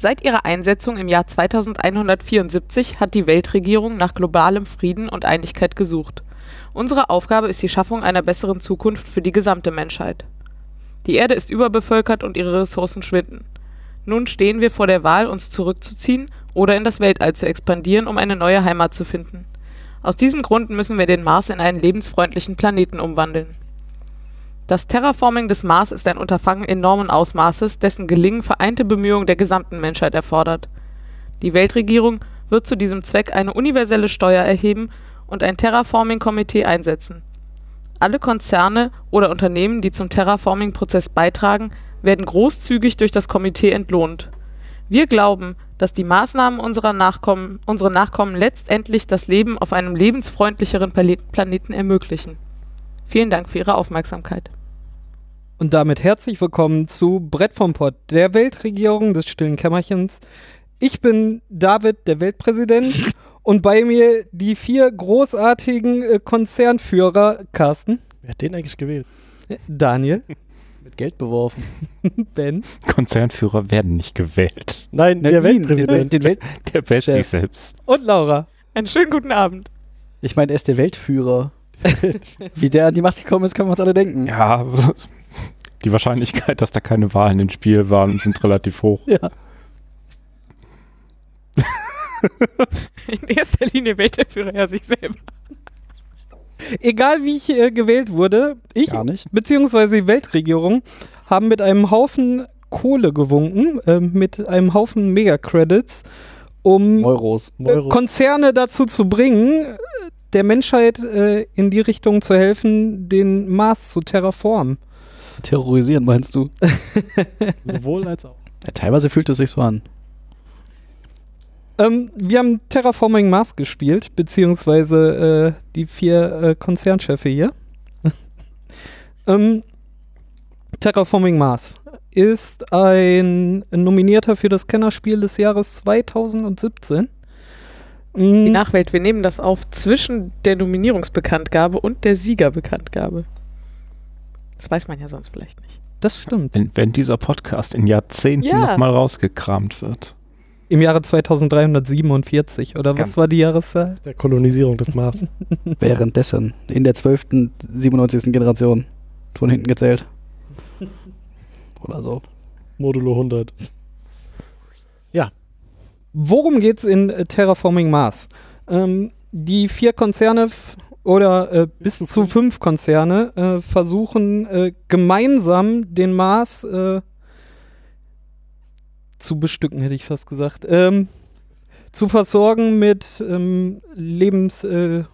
Seit ihrer Einsetzung im Jahr 2174 hat die Weltregierung nach globalem Frieden und Einigkeit gesucht. Unsere Aufgabe ist die Schaffung einer besseren Zukunft für die gesamte Menschheit. Die Erde ist überbevölkert und ihre Ressourcen schwinden. Nun stehen wir vor der Wahl, uns zurückzuziehen oder in das Weltall zu expandieren, um eine neue Heimat zu finden. Aus diesem Grund müssen wir den Mars in einen lebensfreundlichen Planeten umwandeln. Das Terraforming des Mars ist ein Unterfangen enormen Ausmaßes, dessen Gelingen vereinte Bemühungen der gesamten Menschheit erfordert. Die Weltregierung wird zu diesem Zweck eine universelle Steuer erheben und ein Terraforming-Komitee einsetzen. Alle Konzerne oder Unternehmen, die zum Terraforming-Prozess beitragen, werden großzügig durch das Komitee entlohnt. Wir glauben, dass die Maßnahmen unserer Nachkommen, unsere Nachkommen letztendlich das Leben auf einem lebensfreundlicheren Planeten ermöglichen. Vielen Dank für Ihre Aufmerksamkeit. Und damit herzlich willkommen zu Brett vom Pott, der Weltregierung des stillen Kämmerchens. Ich bin David, der Weltpräsident, und bei mir die vier großartigen äh, Konzernführer, Carsten. Wer hat den eigentlich gewählt? Daniel. Mit Geld beworfen. Ben. Konzernführer werden nicht gewählt. Nein, Nein, der ihn, Weltpräsident. Den, den Welt Der wählt Chef. sich selbst. Und Laura. Einen schönen guten Abend. ich meine, er ist der Weltführer. Wie der an die Macht gekommen ist, können wir uns alle denken. Ja, die Wahrscheinlichkeit, dass da keine Wahlen ins Spiel waren, sind relativ hoch. Ja. In erster Linie wählt der Führer ja sich selber. Egal wie ich äh, gewählt wurde, ich beziehungsweise die Weltregierung haben mit einem Haufen Kohle gewunken, äh, mit einem Haufen Megacredits, um Euros. äh, Euro. Konzerne dazu zu bringen, äh, der Menschheit äh, in die Richtung zu helfen, den Mars zu terraformen. Zu terrorisieren, meinst du? Sowohl als auch. Ja, teilweise fühlt es sich so an. Ähm, wir haben Terraforming Mars gespielt, beziehungsweise äh, die vier äh, Konzernchefe hier. ähm, Terraforming Mars ist ein Nominierter für das Kennerspiel des Jahres 2017. Die Mm, Nachwelt, wir nehmen das auf zwischen der Nominierungsbekanntgabe und der Siegerbekanntgabe. Das weiß man ja sonst vielleicht nicht. das stimmt. Wenn, wenn dieser Podcast in Jahrzehnten Ja. nochmal rausgekramt wird. Im Jahre 2347, oder was Ganz- war die Jahreszahl? Der Kolonisierung des Mars. Währenddessen. In der 12., 97. Generation. Von hinten gezählt. Oder so. Modulo 100. Worum geht's in Terraforming Mars? Ähm, die vier Konzerne oder äh, bis zu fünf Konzerne äh, versuchen äh, gemeinsam den Mars äh, zu bestücken, hätte ich fast gesagt. Ähm, zu versorgen mit ähm, Lebens, äh,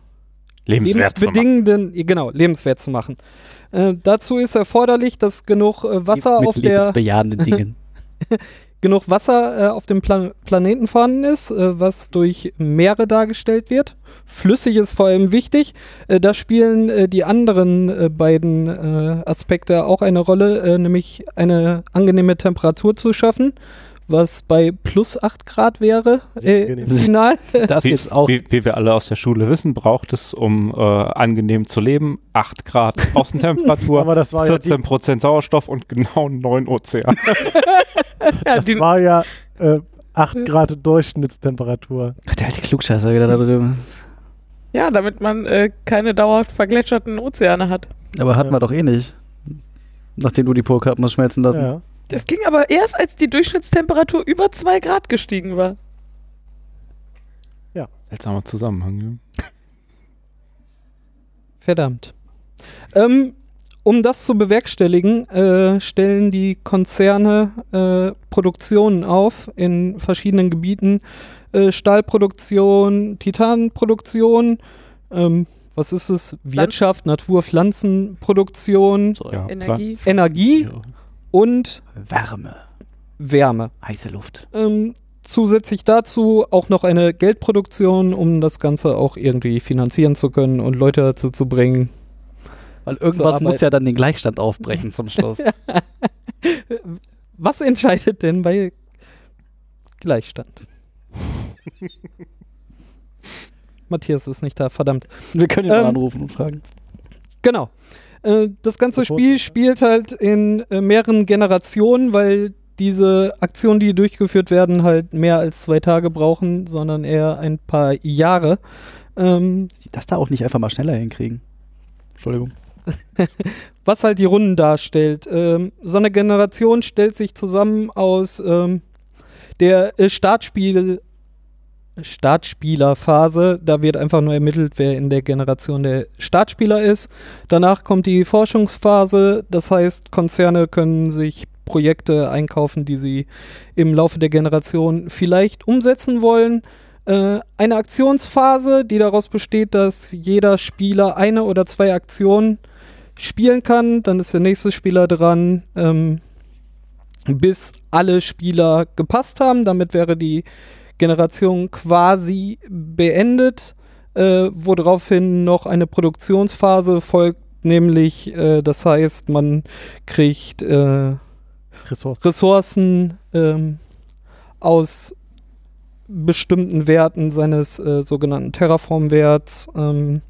Lebenswert zu machen. lebensbedingenden, genau, lebenswert zu machen. Äh, dazu ist erforderlich, dass genug äh, Wasser Mit auf der Dingen. genug Wasser äh, auf dem Pla Planeten vorhanden ist, äh, was durch Meere dargestellt wird. Flüssig ist vor allem wichtig. Äh, da spielen äh, die anderen äh, beiden äh, Aspekte auch eine Rolle, nämlich eine angenehme Temperatur zu schaffen, was bei plus 8 Grad wäre, äh, angenehm. final. Das Wie, jetzt auch. wie, wie wir alle aus der Schule wissen, braucht es, um äh, angenehm zu leben, 8 Grad Außentemperatur, Aber das war ja die, 14% Sauerstoff und genau 9 Ozean. Ja, das war ja äh, 8 Grad Durchschnittstemperatur. Ach, der alte Klugscheißer wieder da drüben. ja damit man äh, keine dauerhaft vergletscherten Ozeane hat. Aber hatten Ja. wir doch eh nicht. Nachdem du die Polkappen hast schmelzen lassen. Ja. Das ging aber erst, als die Durchschnittstemperatur über 2 Grad gestiegen war. Seltsamer Zusammenhang. Ja. Verdammt. Ähm, um das zu bewerkstelligen, äh, stellen die Konzerne äh, Produktionen auf in verschiedenen Gebieten. Äh, Stahlproduktion, Titanproduktion, ähm, was ist es? Wirtschaft, Natur, Pflanzenproduktion, So, Ja, Energie. Energie und Wärme. Wärme. Heiße Luft. Ähm, zusätzlich dazu auch noch eine Geldproduktion, um das Ganze auch irgendwie finanzieren zu können und Leute dazu zu bringen, Weil irgendwas muss ja dann den Gleichstand aufbrechen zum Schluss. Was entscheidet denn bei Gleichstand? Matthias ist nicht da, verdammt. Wir können ihn mal Ähm, anrufen und fragen. Genau. Äh, das ganze. Spiel spielt halt in äh, mehreren Generationen, weil diese Aktionen, die durchgeführt werden, halt mehr als zwei Tage brauchen, sondern eher ein paar Jahre. Ähm, das da auch nicht einfach mal schneller hinkriegen. Entschuldigung. was halt die Runden darstellt. Ähm, so eine Generation stellt sich zusammen aus ähm, der äh, Startspiel Startspielerphase. Da wird einfach nur ermittelt, wer in der Generation der Startspieler ist. Danach kommt die Forschungsphase. Das heißt, Konzerne können sich Projekte einkaufen, die sie im Laufe der Generation vielleicht umsetzen wollen. Äh, eine Aktionsphase, die daraus besteht, dass jeder Spieler eine oder zwei Aktionen spielen kann. Dann ist der nächste Spieler dran, ähm, bis alle Spieler gepasst haben. Damit wäre die Generation quasi beendet, äh, woraufhin noch eine Produktionsphase folgt, nämlich, äh, das heißt, man kriegt äh, Ressourcen. Ressourcen ähm, aus bestimmten Werten seines äh, sogenannten Terraform-Werts ähm,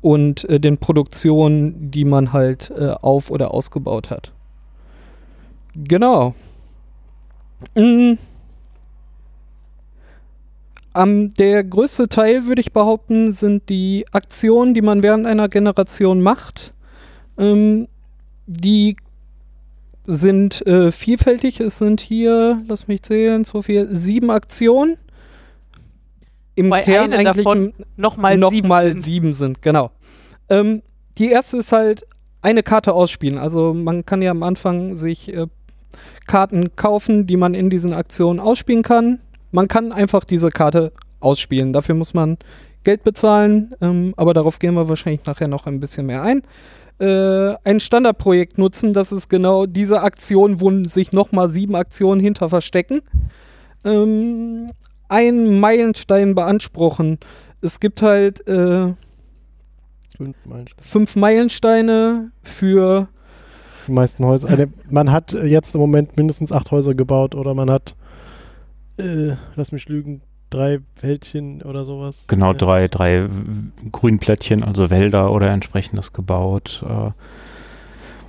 und äh, den Produktionen, die man halt äh, auf- oder ausgebaut hat. Genau. Mm. Am, der größte Teil, würde ich behaupten, sind die Aktionen, die man während einer Generation macht. Ähm, die sind äh, vielfältig. Es sind hier, lass mich zählen, so viel, sieben Aktionen. Im Wobei Kern eine eigentlich davon nochmal noch sieben mal sind. sieben sind, genau. Ähm, die erste ist halt eine Karte ausspielen. Also man kann ja am Anfang sich äh, Karten kaufen, die man in diesen Aktionen ausspielen kann. Man kann einfach diese Karte ausspielen. Dafür muss man Geld bezahlen, ähm, aber darauf gehen wir wahrscheinlich nachher noch ein bisschen mehr ein. Äh, ein Standardprojekt nutzen, das ist genau diese Aktion, wo sich nochmal sieben Aktionen hinter verstecken. Ähm, einen Meilenstein beanspruchen. Es gibt halt äh, Fünf Meilensteine. fünf Meilensteine für Die meisten Häuser. Also man hat jetzt im Moment mindestens acht Häuser gebaut oder man hat, äh, lass mich lügen, drei Wäldchen oder sowas. Genau, Ja. drei, drei Grünplättchen, also Wälder oder entsprechendes gebaut. Äh,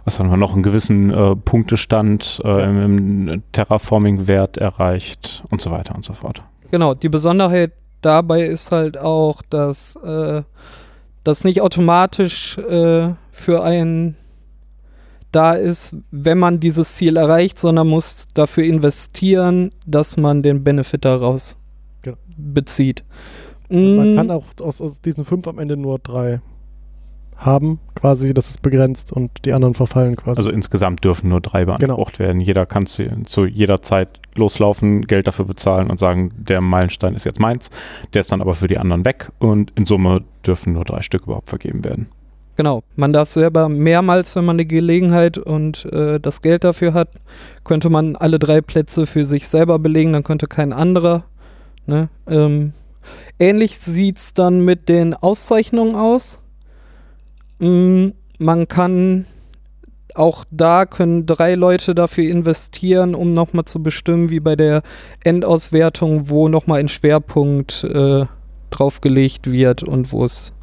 was haben wir noch? Einen gewissen äh, Punktestand äh, im, im Terraforming-Wert erreicht und so weiter und so fort. Genau, die Besonderheit dabei ist halt auch, dass äh, das nicht automatisch äh, für einen da ist, wenn man dieses Ziel erreicht, sondern muss dafür investieren, dass man den Benefit daraus Genau. bezieht. Man Mm, kann auch aus, aus diesen fünf am Ende nur drei haben, quasi, das ist begrenzt und die anderen verfallen quasi. Also insgesamt dürfen nur drei beansprucht werden. Jeder kann zu, zu jeder Zeit loslaufen, Geld dafür bezahlen und sagen, der Meilenstein ist jetzt meins. Der ist dann aber für die anderen weg und in Summe dürfen nur drei Stück überhaupt vergeben werden. Genau, man darf selber mehrmals, wenn man die Gelegenheit und äh, das Geld dafür hat, könnte man alle drei Plätze für sich selber belegen, dann könnte kein anderer. Ne? Ähm, ähnlich sieht es dann mit den Auszeichnungen aus. Mm, man kann auch da können drei Leute dafür investieren, um nochmal zu bestimmen, wie bei der Endauswertung, wo nochmal ein Schwerpunkt äh, draufgelegt wird und wo es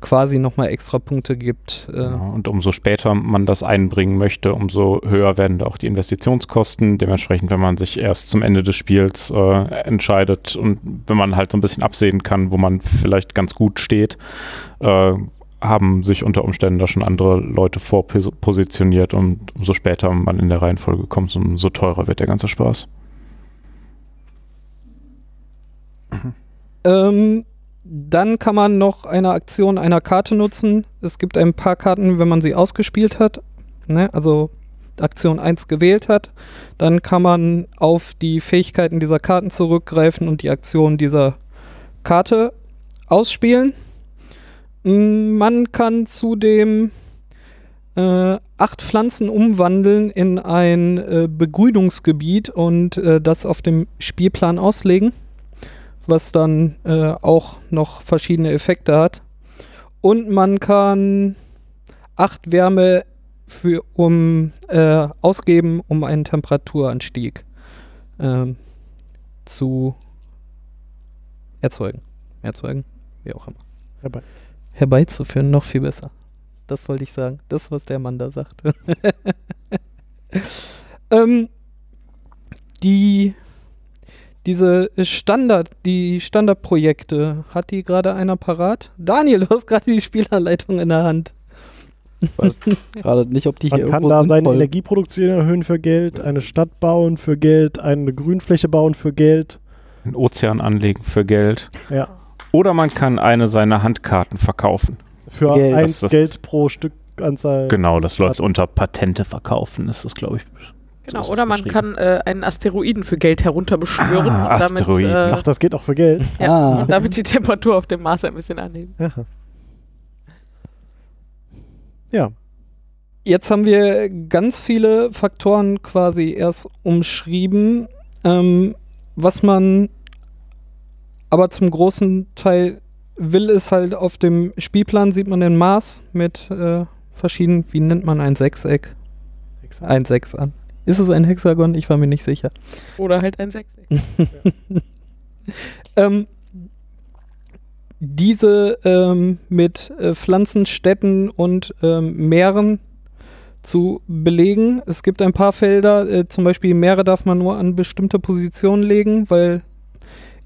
quasi nochmal extra Punkte gibt. Äh, Ja, und umso später man das einbringen möchte, umso höher werden da auch die Investitionskosten. Dementsprechend, wenn man sich erst zum Ende des Spiels äh, entscheidet und wenn man halt so ein bisschen absehen kann, wo man vielleicht ganz gut steht, äh, haben sich unter Umständen da schon andere Leute vorpositioniert und umso später man in der Reihenfolge kommt, umso teurer wird der ganze Spaß. Ähm, dann kann man noch eine Aktion einer Karte nutzen. Es gibt ein paar Karten, wenn man sie ausgespielt hat, ne? also Aktion 1 gewählt hat, dann kann man auf die Fähigkeiten dieser Karten zurückgreifen und die Aktion dieser Karte ausspielen. Mm, Man kann zudem äh, acht Pflanzen umwandeln in ein äh, Begrünungsgebiet und äh, das auf dem Spielplan auslegen was dann äh, auch noch verschiedene Effekte hat. Und man kann acht Wärme für, um, äh, ausgeben, um einen Temperaturanstieg ähm, zu erzeugen. Erzeugen, wie auch immer. Herbei. Herbeizuführen, noch viel besser. Das wollte ich sagen. Das, was der Mann da sagte. ähm, die diese Standard, die Standardprojekte, hat die gerade einer parat? Daniel, du hast gerade die Spielanleitung in der Hand. Ich weiß gerade nicht, ob die hier Man kann da seine Energieproduktion erhöhen für Geld, eine Stadt bauen für Geld, eine Grünfläche bauen für Geld. Einen Ozean anlegen für Geld. Ja. Oder man kann eine seiner Handkarten verkaufen. Für Geld. eins Das- das- Geld pro Stückanzahl. Genau, das läuft unter Patente verkaufen, ist das, glaube ich. Genau, So oder man kann äh, einen Asteroiden für Geld herunterbeschwören Ah, und damit, Asteroiden. äh, Ach, das geht auch für Geld. ja, Ah. und damit die Temperatur auf dem Mars ein bisschen anheben. Aha. Ja. Jetzt haben wir ganz viele Faktoren quasi erst umschrieben, ähm, was man aber zum großen Teil will, ist halt auf dem Spielplan sieht man den Mars mit äh, verschiedenen, wie nennt man ein Sechseck? Ein Sechs an. Ist es ein Hexagon? Ich war mir nicht sicher. Oder halt ein Sechseck. Ähm, diese ähm, mit äh, Pflanzen, Städten und ähm, Meeren zu belegen. Es gibt ein paar Felder, äh, zum Beispiel Meere darf man nur an bestimmte Positionen legen, weil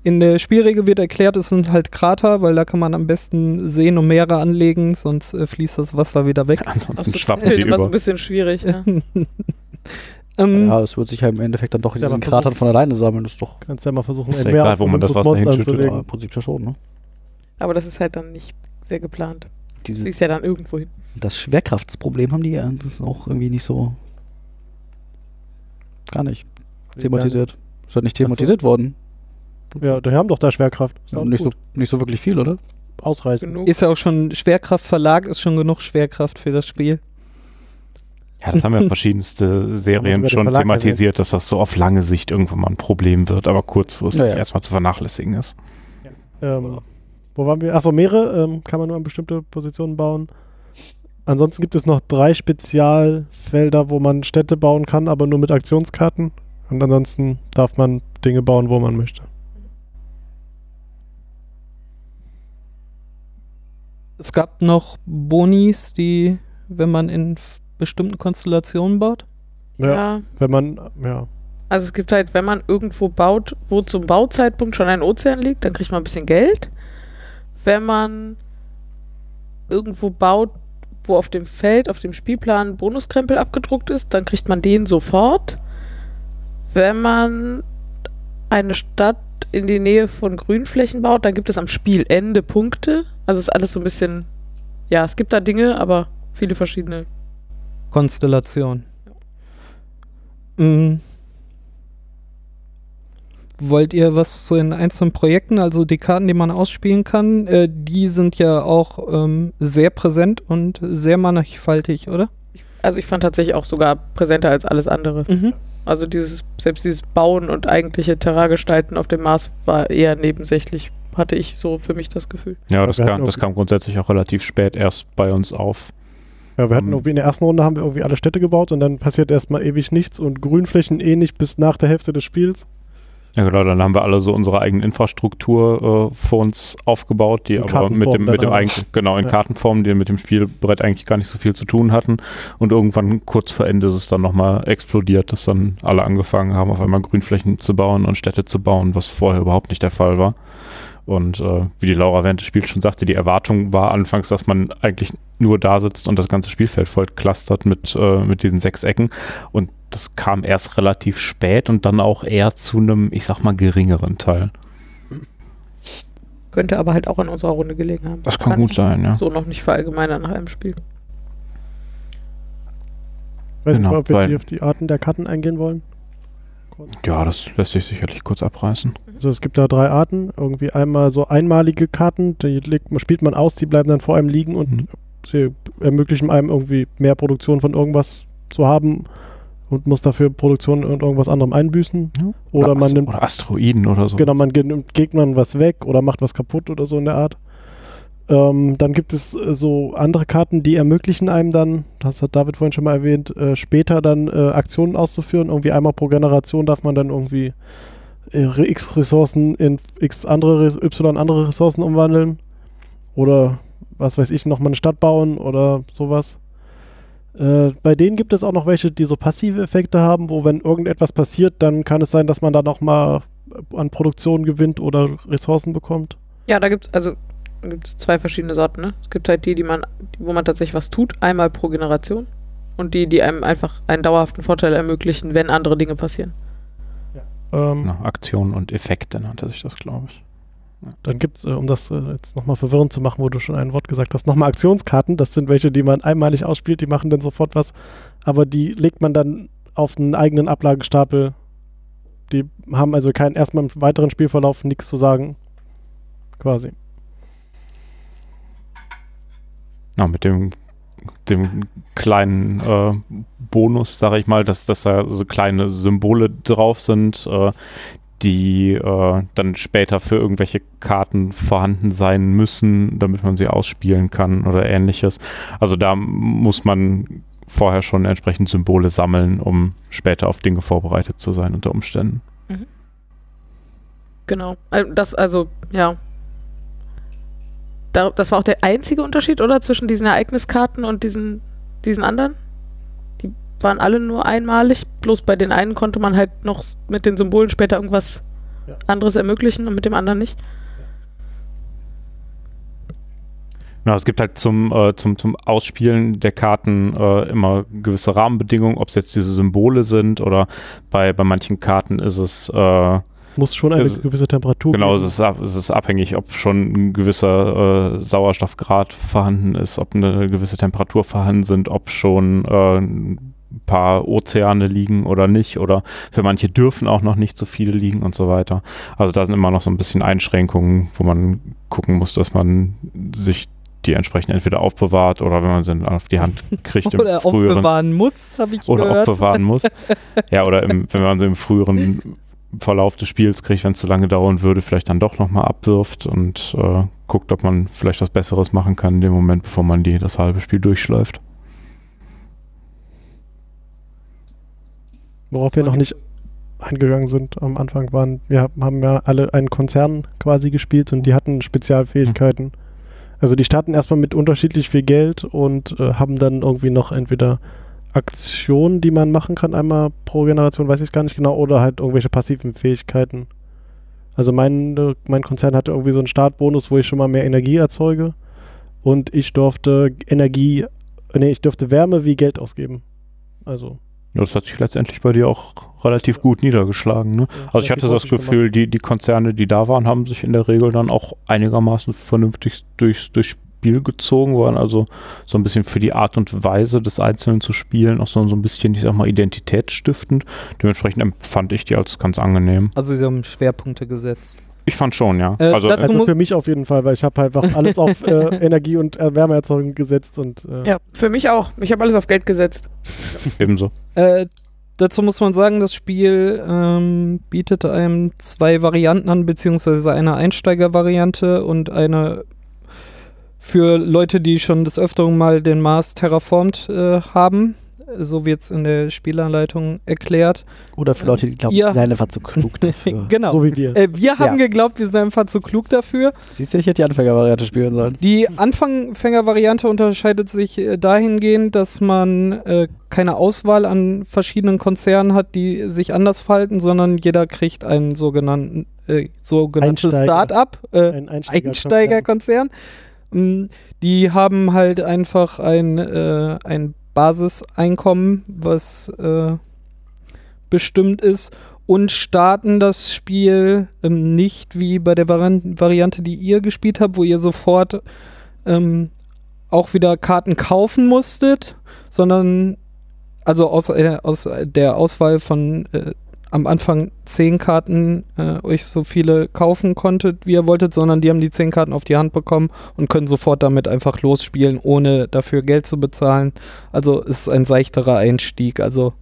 in der Spielregel wird erklärt, es sind halt Krater, weil da kann man am besten Seen und Meere anlegen, sonst äh, fließt das Wasser wieder weg. Ansonsten Das ist schwappen die immer so über. ein bisschen schwierig. Ja. ähm, Ja, es wird sich halt im Endeffekt dann doch in Ja, diesen Kratern von alleine sammeln. Das ist doch Kannst ja mal versuchen, Ist ja egal, wo man das Wasser hinschüttet. ja, im Prinzip ja schon, ne? Aber das ist halt dann nicht sehr geplant. Diese, siehst ja dann irgendwo hin. das Schwerkraftsproblem haben die ja. Das ist auch irgendwie nicht so. Gar nicht thematisiert. Ist halt nicht thematisiert worden. Ja, die haben doch da Schwerkraft. Ist auch nicht, so, nicht so wirklich viel, oder? Ausreichend. Genug. ist ja auch schon Schwerkraftverlag, ist schon genug Schwerkraft für das Spiel. Ja, das haben ja verschiedenste Serien schon Verlag thematisiert, dass das so auf lange Sicht irgendwann mal ein Problem wird, aber kurzfristig Ja, ja. erstmal zu vernachlässigen ist. Ähm, wo waren wir? Achso, Meere ähm, kann man nur an bestimmte Positionen bauen. Ansonsten gibt es noch drei Spezialfelder, wo man Städte bauen kann, aber nur mit Aktionskarten. Und ansonsten darf man Dinge bauen, wo man möchte. Es gab noch Bonis, die, wenn man in bestimmten Konstellationen baut. Ja, Ja. Wenn man, ja. Also es gibt halt, wenn man irgendwo baut, wo zum Bauzeitpunkt schon ein Ozean liegt, dann kriegt man ein bisschen Geld. Wenn man irgendwo baut, wo auf dem Feld, auf dem Spielplan ein Bonuskrempel abgedruckt ist, dann kriegt man den sofort. Wenn man eine Stadt in die Nähe von Grünflächen baut, dann gibt es am Spielende Punkte. Also ist alles so ein bisschen, ja, es gibt da Dinge, aber viele verschiedene. Konstellation. Mhm. Wollt ihr was zu den einzelnen Projekten, also die Karten, die man ausspielen kann, äh, die sind ja auch ähm, sehr präsent und sehr mannigfaltig, oder? Also ich fand tatsächlich auch sogar präsenter als alles andere. Mhm. Also dieses, selbst dieses Bauen und eigentliche Terragestalten auf dem Mars war eher nebensächlich, hatte ich so für mich das Gefühl. Ja, das kam, das kam grundsätzlich auch relativ spät erst bei uns auf. Ja, wir hatten Ähm. irgendwie in der ersten Runde haben wir irgendwie alle Städte gebaut und dann passiert erstmal ewig nichts und Grünflächen eh nicht bis nach der Hälfte des Spiels. Ja, genau, dann haben wir alle so unsere eigene Infrastruktur äh, für uns aufgebaut, die In aber mit dem, mit dem aber. eigentlichen, genau, in Ja. Kartenform, die mit dem Spielbrett eigentlich gar nicht so viel zu tun hatten. Und irgendwann kurz vor Ende ist es dann nochmal explodiert, dass dann alle angefangen haben, auf einmal Grünflächen zu bauen und Städte zu bauen, was vorher überhaupt nicht der Fall war. Und äh, wie die Laura während des Spiels schon sagte, die Erwartung war anfangs, dass man eigentlich nur da sitzt und das ganze Spielfeld voll clustert mit, äh, mit diesen sechs Ecken. Und das kam erst relativ spät und dann auch eher zu einem, ich sag mal, geringeren Teil. Könnte aber halt auch in unserer Runde gelegen haben. Das kann gut sein, ja. So noch nicht verallgemeinern nach einem Spiel. Weiß Genau, nicht, ob wir auf die Arten der Karten eingehen wollen. Ja, das lässt sich sicherlich kurz abreißen. Also es gibt da drei Arten. Irgendwie einmal so einmalige Karten, die legt, spielt man aus, die bleiben dann vor einem liegen und Mhm. sie ermöglichen einem irgendwie mehr Produktion von irgendwas zu haben und muss dafür Produktion und irgendwas anderem einbüßen. Oder man Ast- nimmt oder Asteroiden oder so. Genau, man nimmt Gegnern was weg oder macht was kaputt oder so in der Art. Ähm, dann gibt es äh, so andere Karten, die ermöglichen einem dann, das hat David vorhin schon mal erwähnt, äh, später dann äh, Aktionen auszuführen. Irgendwie einmal pro Generation darf man dann irgendwie äh, x Ressourcen in x andere, y andere Ressourcen umwandeln. Oder was weiß ich, nochmal eine Stadt bauen oder sowas. Äh, bei denen gibt es auch noch welche, die so passive Effekte haben, wo wenn irgendetwas passiert, dann kann es sein, dass man da noch mal an Produktion gewinnt oder Ressourcen bekommt. Ja, da gibt es also gibt's zwei verschiedene Sorten. Ne? Es gibt halt die, die man, wo man tatsächlich was tut, einmal pro Generation. Und die, die einem einfach einen dauerhaften Vorteil ermöglichen, wenn andere Dinge passieren. Ähm, Genau, Aktionen und Effekte nannte sich das, glaube ich. Dann gibt es, äh, um das äh, jetzt nochmal verwirrend zu machen, wo du schon ein Wort gesagt hast, nochmal Aktionskarten. Das sind welche, die man einmalig ausspielt, die machen dann sofort was. Aber die legt man dann auf einen eigenen Ablagestapel. Die haben also kein, erstmal im weiteren Spielverlauf nichts zu sagen. Quasi. Ja, mit dem, dem kleinen äh, Bonus, sage ich mal, dass, dass da so kleine Symbole drauf sind, äh, die äh, dann später für irgendwelche Karten vorhanden sein müssen, damit man sie ausspielen kann oder ähnliches. Also da muss man vorher schon entsprechend Symbole sammeln, um später auf Dinge vorbereitet zu sein unter Umständen. Genau. Also Das, also, ja. Da, das war auch der einzige Unterschied, oder? Zwischen diesen Ereigniskarten und diesen, diesen anderen? Die waren alle nur einmalig, bloß bei den einen konnte man halt noch mit den Symbolen später irgendwas Ja. anderes ermöglichen und mit dem anderen nicht. Ja, es gibt halt zum, äh, zum, zum Ausspielen der Karten äh, immer gewisse Rahmenbedingungen, ob es jetzt diese Symbole sind oder bei, bei manchen Karten ist es äh, Muss schon eine Es- gewisse Temperatur Genau, es geben. ist, ab- es ist abhängig, ob schon ein gewisser äh, Sauerstoffgrad vorhanden ist, ob eine gewisse Temperatur vorhanden sind, ob schon äh, ein paar Ozeane liegen oder nicht. Oder für manche dürfen auch noch nicht so viele liegen und so weiter. Also da sind immer noch so ein bisschen Einschränkungen, wo man gucken muss, dass man sich die entsprechend entweder aufbewahrt oder wenn man sie dann auf die Hand kriegt im Oder früheren aufbewahren muss, habe ich oder gehört. aufbewahren muss. ja, oder im, wenn man sie im früheren Verlauf des Spiels kriegt, wenn es zu lange dauern würde, vielleicht dann doch nochmal abwirft und äh, guckt, ob man vielleicht was Besseres machen kann in dem Moment, bevor man die das halbe Spiel durchschläuft. Worauf wir noch nicht eingegangen sind am Anfang waren, wir haben ja alle einen Konzern quasi gespielt und die hatten Spezialfähigkeiten. Also die starten erstmal mit unterschiedlich viel Geld und äh, haben dann irgendwie noch entweder Aktionen, die man machen kann, einmal pro Generation, weiß ich gar nicht genau, oder halt irgendwelche passiven Fähigkeiten. Also mein, mein Konzern hatte irgendwie so einen Startbonus, wo ich schon mal mehr Energie erzeuge und ich durfte Energie, nee, ich durfte Wärme wie Geld ausgeben. Also Ja, das hat sich letztendlich bei dir auch relativ gut niedergeschlagen. Ne? Also ich hatte das Gefühl, die, die Konzerne, die da waren, haben sich in der Regel dann auch einigermaßen vernünftig durchs, durchs Spiel gezogen, waren also so ein bisschen für die Art und Weise des Einzelnen zu spielen, auch so, so ein bisschen, ich sag mal, identitätsstiftend. Dementsprechend empfand ich die als ganz angenehm. Also sie haben Schwerpunkte gesetzt. Ich fand schon, ja. Äh, also Also für mich auf jeden Fall, weil ich habe einfach alles auf äh, Energie und äh, Wärmeerzeugung gesetzt und äh, Ja, für mich auch. Ich habe alles auf Geld gesetzt. ebenso. Äh, dazu muss man sagen, das Spiel ähm, bietet einem zwei Varianten an, beziehungsweise eine Einsteiger-Variante und eine für Leute, die schon des Öfteren mal den Mars terraformt äh, haben. So wird es in der Spielanleitung erklärt. Oder für Leute, die glauben, Ja. die seien einfach zu klug dafür. genau. so wie wir. äh, wir haben Ja. geglaubt, wir sind einfach zu klug dafür. Siehst du, ich hätte die Anfängervariante spielen sollen. Die Anfängervariante unterscheidet sich äh, dahingehend, dass man äh, keine Auswahl an verschiedenen Konzernen hat, die sich anders verhalten, sondern jeder kriegt einen sogenannten äh, sogenanntes Einsteiger. Start-up, äh, Ein Einsteiger Einsteigerkonzern. Mm, Die haben halt einfach ein, äh, ein Basiseinkommen, was äh, bestimmt ist und starten das Spiel ähm, nicht wie bei der Varian Variante, die ihr gespielt habt, wo ihr sofort ähm, auch wieder Karten kaufen musstet, sondern also aus, äh, aus der Auswahl von äh, am Anfang zehn Karten äh, euch so viele kaufen konntet, wie ihr wolltet, sondern die haben die zehn Karten auf die Hand bekommen und können sofort damit einfach losspielen, ohne dafür Geld zu bezahlen. Also ist ein seichterer Einstieg. Also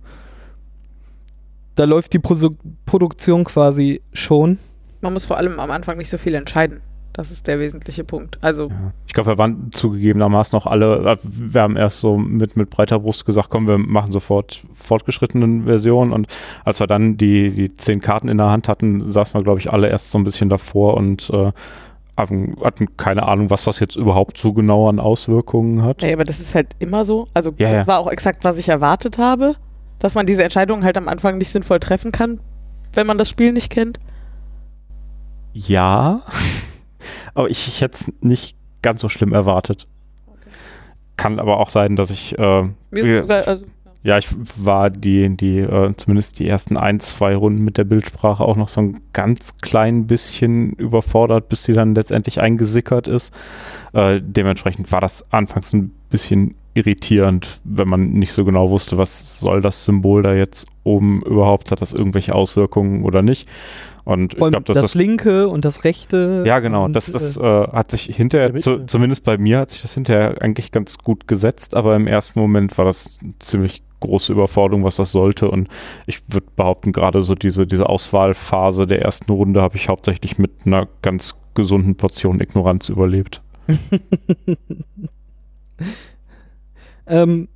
da läuft die Prosu Produktion quasi schon. Man muss vor allem am Anfang nicht so viel entscheiden. Das ist der wesentliche Punkt. Also, Ja. Ich glaube, wir waren zugegebenermaßen noch alle, äh, wir haben erst so mit, mit breiter Brust gesagt, komm, wir machen sofort fortgeschrittenen Versionen und als wir dann die, die zehn Karten in der Hand hatten, saßen wir, glaube ich, alle erst so ein bisschen davor und äh, haben, hatten keine Ahnung, was das jetzt überhaupt so genau an Auswirkungen hat. Ja, aber das ist halt immer so. Also Ja, das ja. war auch exakt, was ich erwartet habe, dass man diese Entscheidung halt am Anfang nicht sinnvoll treffen kann, wenn man das Spiel nicht kennt. Ja, aber ich, ich hätte es nicht ganz so schlimm erwartet. Kann aber auch sein, dass ich, äh, sogar, also, ja, ich war die, die, äh, zumindest die ersten ein, zwei Runden mit der Bildsprache auch noch so ein ganz klein bisschen überfordert, bis sie dann letztendlich eingesickert ist. Äh, dementsprechend war das anfangs ein bisschen irritierend, wenn man nicht so genau wusste, was soll das Symbol da jetzt oben überhaupt, hat das irgendwelche Auswirkungen oder nicht. Und ich Vor allem glaube, das, das linke und das rechte. Ja, genau. und, Das, das äh, äh, hat sich hinterher, zu, zumindest bei mir hat sich das hinterher eigentlich ganz gut gesetzt, aber im ersten Moment war das eine ziemlich große Überforderung, was das sollte. Und ich würde behaupten, gerade so diese, diese Auswahlphase der ersten Runde habe ich hauptsächlich mit einer ganz gesunden Portion Ignoranz überlebt. ähm,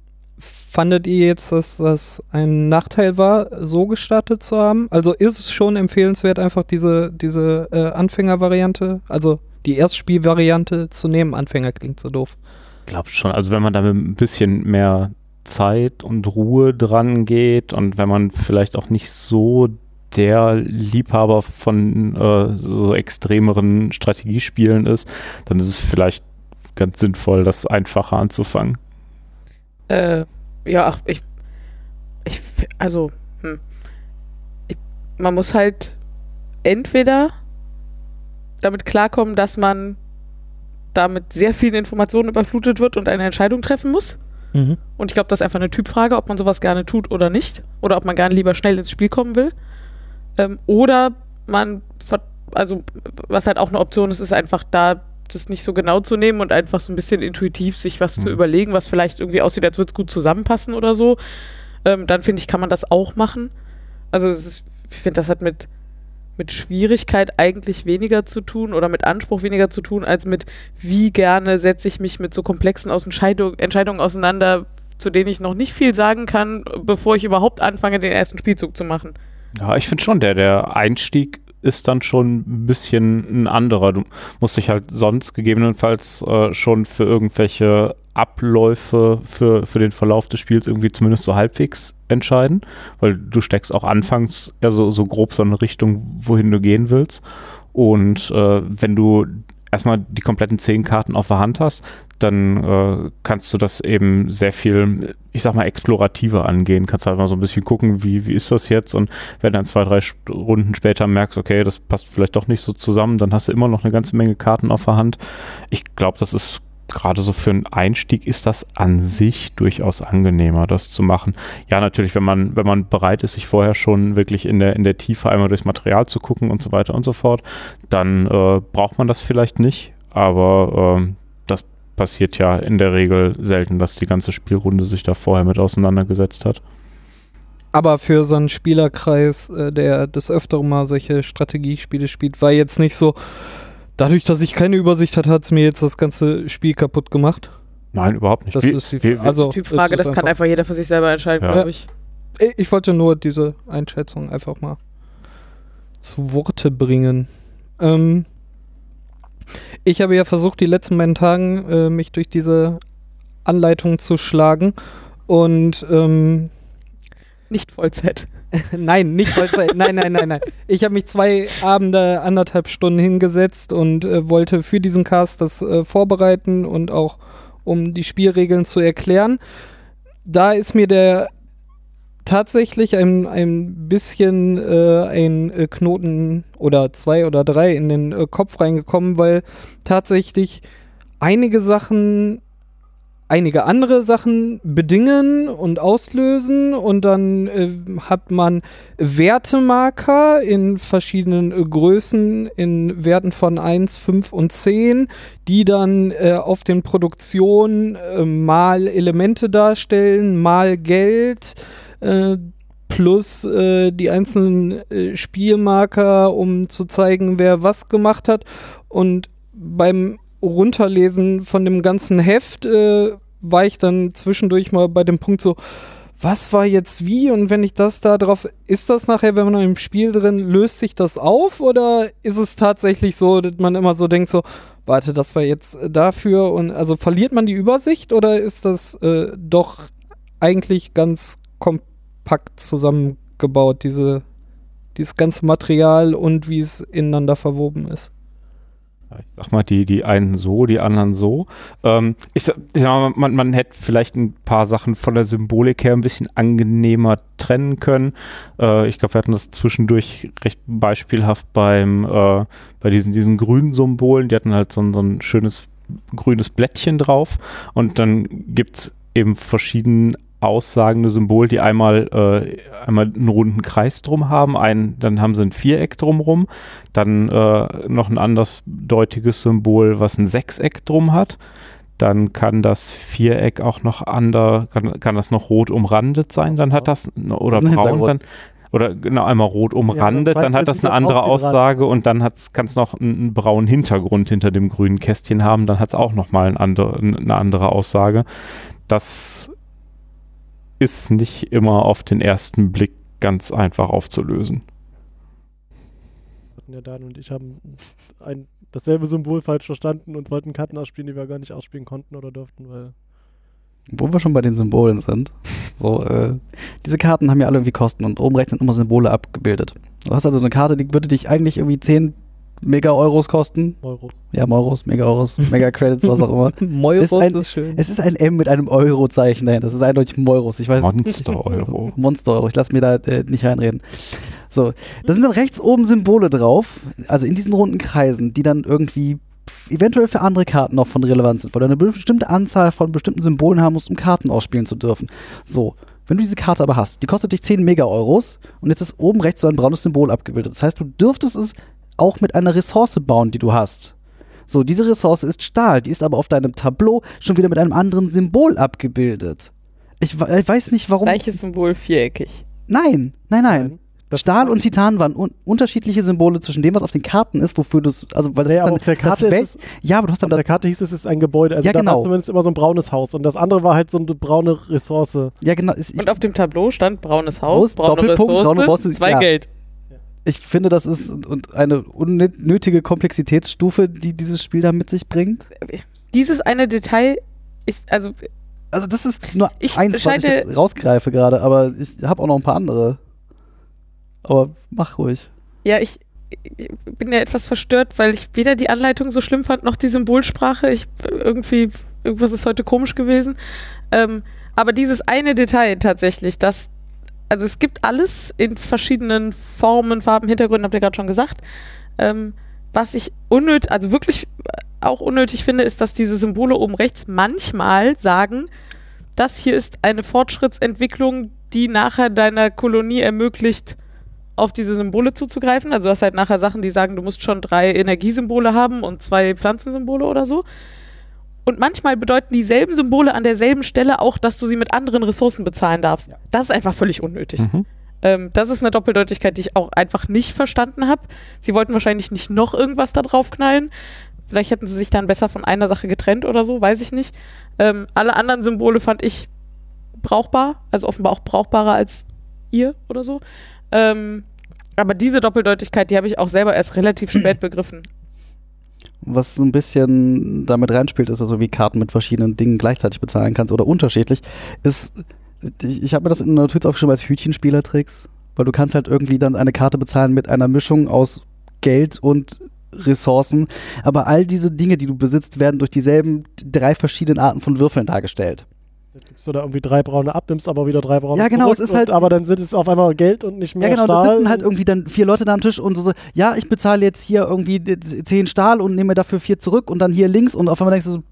fandet ihr jetzt, dass das ein Nachteil war, so gestartet zu haben? Also ist es schon empfehlenswert, einfach diese, diese äh, Anfängervariante, also die Erstspielvariante zu nehmen? Anfänger klingt so doof. glaube schon. Also wenn man da mit ein bisschen mehr Zeit und Ruhe dran geht und wenn man vielleicht auch nicht so der Liebhaber von äh, so extremeren Strategiespielen ist, dann ist es vielleicht ganz sinnvoll, das einfacher anzufangen. äh, ja, ach, ich, ich, also, hm. ich, man muss halt entweder damit klarkommen, dass man damit sehr vielen Informationen überflutet wird und eine Entscheidung treffen muss. Und ich glaube, das ist einfach eine Typfrage, ob man sowas gerne tut oder nicht. Oder ob man gerne lieber schnell ins Spiel kommen will. Ähm, oder man, also was halt auch eine Option ist, ist einfach da das nicht so genau zu nehmen und einfach so ein bisschen intuitiv sich was zu Mhm. überlegen, was vielleicht irgendwie aussieht, als würde es gut zusammenpassen oder so. Ähm, dann finde ich, kann man das auch machen. Also ist, ich finde, das hat mit, mit Schwierigkeit eigentlich weniger zu tun oder mit Anspruch weniger zu tun, als mit wie gerne setze ich mich mit so komplexen Entscheidung, Entscheidungen auseinander, zu denen ich noch nicht viel sagen kann, bevor ich überhaupt anfange, den ersten Spielzug zu machen. Ja, ich finde schon, der, der Einstieg ist dann schon ein bisschen ein anderer. Du musst dich halt sonst gegebenenfalls äh, schon für irgendwelche Abläufe für, für den Verlauf des Spiels irgendwie zumindest so halbwegs entscheiden, weil du steckst auch anfangs ja so, so grob so eine Richtung, wohin du gehen willst. Und äh, wenn du erstmal die kompletten zehn Karten auf der Hand hast, dann äh, kannst du das eben sehr viel, ich sag mal, explorativer angehen. Kannst halt mal so ein bisschen gucken, wie, wie ist das jetzt? Und wenn dann zwei, drei Runden später merkst, okay, das passt vielleicht doch nicht so zusammen, dann hast du immer noch eine ganze Menge Karten auf der Hand. Ich glaube, das ist gerade so für einen Einstieg ist das an sich durchaus angenehmer, das zu machen. Ja, natürlich, wenn man, wenn man bereit ist, sich vorher schon wirklich in der, in der Tiefe einmal durchs Material zu gucken und so weiter und so fort, dann äh, braucht man das vielleicht nicht, aber ähm, das passiert ja in der Regel selten, dass die ganze Spielrunde sich da vorher mit auseinandergesetzt hat. Aber für so einen Spielerkreis, äh, der des Öfteren mal solche Strategiespiele spielt, war jetzt nicht so, dadurch, dass ich keine Übersicht hatte, hat es mir jetzt das ganze Spiel kaputt gemacht. Nein, überhaupt nicht. Das Wie- ist die wie- wie- also, Typfrage, das kann einfach jeder für sich selber entscheiden, Ja. glaube ich. Ich- Ich wollte nur diese Einschätzung einfach mal zu Worte bringen. Ähm, ich habe ja versucht, die letzten beiden Tagen äh, mich durch diese Anleitung zu schlagen. Und ähm, Nicht Vollzeit. nein, nicht Vollzeit. nein, nein, nein, nein. Ich habe mich zwei Abende, anderthalb Stunden hingesetzt und äh, wollte für diesen Cast das äh, vorbereiten und auch um die Spielregeln zu erklären. Da ist mir der tatsächlich ein, ein bisschen äh, ein äh, Knoten oder zwei oder drei in den äh, Kopf reingekommen, weil tatsächlich einige Sachen einige andere Sachen bedingen und auslösen und dann äh, hat man Wertemarker in verschiedenen äh, Größen in Werten von 1, 5 und 10, die dann äh, auf den Produktionen äh, mal Elemente darstellen, mal Geld äh, plus äh, die einzelnen äh, Spielmarker, um zu zeigen, wer was gemacht hat. Und beim Runterlesen von dem ganzen Heft äh, war ich dann zwischendurch mal bei dem Punkt so, was war jetzt wie und wenn ich das da drauf, ist das nachher, wenn man im Spiel drin, löst sich das auf oder ist es tatsächlich so, dass man immer so denkt, so, warte, das war jetzt dafür und also verliert man die Übersicht oder ist das äh, doch eigentlich ganz kompakt zusammengebaut, diese, dieses ganze Material und wie es ineinander verwoben ist? Ich sag mal, die, die einen so, die anderen so. Ähm, ich, ich sag mal, man, man hätte vielleicht ein paar Sachen von der Symbolik her ein bisschen angenehmer trennen können. Äh, ich glaube, wir hatten das zwischendurch recht beispielhaft beim, äh, bei diesen, diesen grünen Symbolen. Die hatten halt so ein, so ein schönes grünes Blättchen drauf und dann gibt es eben verschiedene aussagende Symbol, die einmal, äh, einmal einen runden Kreis drum haben, ein, dann haben sie ein Viereck drumrum, dann äh, noch ein anderes deutiges Symbol, was ein Sechseck drum hat. Dann kann das Viereck auch noch ander, kann, kann das noch rot umrandet sein, dann hat das, oder Das braun, dann, oder genau einmal rot umrandet, weiß- dann hat das eine das andere dran. Aussage und dann kann es noch einen, einen braunen Hintergrund hinter dem grünen Kästchen haben, dann hat es auch nochmal ein andere, eine andere Aussage. Das ist nicht immer auf den ersten Blick ganz einfach aufzulösen. Ja, Dan und ich haben ein, dasselbe Symbol falsch verstanden und wollten Karten ausspielen, die wir gar nicht ausspielen konnten oder durften, weil Wo wir schon bei den Symbolen sind. So, äh, diese Karten haben ja alle irgendwie Kosten und oben rechts sind immer Symbole abgebildet. Du hast also eine Karte, die würde dich eigentlich irgendwie 10 Mega-Euros kosten. Euro. Ja, Euros, Mega-Euros, Mega-Credits, was auch immer. Moiros Ist ein- ist schön. Es ist ein M mit einem Euro-Zeichen dahinter. Das ist eindeutig Euros. Ich weiß Monster-Euro. Monster-Euro. Ich lasse mir da äh, nicht reinreden. So, da sind dann rechts oben Symbole drauf, also in diesen runden Kreisen, die dann irgendwie eventuell für andere Karten noch von Relevanz sind, weil du eine bestimmte Anzahl von bestimmten Symbolen haben musst, um Karten ausspielen zu dürfen. So, wenn du diese Karte aber hast, die kostet dich 10 Mega-Euros und jetzt ist oben rechts so ein braunes Symbol abgebildet. Das heißt, du dürftest es auch mit einer Ressource bauen, die du hast. So, diese Ressource ist Stahl, die ist aber auf deinem Tableau schon wieder mit einem anderen Symbol abgebildet. Ich, ich weiß nicht, warum. Gleiches Symbol viereckig. Nein, nein, nein. Das Stahl und Titan waren un unterschiedliche Symbole zwischen dem, was auf den Karten ist, wofür du es. Also, weil das Nee, ist dann auf der Karte ist es, Ja, aber du hast dann auf der Karte hieß es, es ist ein Gebäude. Also Ja, da genau. war zumindest immer so ein braunes Haus und das andere war halt so eine braune Ressource. Ja, genau. Und auf dem Tableau stand braunes Haus, Haus, braune Doppelpunkt, Ressourcen, braune Ressourcen, zwei ja. Geld. Ich finde, das ist und eine unnötige Komplexitätsstufe, die dieses Spiel da mit sich bringt. Dieses eine Detail, ich, also Also, das ist nur Ich eins, was ich rausgreife gerade, aber ich habe auch noch ein paar andere. Aber mach ruhig. Ja, ich, ich bin ja etwas verstört, weil ich weder die Anleitung so schlimm fand, noch die Symbolsprache. Ich irgendwie, irgendwas ist heute komisch gewesen. Ähm, aber dieses eine Detail tatsächlich, das, also es gibt alles in verschiedenen Formen, Farben, Hintergründen, habt ihr gerade schon gesagt. Ähm, was ich unnötig, also wirklich auch unnötig finde, ist, dass diese Symbole oben rechts manchmal sagen, das hier ist eine Fortschrittsentwicklung, die nachher deiner Kolonie ermöglicht, auf diese Symbole zuzugreifen. Also du hast halt nachher Sachen, die sagen, du musst schon drei Energiesymbole haben und zwei Pflanzensymbole oder so. Und manchmal bedeuten dieselben Symbole an derselben Stelle auch, dass du sie mit anderen Ressourcen bezahlen darfst. Das ist einfach völlig unnötig. Mhm. Ähm, das ist eine Doppeldeutigkeit, die ich auch einfach nicht verstanden habe. Sie wollten wahrscheinlich nicht noch irgendwas da drauf knallen. Vielleicht hätten sie sich dann besser von einer Sache getrennt oder so, weiß ich nicht. Ähm, alle anderen Symbole fand ich brauchbar, also offenbar auch brauchbarer als ihr oder so. Ähm, aber diese Doppeldeutigkeit, die habe ich auch selber erst relativ spät begriffen. Was ein bisschen damit reinspielt, ist also, wie Karten mit verschiedenen Dingen gleichzeitig bezahlen kannst oder unterschiedlich, ist, ich, ich habe mir das in der Notiz aufgeschrieben als Hütchenspielertricks, weil du kannst halt irgendwie dann eine Karte bezahlen mit einer Mischung aus Geld und Ressourcen, aber all diese Dinge, die du besitzt, werden durch dieselben drei verschiedenen Arten von Würfeln dargestellt. Gibst du da irgendwie drei braune ab, nimmst aber wieder drei braune Ja, genau, es ist und, halt- aber dann sind es auf einmal Geld und nicht mehr Ja, genau, da Stahl. sitzen halt irgendwie dann vier Leute da am Tisch und so, so, ja, ich bezahle jetzt hier irgendwie zehn Stahl und nehme dafür vier zurück und dann hier links und auf einmal denkst du so,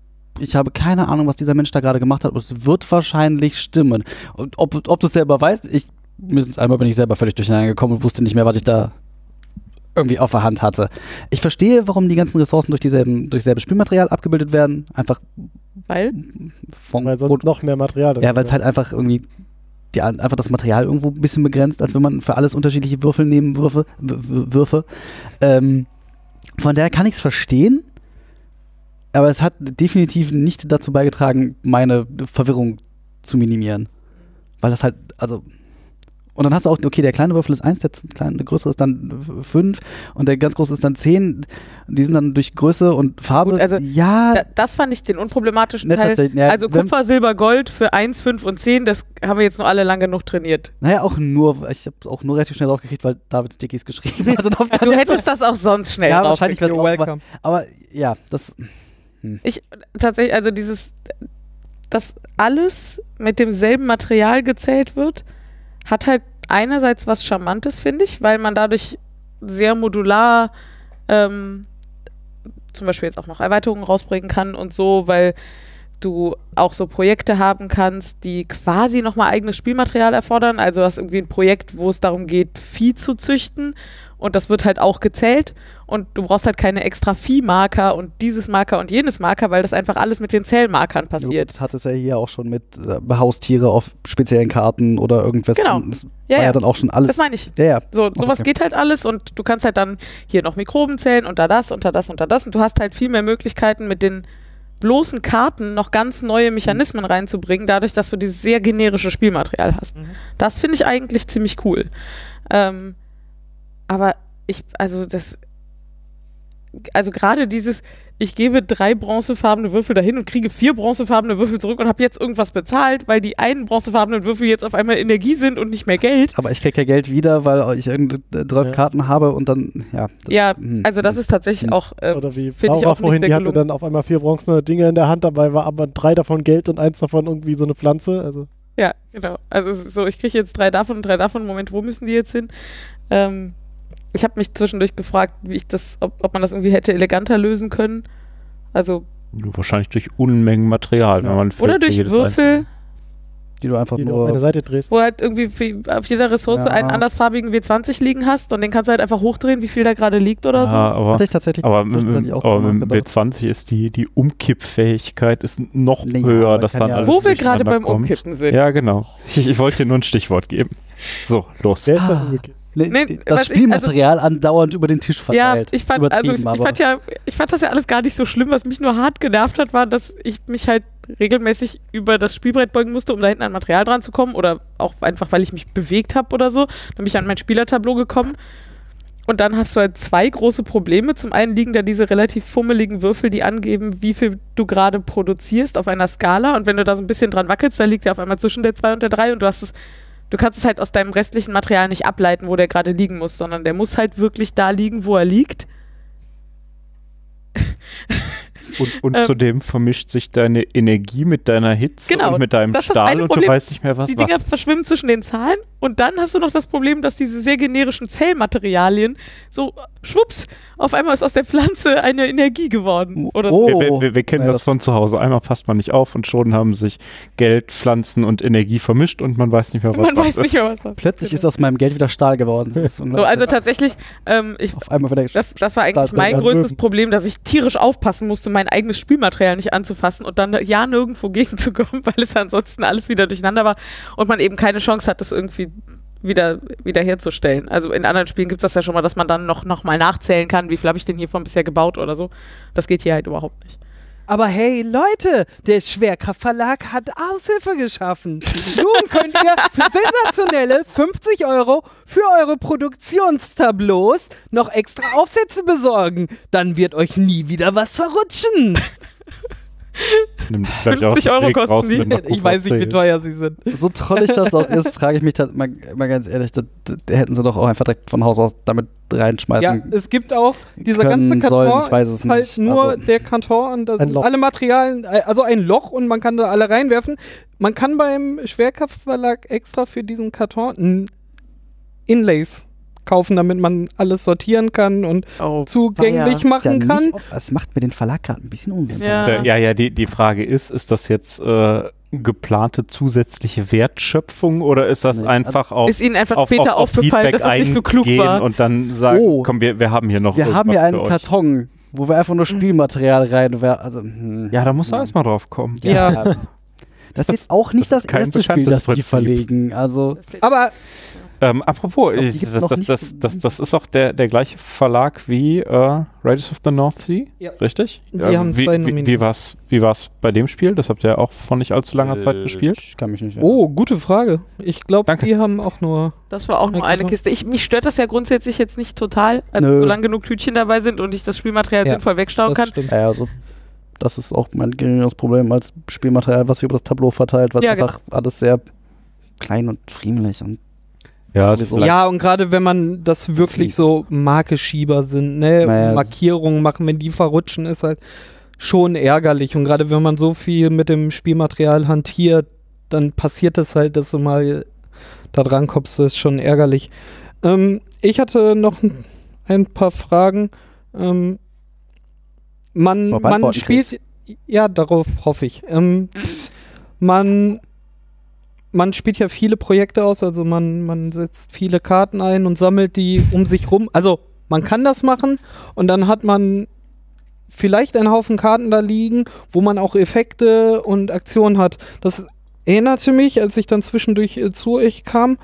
ich habe keine Ahnung, was dieser Mensch da gerade gemacht hat, aber es wird wahrscheinlich stimmen. Und ob, ob du es selber weißt, ich, mindestens einmal bin ich selber völlig durcheinander gekommen und wusste nicht mehr, was ich da irgendwie auf der Hand hatte. Ich verstehe, warum die ganzen Ressourcen durch dieselben, durch selbe Spielmaterial abgebildet werden. Einfach Weil von weil sonst noch mehr Material drin ja, weil es halt einfach irgendwie die, einfach das Material irgendwo ein bisschen begrenzt, als wenn man für alles unterschiedliche Würfel nehmen Würfe. Würfe. Ähm, von daher kann ich es verstehen, aber es hat definitiv nicht dazu beigetragen, meine Verwirrung zu minimieren. Weil das halt also und dann hast du auch, okay, der kleine Würfel ist 1, der kleine, der größere ist dann 5 und der ganz große ist dann 10. Die sind dann durch Größe und Farbe. Gut, also ja, Da, das fand ich den unproblematischen Ne, Teil. ja, also Kupfer, Silber, Gold für 1, 5 und 10, das haben wir jetzt noch alle lang genug trainiert. naja, auch nur, ich habe es auch nur relativ schnell draufgekriegt, weil David Stickies geschrieben hat. Du hättest das auch sonst schnell ja, wahrscheinlich wird auch, aber, aber ja, das, Ich tatsächlich, also dieses, dass alles mit demselben Material gezählt wird, hat halt einerseits was Charmantes, finde ich, weil man dadurch sehr modular ähm, zum Beispiel jetzt auch noch Erweiterungen rausbringen kann und so, weil du auch so Projekte haben kannst, die quasi nochmal eigenes Spielmaterial erfordern. Also hast irgendwie ein Projekt, wo es darum geht, Vieh zu züchten und das wird halt auch gezählt und du brauchst halt keine extra Viehmarker und dieses Marker und jenes Marker, weil das einfach alles mit den Zellmarkern passiert. Das hat es ja hier auch schon mit äh, Haustiere auf speziellen Karten oder irgendwas. Genau. Das Ja, war ja, dann auch schon alles. Das meine ich. ja, ja. So, sowas okay. geht halt alles und du kannst halt dann hier noch Mikroben zählen und da das und da das und da das und du hast halt viel mehr Möglichkeiten mit den bloßen Karten noch ganz neue Mechanismen reinzubringen, dadurch, dass du dieses sehr generische Spielmaterial hast. Das finde ich eigentlich ziemlich cool. Ähm, aber ich, also das, also gerade dieses, ich gebe drei bronzefarbene Würfel dahin und kriege vier bronzefarbene Würfel zurück und habe jetzt irgendwas bezahlt, weil die einen bronzefarbenen Würfel jetzt auf einmal Energie sind und nicht mehr Geld. Aber ich krieg ja Geld wieder, weil ich irgendeine zwölf Ja. Karten habe und dann, ja. das- Ja, hm. also das ist tatsächlich Hm. auch, äh, Oder wie Find ich Laura auch nicht vorhin, sehr die hatte gelungen. dann auf einmal vier bronzene Dinge in der Hand, dabei war aber drei davon Geld und eins davon irgendwie so eine Pflanze. Also ja, genau. Also es ist so, ich kriege jetzt drei davon und drei davon. Moment, wo müssen die jetzt hin? Ähm, ich habe mich zwischendurch gefragt, wie ich das, ob, ob man das irgendwie hätte eleganter lösen können. Also, Wahrscheinlich durch Unmengen Material, Ja. wenn man für, oder durch jedes Würfel, einzelne- die du einfach die du auf eine nur. Seite drehst. wo halt irgendwie auf jeder Ressource Ja. einen andersfarbigen W20 liegen hast und den kannst du halt einfach hochdrehen, wie viel da gerade liegt oder Ja, so. aber, Hatte ich tatsächlich aber, mit, aber dem nachgedacht. B20 ist die, die Umkippfähigkeit ist noch Nee, höher, dass dann alles Wo wir gerade beim kommt. Umkippen sind. Ja, genau. Ich, ich wollte dir nur ein Stichwort geben. So, los. Wer ist Ah. das umgekehrt? Nee, das was ich- also Spielmaterial andauernd über den Tisch Ja, verteilt. ich fand, also ich, ich fand ja, ich fand das ja alles gar nicht so schlimm. Was mich nur hart genervt hat, war, dass ich mich halt regelmäßig über das Spielbrett beugen musste, um da hinten an Material dran zu kommen. Oder auch einfach, weil ich mich bewegt habe oder so. Dann bin ich an mein Spielertableau gekommen. Und dann hast du halt zwei große Probleme. Zum einen liegen da diese relativ fummeligen Würfel, die angeben, wie viel du gerade produzierst auf einer Skala. Und wenn du da so ein bisschen dran wackelst, dann liegt der auf einmal zwischen der 2 und der 3 und du hast es. Du kannst es halt aus deinem restlichen Material nicht ableiten, wo der gerade liegen muss, sondern der muss halt wirklich da liegen, wo er liegt. Und, und Ähm, zudem vermischt sich deine Energie mit deiner Hitze Genau, und mit deinem Stahl und Problem. du weißt nicht mehr, was die was Dinger ist. verschwimmen zwischen den Zahlen und dann hast du noch das Problem, dass diese sehr generischen Zellmaterialien so schwupps, auf einmal ist aus der Pflanze eine Energie geworden. Oder Oh. Wir, wir, wir, kennen Ja, das das- von zu Hause. Einmal passt man nicht auf und schon haben sich Geld, Pflanzen und Energie vermischt und man weiß nicht mehr, was man was weiß nicht ist. mehr, was das Plötzlich Genau. ist aus meinem Geld wieder Stahl geworden. So. Also tatsächlich, ähm, ich, auf einmal wieder das, das war eigentlich Stahl- mein größtes. Problem, dass ich tierisch aufpassen musste, mein eigenes Spielmaterial nicht anzufassen und dann ja nirgendwo gegenzukommen, weil es ansonsten alles wieder durcheinander war und man eben keine Chance hat, das irgendwie wieder, wieder herzustellen. Also in anderen Spielen gibt es das ja schon mal, dass man dann noch, noch mal nachzählen kann, wie viel habe ich denn hiervon bisher gebaut oder so. Das geht hier halt überhaupt nicht. Aber hey Leute, der Schwerkraftverlag hat Aushilfe geschaffen. Nun könnt ihr für sensationelle 50 Euro für eure Produktionstableaus noch extra Aufsätze besorgen. Dann wird euch nie wieder was verrutschen. Nimm dich gleich 50 aus dem Euro Weg kosten raus die. Ich weiß nicht, wie teuer sie sind. So trollig das auch ist, frage ich mich da, mal, mal ganz ehrlich, da, da hätten sie doch auch einfach direkt von Haus aus damit reinschmeißen. Ja, es gibt auch dieser können, ganze Karton sollen, ich weiß es ist halt nicht, nur der Karton und da sind Loch. alle Materialien, also ein Loch und man kann da alle reinwerfen. Man kann beim Schwerkraftverlag extra für diesen Karton Inlays kaufen, damit man alles sortieren kann und Oh, zugänglich ja machen nicht, kann. ob- Es macht mir den Verlag gerade ein bisschen Unsinn. Ja. Ja, ja, ja, die, die Frage ist, ist das jetzt äh, geplante zusätzliche Wertschöpfung oder ist das Nee, einfach auf, Ist Ihnen einfach auf, später auf, auf aufgefallen, Feedback dass das nicht so klug eingehen war? und dann sagen, Oh. komm, wir, wir haben hier noch Wir haben hier einen. Karton, wo wir einfach nur Spielmaterial rein. Also, hm. Ja, da muss er Hm. erstmal drauf kommen. Ja. Das ist auch nicht Das das, erste Spiel, das die verlegen. Also, Aber Ähm, apropos, ich, das, das, das, das, das ist auch der, der gleiche Verlag wie äh, Raiders of the North Sea, Ja. richtig? Die Äh, haben wie, zwei wie, wie war's, wie war's bei dem Spiel? Das habt ihr ja auch vor nicht allzu langer Zeit gespielt. Ich kann mich nicht Oh, gute Frage. Ich glaube, die haben auch nur. Das war auch nur eine Kiste. Ich, mich stört das ja grundsätzlich jetzt nicht total, also Nö. solange genug Tütchen dabei sind und ich das Spielmaterial Ja, sinnvoll wegstauen Das kann. stimmt. Ja, also das ist auch mein geringeres Problem als Spielmaterial, was sich über das Tableau verteilt, weil Ja, einfach alles sehr klein und friemlich und Ja, Ja, und gerade wenn man das wirklich so Markeschieber sind, ne, Naja, das- Markierungen machen, wenn die verrutschen, ist halt schon ärgerlich. Und gerade wenn man so viel mit dem Spielmaterial hantiert, dann passiert es halt, dass du mal da dran kommst, das ist schon ärgerlich. Ähm, ich hatte noch ein- paar Fragen. Ähm, man, man spielt, ja, darauf hoffe ich. Ähm, man man spielt ja viele Projekte aus, also man, man setzt viele Karten ein und sammelt die um sich rum. Also man kann das machen und dann hat man vielleicht einen Haufen Karten da liegen, wo man auch Effekte und Aktionen hat. Das erinnerte mich, als ich dann zwischendurch äh, zu euch kam,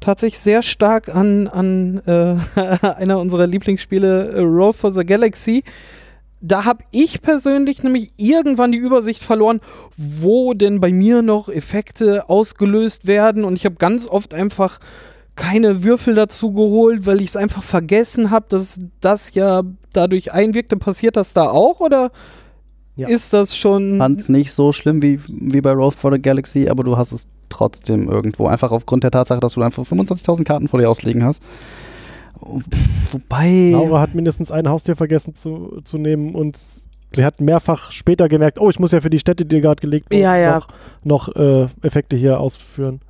tatsächlich sehr stark an, an äh, einer unserer Lieblingsspiele, äh, Roll for the Galaxy. Da habe ich persönlich nämlich irgendwann die Übersicht verloren, wo denn bei mir noch Effekte ausgelöst werden. Und ich habe ganz oft einfach keine Würfel dazu geholt, weil ich es einfach vergessen habe, dass das ja dadurch einwirkte. Passiert das da auch oder Ja. ist das schon. fand es nicht so schlimm wie, wie bei Road for the Galaxy, aber du hast es trotzdem irgendwo. Einfach aufgrund der Tatsache, dass du einfach 25.000 Karten vor dir auslegen hast. Wobei. Laura hat mindestens ein Haustier vergessen zu, zu nehmen und sie hat mehrfach später gemerkt, oh, ich muss ja für die Städte, die gerade gelegt wurden, Ja, ja. noch, noch äh, Effekte hier ausführen.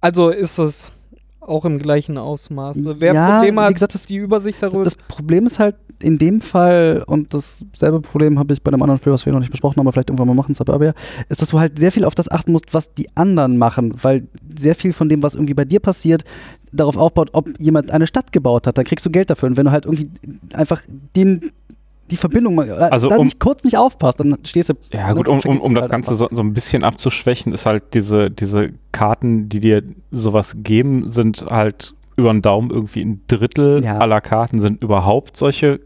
Also ist es auch im gleichen Ausmaß. Wer Ja, Probleme wie hat, gesagt, ist die Übersicht darüber. Das Problem ist halt in dem Fall, und dasselbe Problem habe ich bei einem anderen Spiel, was wir noch nicht besprochen haben, aber vielleicht irgendwann mal machen, Suburbia, ist, dass du halt sehr viel auf das achten musst, was die anderen machen, weil sehr viel von dem, was irgendwie bei dir passiert, darauf aufbaut, ob jemand eine Stadt gebaut hat. Dann kriegst du Geld dafür. Und wenn du halt irgendwie einfach den, die Verbindung mal, äh, Also da um- nicht kurz nicht aufpasst, dann stehst du. Ja gut, um, um, um das halt Ganze so, so ein bisschen abzuschwächen, ist halt diese, diese Karten, die dir sowas geben, sind halt über den Daumen irgendwie ein Drittel Ja. aller Karten sind überhaupt solche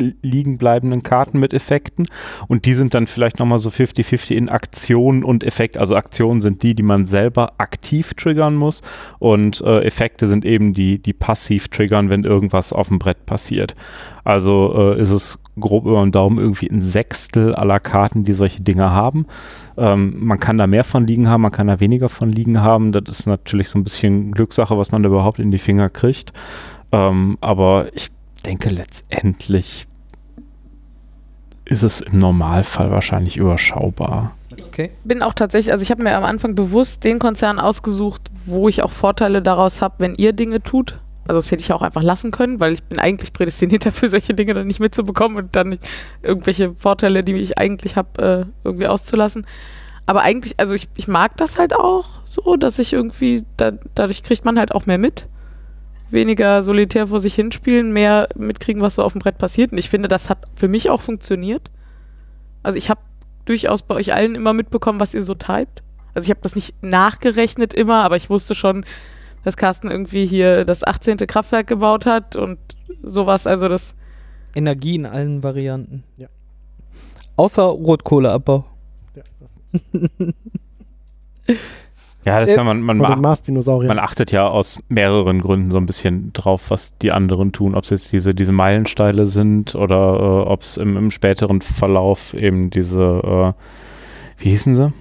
li- liegen bleibenden Karten mit Effekten und die sind dann vielleicht nochmal so 50-50 in Aktion und Effekt. Also Aktionen sind die, die man selber aktiv triggern muss und äh, Effekte sind eben die, die passiv triggern, wenn irgendwas auf dem Brett passiert. Also äh, ist es grob über den Daumen irgendwie ein Sechstel aller Karten, die solche Dinge haben. Ähm, man kann da mehr von liegen haben, man kann da weniger von liegen haben. Das ist natürlich so ein bisschen Glückssache, was man da überhaupt in die Finger kriegt. Ähm, aber ich denke letztendlich ist es im Normalfall wahrscheinlich überschaubar. okay. bin auch tatsächlich, also ich habe mir am Anfang bewusst den Konzern ausgesucht, wo ich auch Vorteile daraus habe, wenn ihr Dinge tut. Also das hätte ich auch einfach lassen können, weil ich bin eigentlich prädestiniert dafür, solche Dinge dann nicht mitzubekommen und dann nicht irgendwelche Vorteile, die ich eigentlich habe, äh, irgendwie auszulassen. Aber eigentlich, also ich, ich mag das halt auch so, dass ich irgendwie, da, dadurch kriegt man halt auch mehr mit. Weniger solitär vor sich hinspielen, mehr mitkriegen, was so auf dem Brett passiert. Und ich finde, das hat für mich auch funktioniert. Also ich habe durchaus bei euch allen immer mitbekommen, was ihr so treibt. Also ich habe das nicht nachgerechnet immer, aber ich wusste schon, dass Carsten irgendwie hier das 18. Kraftwerk gebaut hat und sowas. Also das, Energie in allen Varianten. Ja. Außer Rotkohleabbau. Ja, das Ja, das Äh, kann man, man, Mars-Dinosauriern. man achtet ja aus mehreren Gründen so ein bisschen drauf, was die anderen tun. Ob es jetzt diese, diese Meilensteine sind oder äh, ob es im, im späteren Verlauf eben diese, äh, wie hießen sie?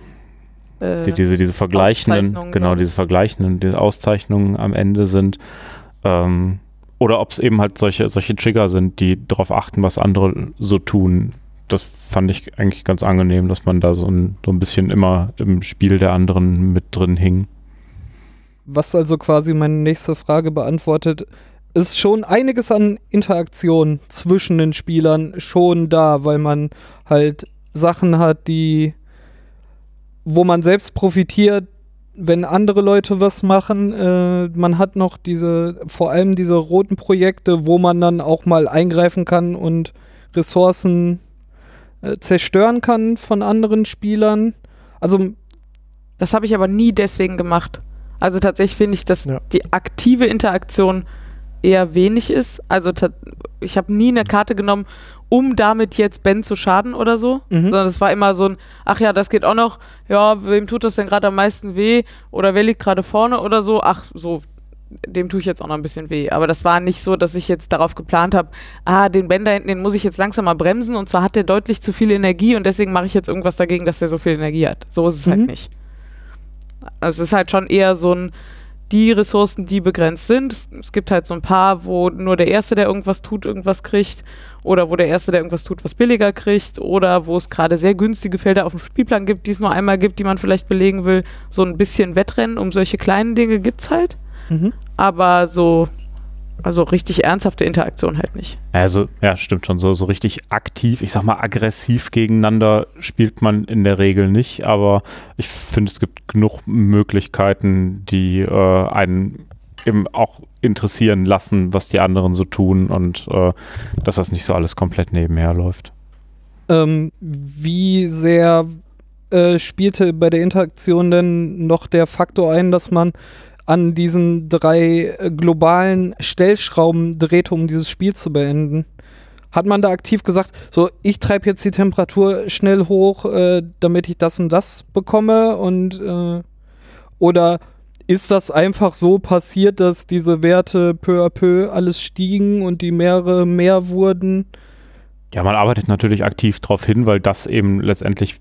äh, die, diese, diese vergleichenden, Auszeichnungen, genau, ich. diese vergleichenden, diese Auszeichnungen am Ende sind. Ähm, oder ob es eben halt solche, solche Trigger sind, die darauf achten, was andere so tun. Das fand ich eigentlich ganz angenehm, dass man da so ein, so ein bisschen immer im Spiel der anderen mit drin hing. Was also quasi meine nächste Frage beantwortet, ist schon einiges an Interaktion zwischen den Spielern schon da, weil man halt Sachen hat, die wo man selbst profitiert, wenn andere Leute was machen. Äh, man hat noch diese, vor allem diese roten Projekte, wo man dann auch mal eingreifen kann und Ressourcen äh, zerstören kann von anderen Spielern. Also das habe ich aber nie deswegen gemacht. Also tatsächlich finde ich, dass Ja. die aktive Interaktion eher wenig ist. Also ich habe nie eine Karte genommen, um damit jetzt Ben zu schaden oder so. Mhm. Sondern es war immer so ein, ach ja, das geht auch noch. Ja, wem tut das denn gerade am meisten weh? Oder wer liegt gerade vorne oder so? Ach, so, dem tue ich jetzt auch noch ein bisschen weh. Aber das war nicht so, dass ich jetzt darauf geplant habe, ah, den Ben da hinten, den muss ich jetzt langsam mal bremsen. Und zwar hat der deutlich zu viel Energie und deswegen mache ich jetzt irgendwas dagegen, dass der so viel Energie hat. So ist es Mhm. halt nicht. Also es ist halt schon eher so ein, die Ressourcen, die begrenzt sind. Es, es gibt halt so ein paar, wo nur der Erste, der irgendwas tut, irgendwas kriegt. Oder wo der Erste, der irgendwas tut, was billiger kriegt. Oder wo es gerade sehr günstige Felder auf dem Spielplan gibt, die es nur einmal gibt, die man vielleicht belegen will. So ein bisschen Wettrennen um solche kleinen Dinge gibt's halt. Mhm. Aber so, also richtig ernsthafte Interaktion halt nicht. Also, ja, stimmt schon. So, so richtig aktiv, ich sag mal aggressiv gegeneinander spielt man in der Regel nicht, aber ich finde, es gibt genug Möglichkeiten, die äh, einen eben auch interessieren lassen, was die anderen so tun und äh, dass das nicht so alles komplett nebenher läuft. Ähm, wie sehr äh, spielte bei der Interaktion denn noch der Faktor ein, dass man an diesen drei äh, globalen Stellschrauben dreht, um dieses Spiel zu beenden? Hat man da aktiv gesagt, so, ich treibe jetzt die Temperatur schnell hoch, äh, damit ich das und das bekomme? Und äh, oder ist das einfach so passiert, dass diese Werte peu à peu alles stiegen und die Meere mehr wurden? Ja, man arbeitet natürlich aktiv darauf hin, weil das eben letztendlich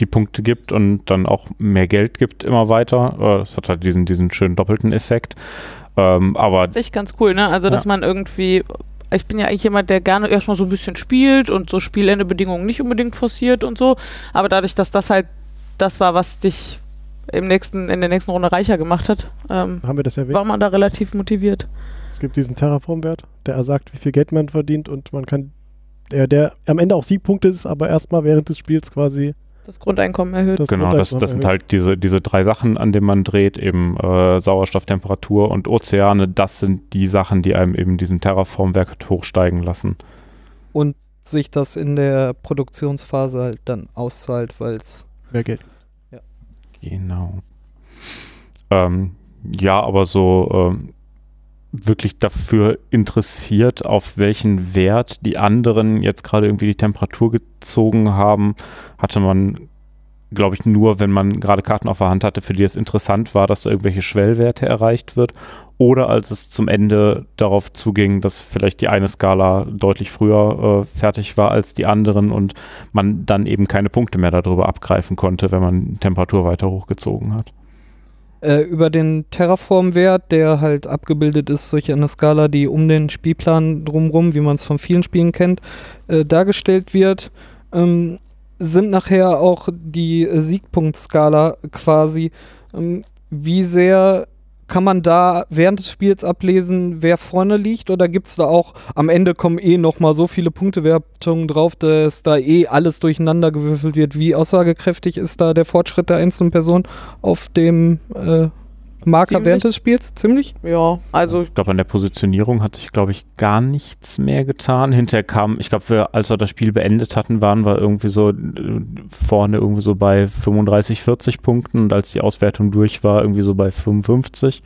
die Punkte gibt und dann auch mehr Geld gibt immer weiter. Äh, Das hat halt diesen, diesen schönen doppelten Effekt. Ähm, aber Das ist echt ganz cool, ne? Also, dass Ja. man irgendwie. Ich bin ja eigentlich jemand, der gerne erstmal so ein bisschen spielt und so Spielendebedingungen nicht unbedingt forciert und so. Aber dadurch, dass das halt das war, was dich im nächsten, in der nächsten Runde reicher gemacht hat, ähm, Haben wir das erwähnt? war man da relativ motiviert. Es gibt diesen Terraform-Wert, der sagt, wie viel Geld man verdient und man kann, der, der am Ende auch Siegpunkte ist, aber erstmal während des Spiels quasi Das Grundeinkommen erhöht. das Genau, das, Grundeinkommen das sind erhöht. halt diese, diese drei Sachen, an denen man dreht, eben äh, Sauerstoff, Temperatur und Ozeane. Das sind die Sachen, die einem eben diesen Terraformwert hochsteigen lassen. und sich das in der Produktionsphase halt dann auszahlt, weil es mehr Geld. Genau. Ähm, ja, aber so ähm, wirklich dafür interessiert, auf welchen Wert die anderen jetzt gerade irgendwie die Temperatur gezogen haben, hatte man, glaube ich, nur, wenn man gerade Karten auf der Hand hatte, für die es interessant war, dass da irgendwelche Schwellwerte erreicht wird. Oder als es zum Ende darauf zuging, dass vielleicht die eine Skala deutlich früher äh, fertig war als die anderen und man dann eben keine Punkte mehr darüber abgreifen konnte, wenn man Temperatur weiter hochgezogen hat. Äh, über den Terraform-Wert, der halt abgebildet ist durch eine Skala, die um den Spielplan drumrum, wie man es von vielen Spielen kennt, äh, dargestellt wird, ähm, sind nachher auch die Siegpunktskala quasi. Ähm, wie sehr kann man da während des Spiels ablesen, wer vorne liegt? Oder gibt es da auch, am Ende kommen eh nochmal so viele Punktewertungen drauf, dass da eh alles durcheinander gewürfelt wird? Wie aussagekräftig ist da der Fortschritt der einzelnen Person auf dem äh, Marker Ziemlich. während des Spiels? Ziemlich? Ja, also Ich glaube, an der Positionierung hat sich, glaube ich, gar nichts mehr getan. Hinterher kam, ich glaube, wir, als wir das Spiel beendet hatten, waren wir irgendwie so äh, vorne irgendwie so bei 35, 40 Punkten und als die Auswertung durch war, irgendwie so bei 55.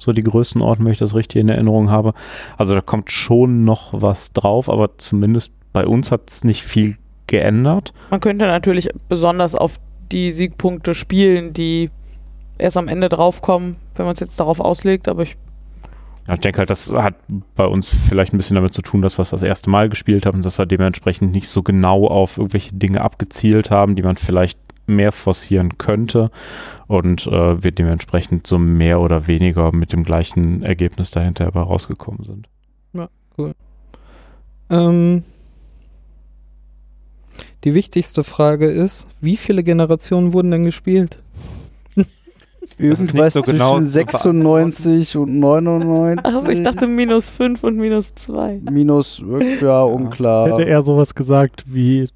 So die Größenordnung, wenn ich das richtig in Erinnerung habe. Also da kommt schon noch was drauf, aber zumindest bei uns hat es nicht viel geändert. man könnte natürlich besonders auf die Siegpunkte spielen, die erst am Ende draufkommen, wenn man es jetzt darauf auslegt, aber ich Ja, ich denke halt, das hat bei uns vielleicht ein bisschen damit zu tun, dass wir es das erste Mal gespielt haben und dass wir dementsprechend nicht so genau auf irgendwelche Dinge abgezielt haben, die man vielleicht mehr forcieren könnte und äh, wir dementsprechend so mehr oder weniger mit dem gleichen Ergebnis dahinter aber rausgekommen sind. Ähm, die wichtigste Frage ist, wie viele Generationen wurden denn gespielt? Irgendwas so zwischen genau zu 96 und 99. also ich dachte minus 5 und minus 2. Minus, ja, unklar. Hätte er sowas gesagt wie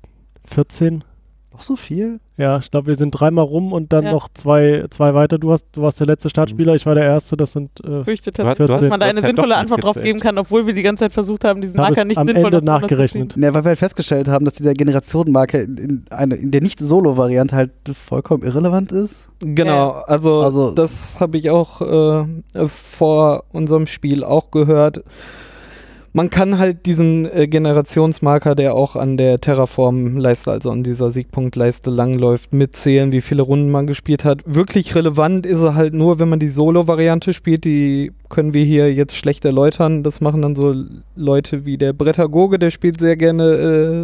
14? Doch so viel? Ja, ich glaube, wir sind dreimal rum und dann Ja. noch zwei, zwei weiter. Du, hast, du warst der letzte Startspieler, ich war der Erste. Das sind äh, du dass man da eine ja sinnvolle Antwort drauf geben kann, obwohl wir die ganze Zeit versucht haben, diesen Marker nicht am sinnvoll Ende nachgerechnet. Ne, weil wir halt festgestellt haben, dass die der Generationenmarke in, in, eine, in der Nicht-Solo-Variante halt vollkommen irrelevant ist. Genau, also, Also- das habe ich auch äh, vor unserem Spiel auch gehört. Man kann halt diesen äh, Generationsmarker, der auch an der Terraform-Leiste, also an dieser Siegpunktleiste langläuft, mitzählen, wie viele Runden man gespielt hat. Wirklich relevant ist er halt nur, wenn man die Solo-Variante spielt. Die können wir hier jetzt schlecht erläutern. Das machen dann so Leute wie der Brettagoge, der spielt sehr gerne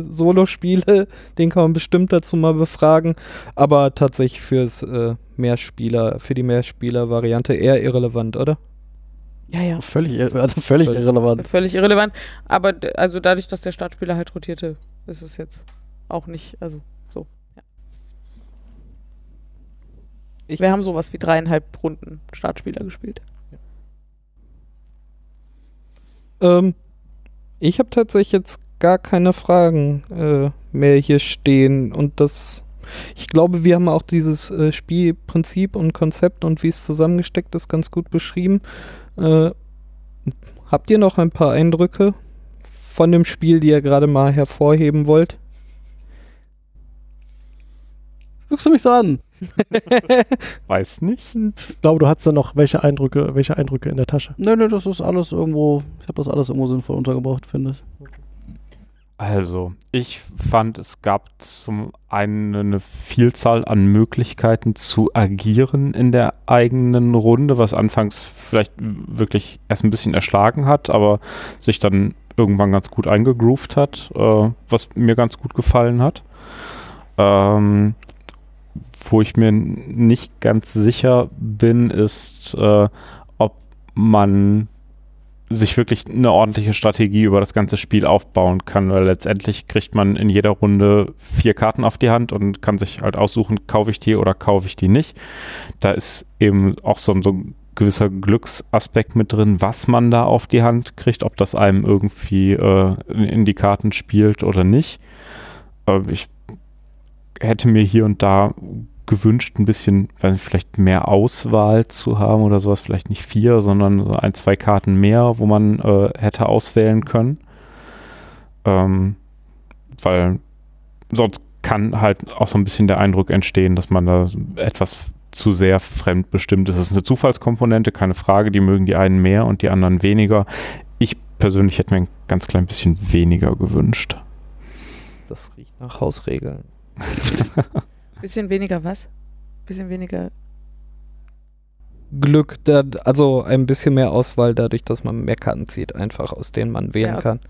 äh, Solo-Spiele. Den kann man bestimmt dazu mal befragen. Aber tatsächlich fürs äh, Mehrspieler, für die Mehrspieler-Variante eher irrelevant, oder? Ja, ja. Völlig, also völlig Völlig. irrelevant. Völlig irrelevant. Aber also dadurch, dass der Startspieler halt rotierte, ist es jetzt auch nicht, also so. Ja. Ich- Wir haben sowas wie dreieinhalb Runden Startspieler gespielt. Ähm, ich habe tatsächlich jetzt gar keine Fragen äh, mehr hier stehen und das. Ich glaube, wir haben auch dieses äh, Spielprinzip und Konzept und wie es zusammengesteckt ist ganz gut beschrieben. Äh, habt ihr noch ein paar Eindrücke von dem Spiel, die ihr gerade mal hervorheben wollt? Guckst du mich so an? Weiß nicht. Ich glaube, du hattest da noch welche Eindrücke, welche Eindrücke in der Tasche. Nö, nö, das ist alles irgendwo, ich habe das alles irgendwo sinnvoll untergebracht, finde ich. Also, ich fand, es gab zum einen eine Vielzahl an Möglichkeiten zu agieren in der eigenen Runde, was anfangs vielleicht wirklich erst ein bisschen erschlagen hat, aber sich dann irgendwann ganz gut eingegroovt hat, äh, was mir ganz gut gefallen hat. Ähm, wo ich mir nicht ganz sicher bin, ist, äh, ob man sich wirklich eine ordentliche Strategie über das ganze Spiel aufbauen kann, weil letztendlich kriegt man in jeder Runde vier Karten auf die Hand und kann sich halt aussuchen, kaufe ich die oder kaufe ich die nicht. Da ist eben auch so, so ein gewisser Glücksaspekt mit drin, was man da auf die Hand kriegt, ob das einem irgendwie äh, in, die Karten spielt oder nicht. Äh, ich hätte mir hier und da gewünscht, ein bisschen, weiß nicht, vielleicht mehr Auswahl zu haben oder sowas, vielleicht nicht vier, sondern so ein, zwei Karten mehr, wo man äh, hätte auswählen können. Ähm, weil sonst kann halt auch so ein bisschen der Eindruck entstehen, dass man da etwas zu sehr fremdbestimmt ist. Es ist eine Zufallskomponente, keine Frage, die mögen die einen mehr und die anderen weniger. Ich persönlich hätte mir ein ganz klein bisschen weniger gewünscht. Das riecht nach Hausregeln. Bisschen weniger was? Bisschen weniger. Glück, da, also ein bisschen mehr Auswahl dadurch, dass man mehr Karten zieht, einfach aus denen man wählen Ja. kann.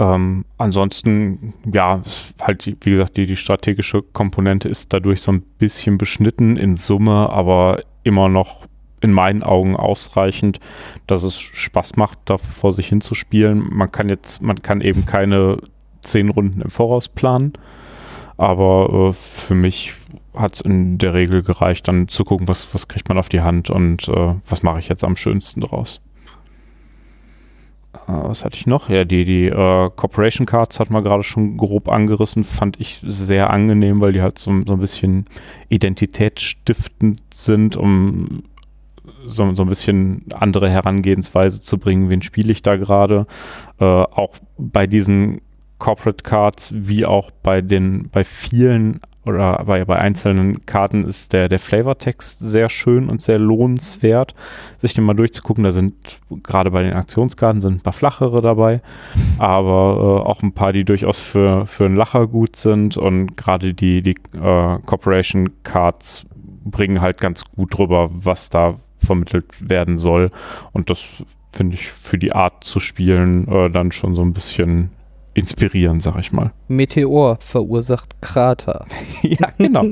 Ähm, ansonsten, ja, halt, wie gesagt, die, die strategische Komponente ist dadurch so ein bisschen beschnitten in Summe, aber immer noch in meinen Augen ausreichend, dass es Spaß macht, da vor sich hinzuspielen. Man kann jetzt, man kann eben keine zehn Runden im Voraus planen, aber äh, für mich hat es in der Regel gereicht, dann zu gucken, was, was kriegt man auf die Hand und äh, was mache ich jetzt am schönsten draus. Äh, was hatte ich noch? Ja, die, die äh, Corporation Cards hat man gerade schon grob angerissen, fand ich sehr angenehm, weil die halt so, so ein bisschen identitätsstiftend sind, um so, so ein bisschen andere Herangehensweise zu bringen, wen spiele ich da gerade. Äh, auch bei diesen Corporate Cards wie auch bei den, bei vielen oder bei, bei einzelnen Karten ist der, der Flavortext sehr schön und sehr lohnenswert, sich den mal durchzugucken. Da sind gerade bei den Aktionskarten sind ein paar flachere dabei, aber äh, auch ein paar, die durchaus für, für einen Lacher gut sind und gerade die, die äh, Corporation Cards bringen halt ganz gut drüber, was da vermittelt werden soll. Und das finde ich für die Art zu spielen äh, dann schon so ein bisschen inspirierend, sag ich mal. Meteor verursacht Krater. ja, genau.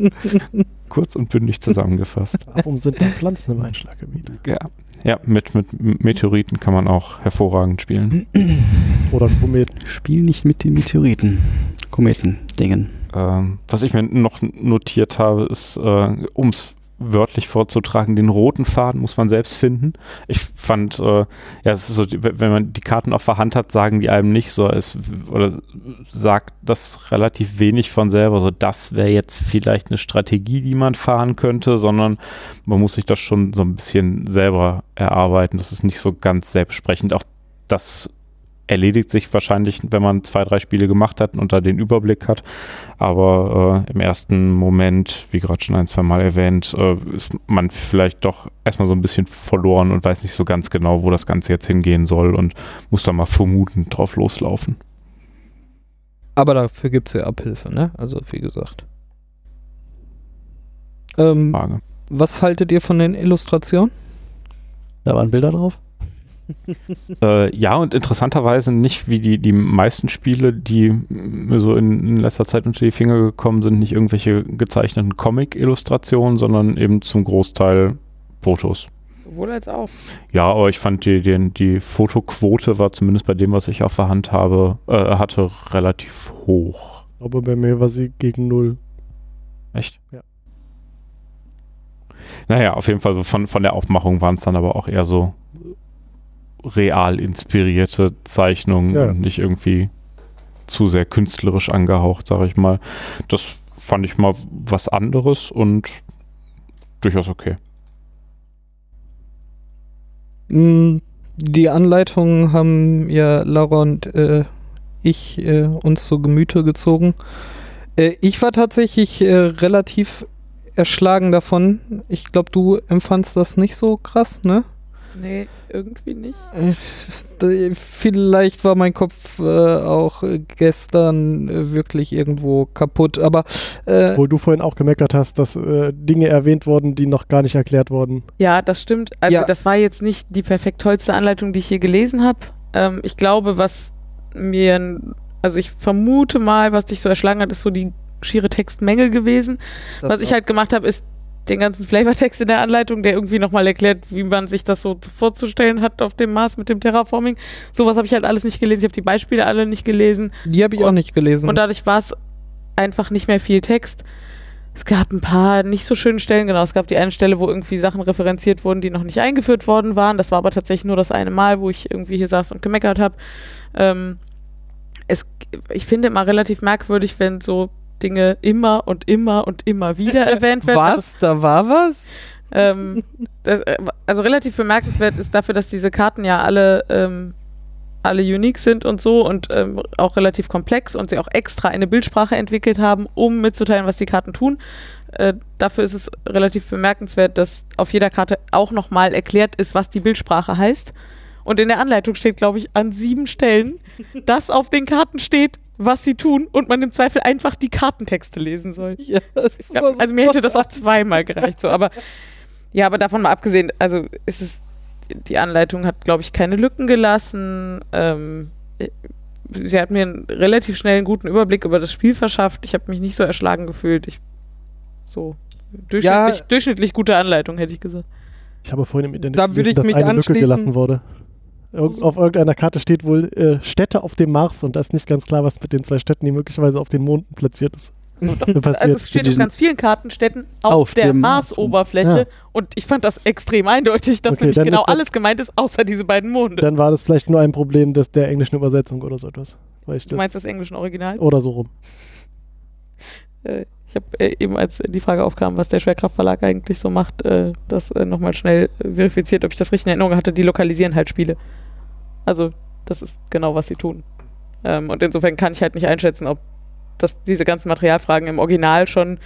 Kurz und bündig zusammengefasst. Warum sind da Pflanzen im Einschlaggebiet? Ja, ja mit, mit Meteoriten kann man auch hervorragend spielen. Oder Kometen? Spiel nicht mit den Meteoriten. Kometen, Dingen. Ähm, was ich mir noch notiert habe, ist, äh, um es wörtlich vorzutragen, den roten Faden muss man selbst finden. Ich fand, äh, ja, es ist so, wenn man die Karten auf der Hand hat, sagen die einem nicht so, es, oder sagt das relativ wenig von selber, so das wäre jetzt vielleicht eine Strategie, die man fahren könnte, sondern man muss sich das schon so ein bisschen selber erarbeiten. Das ist nicht so ganz selbstsprechend. Auch das erledigt sich wahrscheinlich, wenn man zwei, drei Spiele gemacht hat und da den Überblick hat. Aber äh, im ersten Moment, wie gerade schon ein, zwei Mal erwähnt, äh, ist man vielleicht doch erstmal so ein bisschen verloren und weiß nicht so ganz genau, wo das Ganze jetzt hingehen soll und muss da mal vermutend drauf loslaufen. Aber dafür gibt es ja Abhilfe, ne? Also wie gesagt. Ähm, Frage. was haltet ihr von den Illustrationen? Da waren Bilder drauf. Äh, ja, und interessanterweise nicht wie die, die meisten Spiele, die mir so in, in letzter Zeit unter die Finger gekommen sind, nicht irgendwelche gezeichneten Comic-Illustrationen, sondern eben zum Großteil Fotos. Sowohl als auch. Ja, aber ich fand die, die, die Fotoquote war zumindest bei dem, was ich auf der Hand habe, äh, hatte, relativ hoch. Aber bei mir war sie gegen null. Echt? Ja. Naja, auf jeden Fall so von, von der Aufmachung waren es dann aber auch eher so real inspirierte Zeichnungen Ja. und nicht irgendwie zu sehr künstlerisch angehaucht, sage ich mal. Das fand ich mal was anderes und durchaus okay. Mm, Die Anleitungen haben ja Laura und äh, ich äh, uns zu Gemüte gezogen. Äh, ich war tatsächlich äh, relativ erschlagen davon. Ich glaube, du empfandst das nicht so krass, ne? Nee, irgendwie nicht. Äh, Vielleicht war mein Kopf äh, auch gestern äh, wirklich irgendwo kaputt, aber äh, Obwohl du vorhin auch gemeckert hast, dass äh, Dinge erwähnt wurden, die noch gar nicht erklärt wurden. Ja, das stimmt. Also Ja. das war jetzt nicht die perfekt tollste Anleitung, die ich hier gelesen habe. Ähm, ich glaube, was mir, also ich vermute mal, was dich so erschlagen hat, ist so die schiere Textmenge gewesen. das Was ich halt gemacht habe, ist den ganzen Flavortext in der Anleitung, der irgendwie nochmal erklärt, wie man sich das so vorzustellen hat auf dem Mars mit dem Terraforming. Sowas habe ich halt alles nicht gelesen. Ich habe die Beispiele alle nicht gelesen. die habe ich auch nicht gelesen. Und dadurch war es einfach nicht mehr viel Text. Es gab ein paar nicht so schöne Stellen, genau. Es gab die eine Stelle, wo irgendwie Sachen referenziert wurden, die noch nicht eingeführt worden waren. Das war aber tatsächlich nur das eine Mal, wo ich irgendwie hier saß und gemeckert habe. Ähm, es, ich finde immer relativ merkwürdig, wenn so Dinge immer und immer und immer wieder erwähnt werden. Also, was? Da war was? ähm, das, äh, also relativ bemerkenswert ist dafür, dass diese Karten ja alle, ähm, alle unique sind und so und ähm, auch relativ komplex und sie auch extra eine Bildsprache entwickelt haben, um mitzuteilen, was die Karten tun. Äh, dafür ist es relativ bemerkenswert, dass auf jeder Karte auch nochmal erklärt ist, was die Bildsprache heißt. Und in der Anleitung steht, glaube ich, an sieben Stellen, dass auf den Karten steht, was sie tun und man im Zweifel einfach die Kartentexte lesen soll. Ja, Ja, so also mir hätte das auch zweimal gereicht, so, aber ja, aber davon mal abgesehen, also ist es, die Anleitung hat, glaube ich, keine Lücken gelassen. Ähm, äh, sie hat mir einen relativ schnell einen guten Überblick über das Spiel verschafft. Ich habe mich nicht so erschlagen gefühlt. Ich so durchschnittlich, durchschnittlich gute Anleitung, hätte ich gesagt. Ich habe vorhin im Internet Da würde ich dass mich eine Lücke gelassen wurde. Irg auf irgendeiner Karte steht wohl äh, Städte auf dem Mars und da ist nicht ganz klar, was mit den zwei Städten, die möglicherweise auf den Monden platziert ist. passiert. Also es steht auf ganz vielen Kartenstädten auf, Auf der dem Mars. Marsoberfläche Ja. und ich fand das extrem eindeutig, dass Okay, nämlich genau alles gemeint ist, außer diese beiden Monde. Dann war das vielleicht nur ein Problem des, der englischen Übersetzung oder so etwas. Weil ich du das, meinst das englischen Original? oder so rum. Äh, ich habe äh, eben, als die Frage aufkam, was der Schwerkraftverlag eigentlich so macht, äh, das äh, nochmal schnell verifiziert, ob ich das richtig in Erinnerung hatte. Die lokalisieren halt Spiele. Also, das ist genau, was sie tun. Ähm, und insofern kann ich halt nicht einschätzen, ob das, diese ganzen Materialfragen im Original schon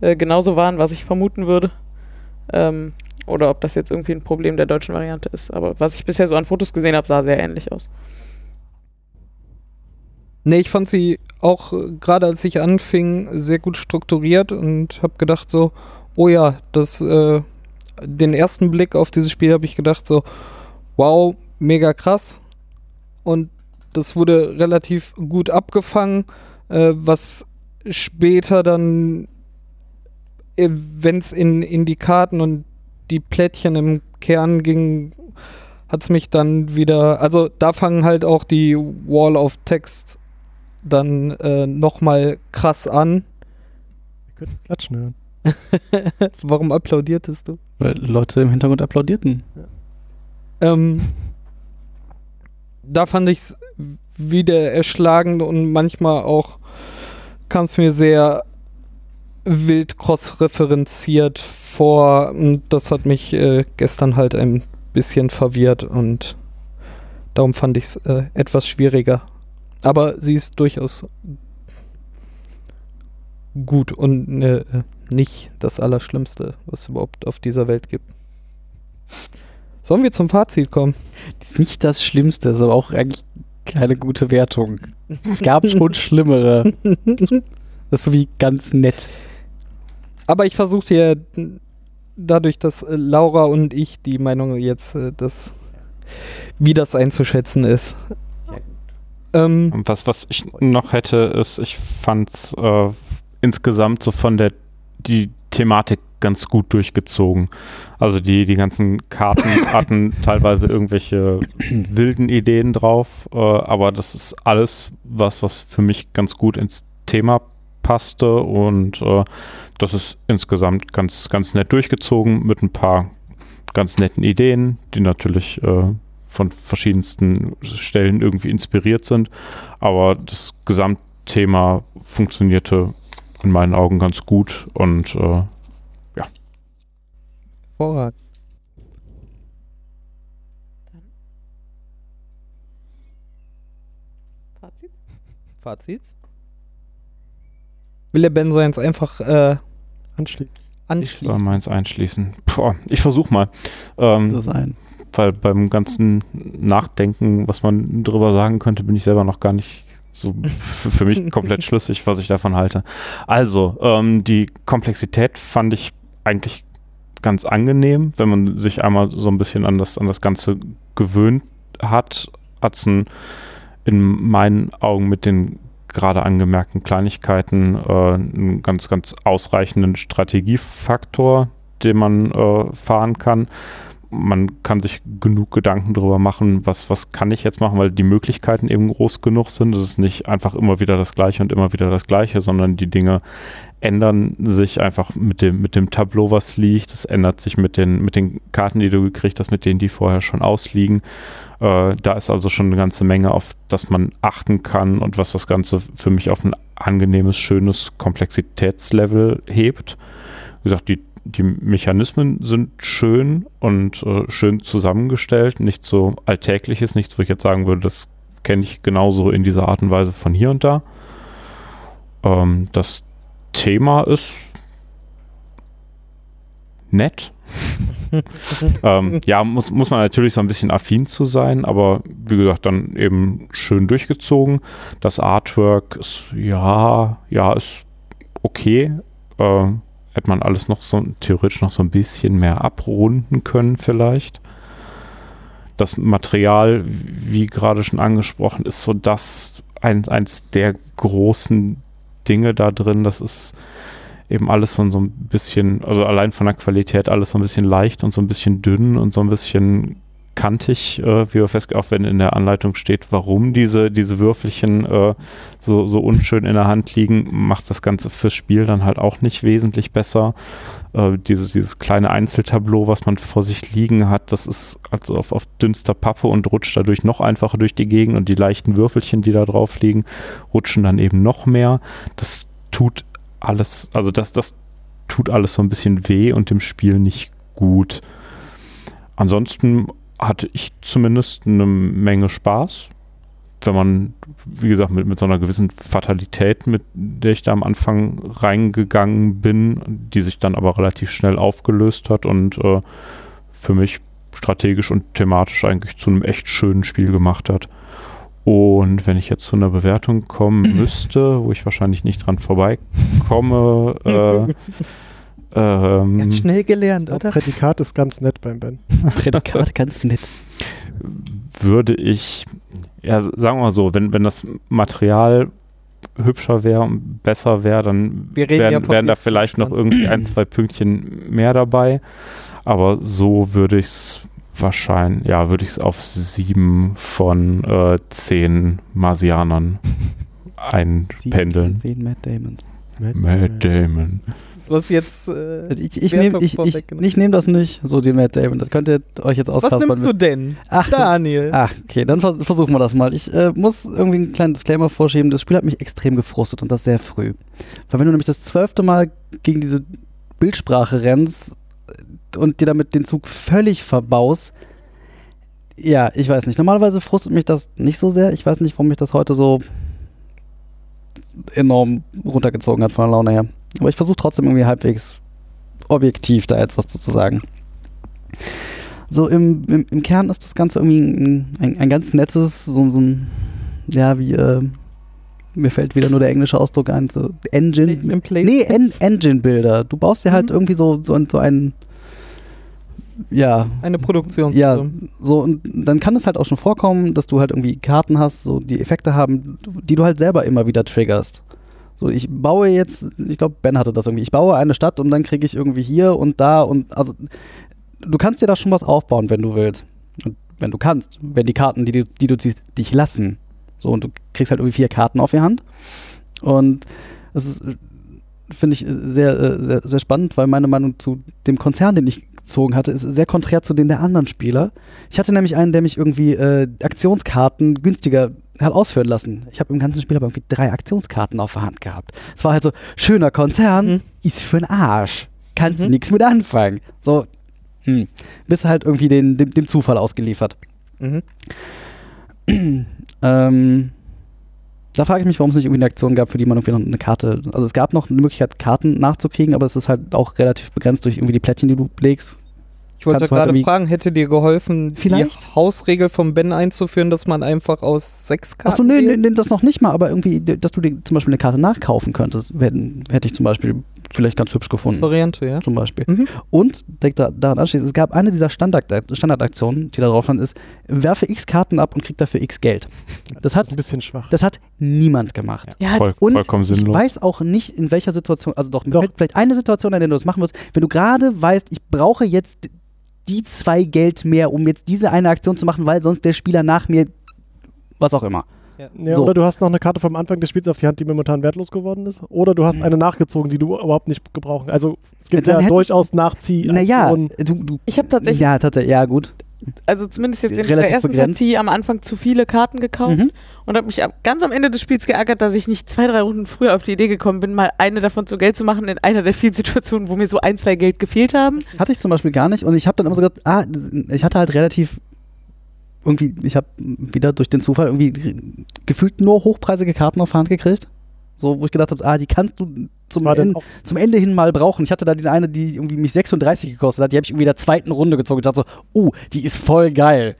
genauso waren, was ich vermuten würde. Ähm, oder ob das jetzt irgendwie ein Problem der deutschen Variante ist. Aber was ich bisher so an Fotos gesehen habe, sah sehr ähnlich aus. Nee, ich fand sie auch, äh, gerade als ich anfing, sehr gut strukturiert und habe gedacht so, oh ja, das, äh, den ersten Blick auf dieses Spiel habe ich gedacht so, wow, mega krass. Und das wurde relativ gut abgefangen, äh, was später dann, wenn es in, in die Karten und die Plättchen im Kern ging, hat es mich dann wieder, also da fangen halt auch die Wall of Text dann äh, nochmal krass an. Ihr könnt das Klatschen hören. Warum applaudiertest du? Weil Leute im Hintergrund applaudierten. Ähm, da fand ich es wieder erschlagend und manchmal auch kam es mir sehr wild cross-referenziert vor. Und das hat mich äh, gestern halt ein bisschen verwirrt und darum fand ich es äh, etwas schwieriger. Aber sie ist durchaus gut und äh, nicht das Allerschlimmste, was es überhaupt auf dieser Welt gibt. Sollen wir zum Fazit kommen? Nicht das Schlimmste, ist aber auch eigentlich keine gute Wertung. Es gab schon schlimmere. Das ist so wie ganz nett. Aber ich versuche hier dadurch, dass äh, Laura und ich die Meinung jetzt, äh, das, wie das einzuschätzen ist. Ähm, was, was ich noch hätte, ist, ich fand es äh, insgesamt so von der die Thematik ganz gut durchgezogen. Also die, die ganzen Karten hatten teilweise irgendwelche wilden Ideen drauf, äh, aber das ist alles was, was für mich ganz gut ins Thema passte und äh, das ist insgesamt ganz, ganz nett durchgezogen mit ein paar ganz netten Ideen, die natürlich äh, von verschiedensten Stellen irgendwie inspiriert sind. Aber das Gesamtthema funktionierte in meinen Augen ganz gut und äh, Hervorragend. Fazit? Fazit? Will der Ben seins einfach äh, Anschließend. ich anschließen? soll meins einschließen. Boah, ich versuche mal. Ähm, So sein. Weil beim ganzen Nachdenken, was man drüber sagen könnte, bin ich selber noch gar nicht so für, mich komplett schlüssig, was ich davon halte. Also, ähm, die Komplexität fand ich eigentlich ganz angenehm, wenn man sich einmal so ein bisschen an das, an das Ganze gewöhnt hat, hat es in meinen Augen mit den gerade angemerkten Kleinigkeiten äh, einen ganz, ganz ausreichenden Strategiefaktor, den man äh, fahren kann man kann sich genug Gedanken darüber machen, was, was kann ich jetzt machen, weil die Möglichkeiten eben groß genug sind. Es ist nicht einfach immer wieder das Gleiche und immer wieder das Gleiche, sondern die Dinge ändern sich einfach mit dem, mit dem Tableau, was liegt. Es ändert sich mit den, mit den Karten, die du gekriegt hast, mit denen, die vorher schon ausliegen. Äh, da ist also schon eine ganze Menge, auf das man achten kann und was das Ganze für mich auf ein angenehmes, schönes Komplexitätslevel hebt. Wie gesagt, die die Mechanismen sind schön und äh, schön zusammengestellt, nicht so alltägliches, nichts, wo ich jetzt sagen würde, das kenne ich genauso in dieser Art und Weise von hier und da. Ähm, das Thema ist nett. ähm, ja, muss, muss man natürlich so ein bisschen affin zu sein, aber wie gesagt, dann eben schön durchgezogen. Das Artwork ist, ja, ja, ist okay. Äh, hätte man alles noch so theoretisch noch so ein bisschen mehr abrunden können vielleicht. Das Material, wie gerade schon angesprochen, ist so das ein, eins der großen Dinge da drin. Das ist eben alles so, so ein bisschen, also allein von der Qualität alles so ein bisschen leicht und so ein bisschen dünn und so ein bisschen kantig, äh, wie wir festgestellt auch wenn in der Anleitung steht, warum diese, diese Würfelchen äh, so, so unschön in der Hand liegen, macht das Ganze fürs Spiel dann halt auch nicht wesentlich besser. Äh, dieses, dieses kleine Einzeltableau, was man vor sich liegen hat, das ist also auf, auf dünnster Pappe und rutscht dadurch noch einfacher durch die Gegend und die leichten Würfelchen, die da drauf liegen, rutschen dann eben noch mehr. Das tut alles, also das, das tut alles so ein bisschen weh und dem Spiel nicht gut. Ansonsten hatte ich zumindest eine Menge Spaß. Wenn man, wie gesagt, mit, mit so einer gewissen Fatalität, mit der ich da am Anfang reingegangen bin, die sich dann aber relativ schnell aufgelöst hat und äh, für mich strategisch und thematisch eigentlich zu einem echt schönen Spiel gemacht hat. Und wenn ich jetzt zu einer Bewertung kommen müsste, wo ich wahrscheinlich nicht dran vorbeikomme, äh, ähm, Ganz schnell gelernt, oder? Prädikat ist ganz nett beim Ben. Prädikat ganz nett. würde ich, ja, sagen wir mal so, wenn, wenn das Material hübscher wäre und besser wäre, dann ja wären, wären da vielleicht noch irgendwie ein, zwei Pünktchen mehr dabei. Aber so würde ich es wahrscheinlich, ja, würde ich es auf sieben von äh, zehn Marsianern einpendeln. Zehn Matt Damons. Matt Damon. Was jetzt. Äh, Ich, ich nehme ich, ich, ich nehm das nicht, so die Matt Damon. Das könnt ihr euch jetzt was auskaspern. nimmst du denn? Ach, Daniel. Ach, okay, dann vers versuchen wir das mal. Ich äh, muss irgendwie einen kleinen Disclaimer vorschieben. Das Spiel hat mich extrem gefrustet und das sehr früh. Weil wenn du nämlich das zwölfte Mal gegen diese Bildsprache rennst äh, und dir damit den Zug völlig verbaust, ja, ich weiß nicht. Normalerweise frustet mich das nicht so sehr. Ich weiß nicht, warum mich das heute so enorm runtergezogen hat von der Laune her. Aber ich versuche trotzdem irgendwie halbwegs objektiv da jetzt was zu, sagen. So im, im, im Kern ist das Ganze irgendwie ein, ein, ein ganz nettes, so, so ein, ja, wie, äh, mir fällt wieder nur der englische Ausdruck ein, so Engine. Play Nee, en Engine-Bilder. Du baust dir halt Mhm. irgendwie so, so, ein- so einen, ja, eine Produktion. ja, so und dann kann es halt auch schon vorkommen, dass du halt irgendwie Karten hast, so die Effekte haben, die du halt selber immer wieder triggerst. So, ich baue jetzt, ich glaube, Ben hatte das irgendwie, ich baue eine Stadt und dann kriege ich irgendwie hier und da und also du kannst dir da schon was aufbauen, wenn du willst. Und wenn du kannst, wenn die Karten, die, du- die du ziehst, dich lassen. So, und du kriegst halt irgendwie vier Karten auf die Hand. Und es ist, finde ich, sehr, äh, sehr, sehr spannend, weil meine Meinung zu dem Konzern, den ich gezogen hatte, ist sehr konträr zu den der anderen Spieler. Ich hatte nämlich einen, der mich irgendwie äh, Aktionskarten günstiger hat ausführen lassen. Ich habe im ganzen Spiel aber irgendwie drei Aktionskarten auf der Hand gehabt. Es war halt so, schöner Konzern, Mhm. ist für'n Arsch. Kannst Mhm. nichts mit anfangen. So, hm. Bist halt irgendwie den, dem, dem Zufall ausgeliefert. Mhm. Ähm, da frage ich mich, warum es nicht irgendwie eine Aktion gab, für die man irgendwie noch eine Karte. Also es gab noch eine Möglichkeit, Karten nachzukriegen, aber es ist halt auch relativ begrenzt durch irgendwie die Plättchen, die du legst. Ich wollte gerade fragen, hätte dir geholfen, Vielleicht? die Hausregel vom Ben einzuführen, dass man einfach aus sechs Karten. Achso, nee, nee, das noch nicht mal, aber irgendwie, dass du dir zum Beispiel eine Karte nachkaufen könntest, hätte, hätte ich zum Beispiel vielleicht ganz hübsch gefunden. Variante, ja. Zum Beispiel. Mhm. Und direkt da, daran anschließend, es gab eine dieser Standard, Standardaktionen, die da drauf stand, ist, werfe x Karten ab und krieg dafür x Geld. Das Das hat, ist ein bisschen schwach. das hat niemand gemacht. Ja, Voll, Und vollkommen ich sinnlos. weiß auch nicht, in welcher Situation, also doch, Doch. vielleicht eine Situation, in der du das machen wirst, wenn du gerade weißt, ich brauche jetzt die zwei Geld mehr, um jetzt diese eine Aktion zu machen, weil sonst der Spieler nach mir, was auch immer. Ja, So. Oder du hast noch eine Karte vom Anfang des Spiels auf die Hand, die momentan wertlos geworden ist. Oder du hast eine nachgezogen, die du überhaupt nicht gebrauchen. Also es gibt Dann ja durchaus Nachzieh. Naja, du, du, Ich habe tatsächlich, ja, tatsächlich, ja, gut. also zumindest jetzt in Relativ der ersten begrenzt. Partie am Anfang zu viele Karten gekauft Mhm. und habe mich ganz am Ende des Spiels geärgert, dass ich nicht zwei, drei Runden früher auf die Idee gekommen bin, mal eine davon zu Geld zu machen in einer der vielen Situationen, wo mir so ein, zwei Geld gefehlt haben. Hatte ich zum Beispiel gar nicht und ich habe dann immer so gedacht, ah, ich hatte halt relativ irgendwie, ich habe wieder durch den Zufall irgendwie gefühlt nur hochpreisige Karten auf Hand gekriegt. So, wo ich gedacht habe, ah, die kannst du zum, Ende, zum Ende hin mal brauchen. Ich hatte da diese eine, die irgendwie mich 36 gekostet hat, die habe ich irgendwie in der zweiten Runde gezogen. Ich dachte so, oh, die ist voll geil.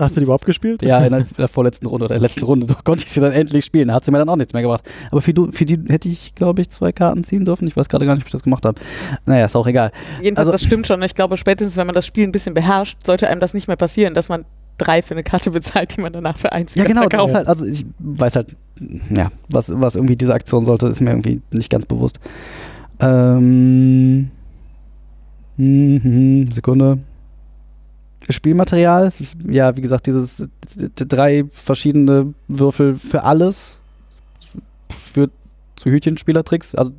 Hast du die überhaupt gespielt? Ja, in der, vorletzten Runde oder der letzten Runde konnte ich sie dann endlich spielen. Da hat sie mir dann auch nichts mehr gebracht. Aber für, du, für die hätte ich, glaube ich, zwei Karten ziehen dürfen. Ich weiß gerade gar nicht, ob ich das gemacht habe. Naja, ist auch egal. Jedenfalls, Also- das stimmt schon. Ich glaube, spätestens, wenn man das Spiel ein bisschen beherrscht, sollte einem das nicht mehr passieren, dass man drei für eine Karte bezahlt, die man danach für eins Ja, genau, das halt, also ich weiß halt, ja, was, was irgendwie diese Aktion sollte, ist mir irgendwie nicht ganz bewusst. Ähm, mhm, Sekunde. Spielmaterial, ja, wie gesagt, dieses drei verschiedene Würfel für alles führt zu Hütchenspielertricks. Also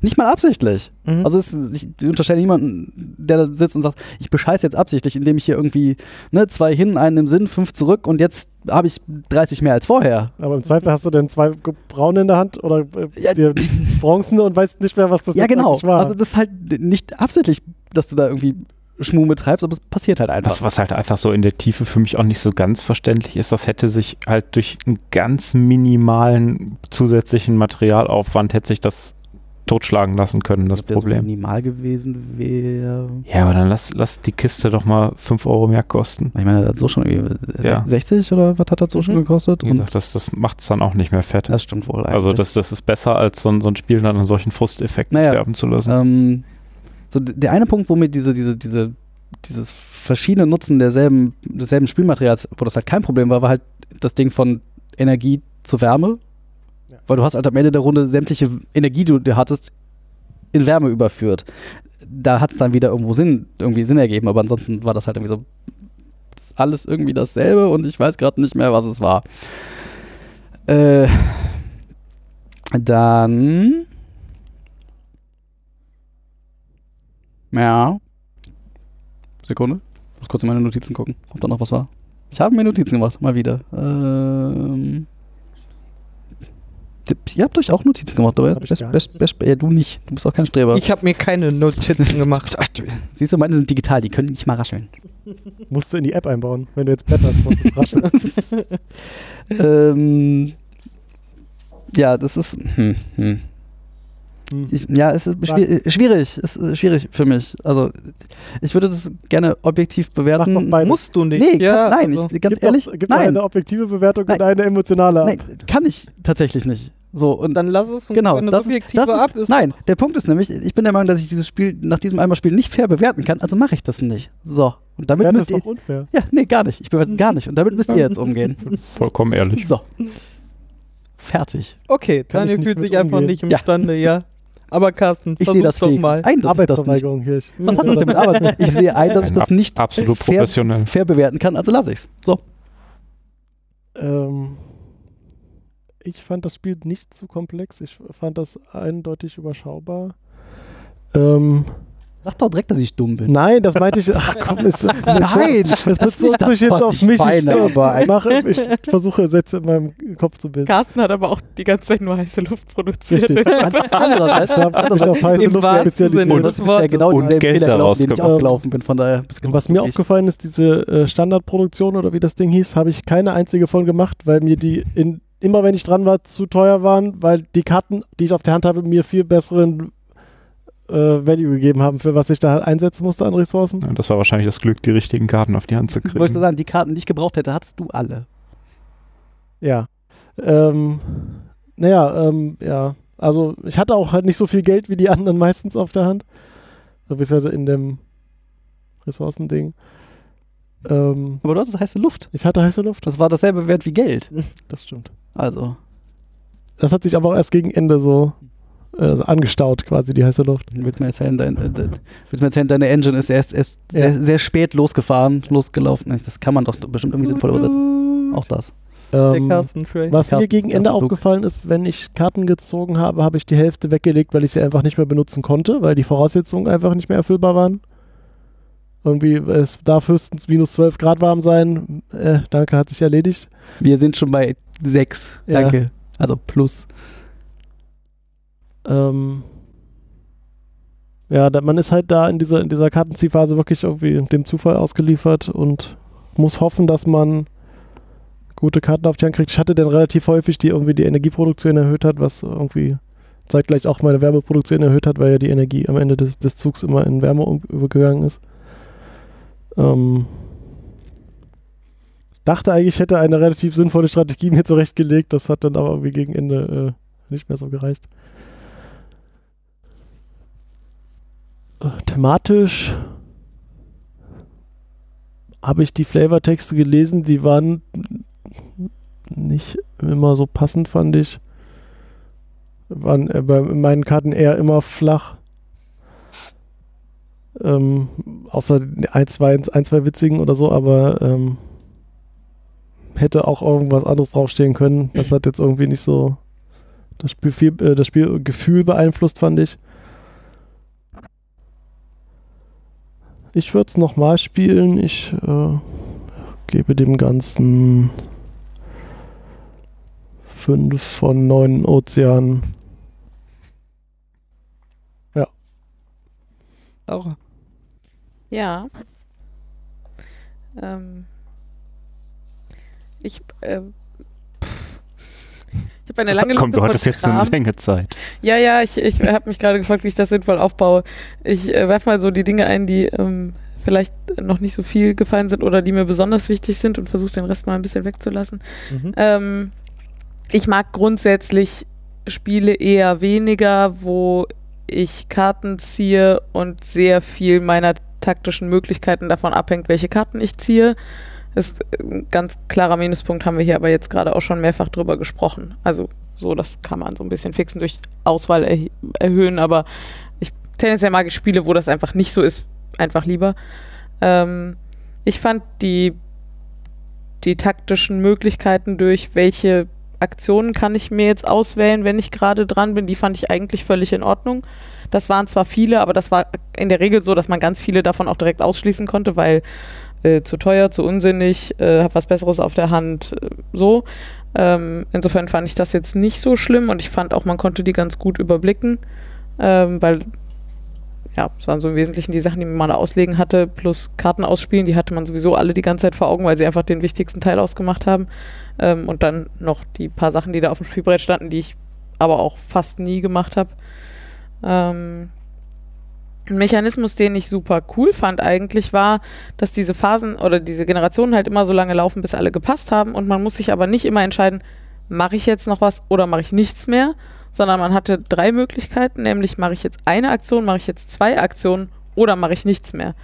nicht mal absichtlich. Mhm. Also es, ich unterstelle niemanden, der da sitzt und sagt, ich bescheiße jetzt absichtlich, indem ich hier irgendwie ne, zwei hin, einen im Sinn, fünf zurück und jetzt habe ich 30 mehr als vorher. Aber im Zweifel hast du denn zwei braune in der Hand oder äh, Ja, dir Bronzen und weißt nicht mehr, was das ja, genau. war. Also das ist halt nicht absichtlich, dass du da irgendwie Schmuh betreibst, aber es passiert halt einfach. Was, was halt einfach so in der Tiefe für mich auch nicht so ganz verständlich ist, das hätte sich halt durch einen ganz minimalen zusätzlichen Materialaufwand hätte sich das totschlagen lassen können, das Ob der So Problem. minimal gewesen wäre. Ja, aber dann lass, lass die Kiste doch mal 5 Euro mehr kosten. Ich meine, das hat so schon irgendwie äh, Ja. 60 oder was hat das so schon Mhm. gekostet? Wie gesagt, das, das macht es dann auch nicht mehr fett. das stimmt wohl eigentlich. Also das, das ist besser, als so ein, so ein Spiel dann an solchen Frusteffekten Naja. sterben zu lassen. Ähm, so der eine Punkt, wo mir diese, diese, diese, dieses verschiedene Nutzen derselben, desselben Spielmaterials, wo das halt kein Problem war, war halt das Ding von Energie zu Wärme. Ja. Weil du hast halt am Ende der Runde sämtliche Energie, die du hattest, in Wärme überführt. Da hat es dann wieder irgendwo Sinn, irgendwie Sinn ergeben, aber ansonsten war das halt irgendwie so alles irgendwie dasselbe und ich weiß gerade nicht mehr, was es war. Äh, dann Ja. Sekunde. Ich muss kurz in meine Notizen gucken, ob da noch was war. Ich habe mir Notizen gemacht, mal wieder. Ähm. Ihr habt euch auch Notizen gemacht, aber best, best, best, ja, du nicht. Du bist auch kein Streber. Ich habe mir keine Notizen gemacht. Siehst du, meine sind digital, die können nicht mal rascheln. Musst du in die App einbauen. Wenn du jetzt Bett hast, musst du es rascheln. ähm, ja, das ist. Hm, hm. Ich, ja, es ist schwi- schwierig. Es ist schwierig für mich. Also, ich würde das gerne objektiv bewerten. Mach doch beides. Musst du nicht. Nee, kann, nein, also- ich, ganz Gib ehrlich, Doch, gib doch nein, eine objektive Bewertung Nein. und eine emotionale. nein, kann ich tatsächlich nicht. So, und Dann lass es und genau, wenn das, subjektive das ist, ab ist. Nein, der Punkt ist nämlich, ich bin der Meinung, dass ich dieses Spiel nach diesem einmal Spiel nicht fair bewerten kann, also mache ich das nicht. So, und damit müsst ihr. unfair. Ja, nee, gar nicht. Ich bewerte es gar nicht. Und damit müsst ihr jetzt umgehen. Vollkommen ehrlich. So. Fertig. Okay, Daniel nicht fühlt sich einfach umgehen. nicht Ja. imstande, ja. Aber Carsten, Ich sehe das doch mal. ein, dass ich das nicht. Arbeitsverweigerung hier. Ich- Was hat das denn mit Arbeit? Ich sehe ein, dass ich das nicht Absolut fair, professionell. fair bewerten kann, also lasse ich's. So. Ähm, ich fand das Spiel nicht zu komplex. Ich fand das eindeutig überschaubar. Ähm, Sag doch direkt, dass ich dumm bin. nein, das meinte ich. Ach komm, ist, Nein, das bist du das, jetzt auf ich mich. meine, aber ich, mache, ich versuche Sätze in meinem Kopf zu bilden. Carsten hat aber auch die ganze Zeit nur heiße Luft produziert. Andererseits, Ich habe auf heiße Luft spezialisiert. Sinne das ist ja genau Und den Geld Fehler, daraus den ich auch gelaufen bin. Von daher Was mir aufgefallen ist, diese äh, Standardproduktion oder wie das Ding hieß, habe ich keine einzige von gemacht, weil mir die in, immer wenn ich dran war, zu teuer waren, weil die Karten, die ich auf der Hand habe, mir viel besseren äh, Value gegeben haben, für was ich da einsetzen musste an Ressourcen. Ja, das war wahrscheinlich das Glück, die richtigen Karten auf die Hand zu Ich wollte kriegen. sagen, die Karten, die ich gebraucht hätte, hattest du alle. Ja. Ähm, naja, ähm, ja. Also ich hatte auch halt nicht so viel Geld wie die anderen meistens auf der Hand. Beziehungsweise in dem Ressourcending. Ähm, Aber du hattest heiße Luft. ich hatte heiße Luft. Das war dasselbe Wert wie Geld. Das stimmt. Also, Das hat sich aber auch erst gegen Ende so äh, angestaut, quasi die heiße Luft. willst du mir erzählen, dein, äh, de- willst mir erzählen, deine Engine ist erst, erst Ja. sehr, sehr spät losgefahren, losgelaufen. Das kann man doch bestimmt irgendwie sinnvoll übersetzen. Auch das. Der Ähm, was mir gegen Ende aufgefallen ist, wenn ich Karten gezogen habe, habe ich die Hälfte weggelegt, weil ich sie einfach nicht mehr benutzen konnte, weil die Voraussetzungen einfach nicht mehr erfüllbar waren. Irgendwie, es darf höchstens minus 12 Grad warm sein. Äh, danke, hat sich erledigt. Wir sind schon bei 6. Ja. Danke. Also plus. Ähm, ja, da, man ist halt da in dieser, in dieser Kartenziehphase wirklich irgendwie dem Zufall ausgeliefert und muss hoffen, dass man gute Karten auf die Hand kriegt. Ich hatte dann relativ häufig, die irgendwie die Energieproduktion erhöht hat, was irgendwie zeitgleich auch meine Wärmeproduktion erhöht hat, weil ja die Energie am Ende des, des Zugs immer in Wärme übergegangen ist. Ähm, dachte eigentlich, ich hätte eine relativ sinnvolle Strategie mir zurechtgelegt, das hat dann aber irgendwie gegen Ende äh, nicht mehr so gereicht. Thematisch habe ich die Flavortexte gelesen, die waren nicht immer so passend, fand ich. Waren äh, bei meinen Karten eher immer flach. Ähm, außer ein zwei, ein, zwei witzigen oder so, aber ähm, hätte auch irgendwas anderes draufstehen können. Das hat jetzt irgendwie nicht so das, Spiel äh, das Spielgefühl beeinflusst, fand ich. Ich würde es nochmal spielen. Ich äh, gebe dem Ganzen 5 von 9 Ozeanen. Auch. Ja. Ähm. Ich, äh, ich habe eine lange Komm, Liste du von hattest jetzt Kram. eine Menge Zeit. Ja, ja, ich, ich habe mich gerade gefragt, wie ich das sinnvoll aufbaue. Ich äh, werfe mal so die Dinge ein, die ähm, vielleicht noch nicht so viel gefallen sind oder die mir besonders wichtig sind und versuche den Rest mal ein bisschen wegzulassen. Mhm. Ähm, ich mag grundsätzlich Spiele eher weniger, wo ich Karten ziehe und sehr viel meiner taktischen Möglichkeiten davon abhängt, welche Karten ich ziehe. Ist ein ganz klarer Minuspunkt, haben wir hier aber jetzt gerade auch schon mehrfach drüber gesprochen. Also so, das kann man so ein bisschen fixen durch Auswahl erh erhöhen, aber ich tendenziell mag ich Spiele, wo das einfach nicht so ist, einfach lieber. Ähm, ich fand die, die taktischen Möglichkeiten durch welche Aktionen kann ich mir jetzt auswählen, wenn ich gerade dran bin. Die fand ich eigentlich völlig in Ordnung. Das waren zwar viele, aber das war in der Regel so, dass man ganz viele davon auch direkt ausschließen konnte, weil äh, zu teuer, zu unsinnig, äh, hab was Besseres auf der Hand, äh, so. Ähm, insofern fand ich das jetzt nicht so schlimm und ich fand auch, man konnte die ganz gut überblicken, ähm, weil ja, es waren so im Wesentlichen die Sachen, die man da auslegen hatte, plus Karten ausspielen, die hatte man sowieso alle die ganze Zeit vor Augen, weil sie einfach den wichtigsten Teil ausgemacht haben. Ähm, und dann noch die paar Sachen, die da auf dem Spielbrett standen, die ich aber auch fast nie gemacht habe. Ähm, ein Mechanismus, den ich super cool fand eigentlich, war, dass diese Phasen oder diese Generationen halt immer so lange laufen, bis alle gepasst haben. Und man muss sich aber nicht immer entscheiden, mache ich jetzt noch was oder mache ich nichts mehr, sondern man hatte drei Möglichkeiten, nämlich mache ich jetzt eine Aktion, mache ich jetzt zwei Aktionen oder mache ich nichts mehr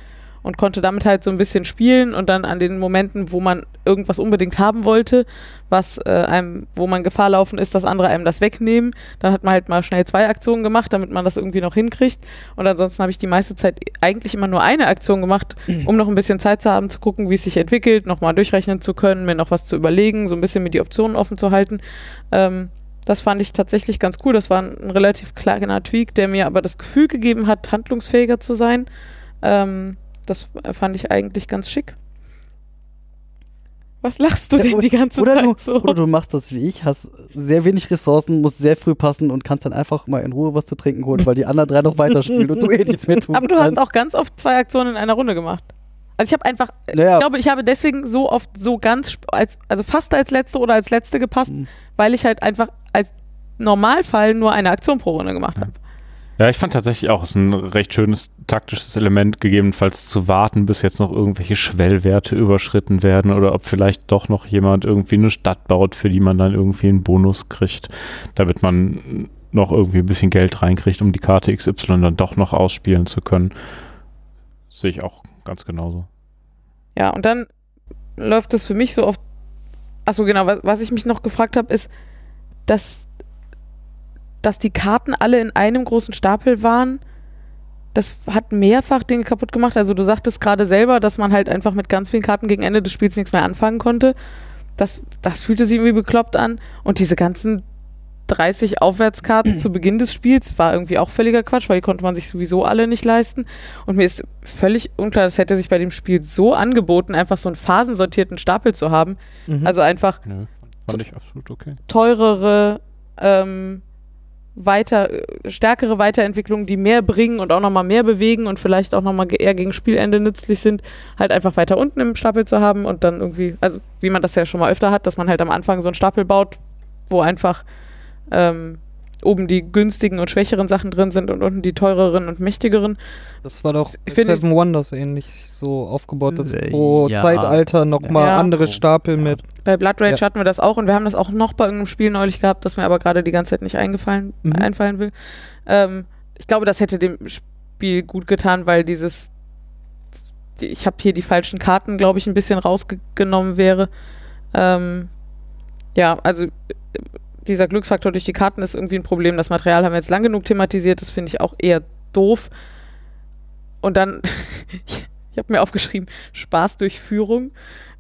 und konnte damit halt so ein bisschen spielen und dann an den Momenten, wo man irgendwas unbedingt haben wollte, was äh, einem, wo man Gefahr laufen ist, dass andere einem das wegnehmen, dann hat man halt mal schnell zwei Aktionen gemacht, damit man das irgendwie noch hinkriegt und ansonsten habe ich die meiste Zeit eigentlich immer nur eine Aktion gemacht, um noch ein bisschen Zeit zu haben, zu gucken, wie es sich entwickelt, nochmal durchrechnen zu können, mir noch was zu überlegen, so ein bisschen mir die Optionen offen zu halten. Ähm, das fand ich tatsächlich ganz cool. Das war ein, ein relativ kleiner Tweak, der mir aber das Gefühl gegeben hat, handlungsfähiger zu sein. Ähm, das fand ich eigentlich ganz schick. Was lachst du Ja, denn die ganze Oder Zeit du, so? oder du machst das wie ich, hast sehr wenig Ressourcen, musst sehr früh passen und kannst dann einfach mal in Ruhe was zu trinken holen, weil die anderen drei noch weiterspielen und du eh nichts mehr tun aber du hast auch ganz oft zwei Aktionen in einer Runde gemacht. Also ich habe einfach, Naja, ich glaube, ich habe deswegen so oft so ganz, als, also fast als letzte oder als letzte gepasst, Mhm. weil ich halt einfach als Normalfall nur eine Aktion pro Runde gemacht Ja. habe. Ja, ich fand tatsächlich auch, es ist ein recht schönes taktisches Element, gegebenenfalls zu warten, bis jetzt noch irgendwelche Schwellwerte überschritten werden oder ob vielleicht doch noch jemand irgendwie eine Stadt baut, für die man dann irgendwie einen Bonus kriegt, damit man noch irgendwie ein bisschen Geld reinkriegt, um die Karte XY dann doch noch ausspielen zu können. Sehe ich auch ganz genauso. Ja, und dann läuft es für mich so oft. Achso, genau, was, was ich mich noch gefragt habe, ist, dass, dass die Karten alle in einem großen Stapel waren. Das hat mehrfach Dinge kaputt gemacht. Also du sagtest gerade selber, dass man halt einfach mit ganz vielen Karten gegen Ende des Spiels nichts mehr anfangen konnte. Das, das fühlte sich irgendwie bekloppt an. Und diese ganzen 30 Aufwärtskarten zu Beginn des Spiels war irgendwie auch völliger Quatsch, weil die konnte man sich sowieso alle nicht leisten. Und mir ist völlig unklar, das hätte sich bei dem Spiel so angeboten, einfach so einen phasensortierten Stapel zu haben. Mhm. Also einfach Nö, fand ich absolut okay. teurere, ähm, weiter, stärkere Weiterentwicklungen, die mehr bringen und auch nochmal mehr bewegen und vielleicht auch nochmal eher gegen Spielende nützlich sind, halt einfach weiter unten im Stapel zu haben und dann irgendwie, also wie man das ja schon mal öfter hat, dass man halt am Anfang so einen Stapel baut, wo einfach ähm, oben die günstigen und schwächeren Sachen drin sind und unten die teureren und mächtigeren. Das war doch Ich Seven Wonders ähnlich so aufgebaut, dass Äh, pro ja. Zeitalter nochmal Ja. andere Stapel mit. Bei Blood Rage Ja. hatten wir das auch und wir haben das auch noch bei irgendeinem Spiel neulich gehabt, das mir aber gerade die ganze Zeit nicht eingefallen, Mhm. einfallen will. Ähm, ich glaube, das hätte dem Spiel gut getan, weil dieses, die- ich habe hier die falschen Karten, glaube ich, ein bisschen rausgenommen wäre. Ähm, ja, also äh, dieser Glücksfaktor durch die Karten ist irgendwie ein Problem. Das Material haben wir jetzt lang genug thematisiert, das finde ich auch eher doof. Und dann, ich, ich habe mir aufgeschrieben, Spaß durch Führung.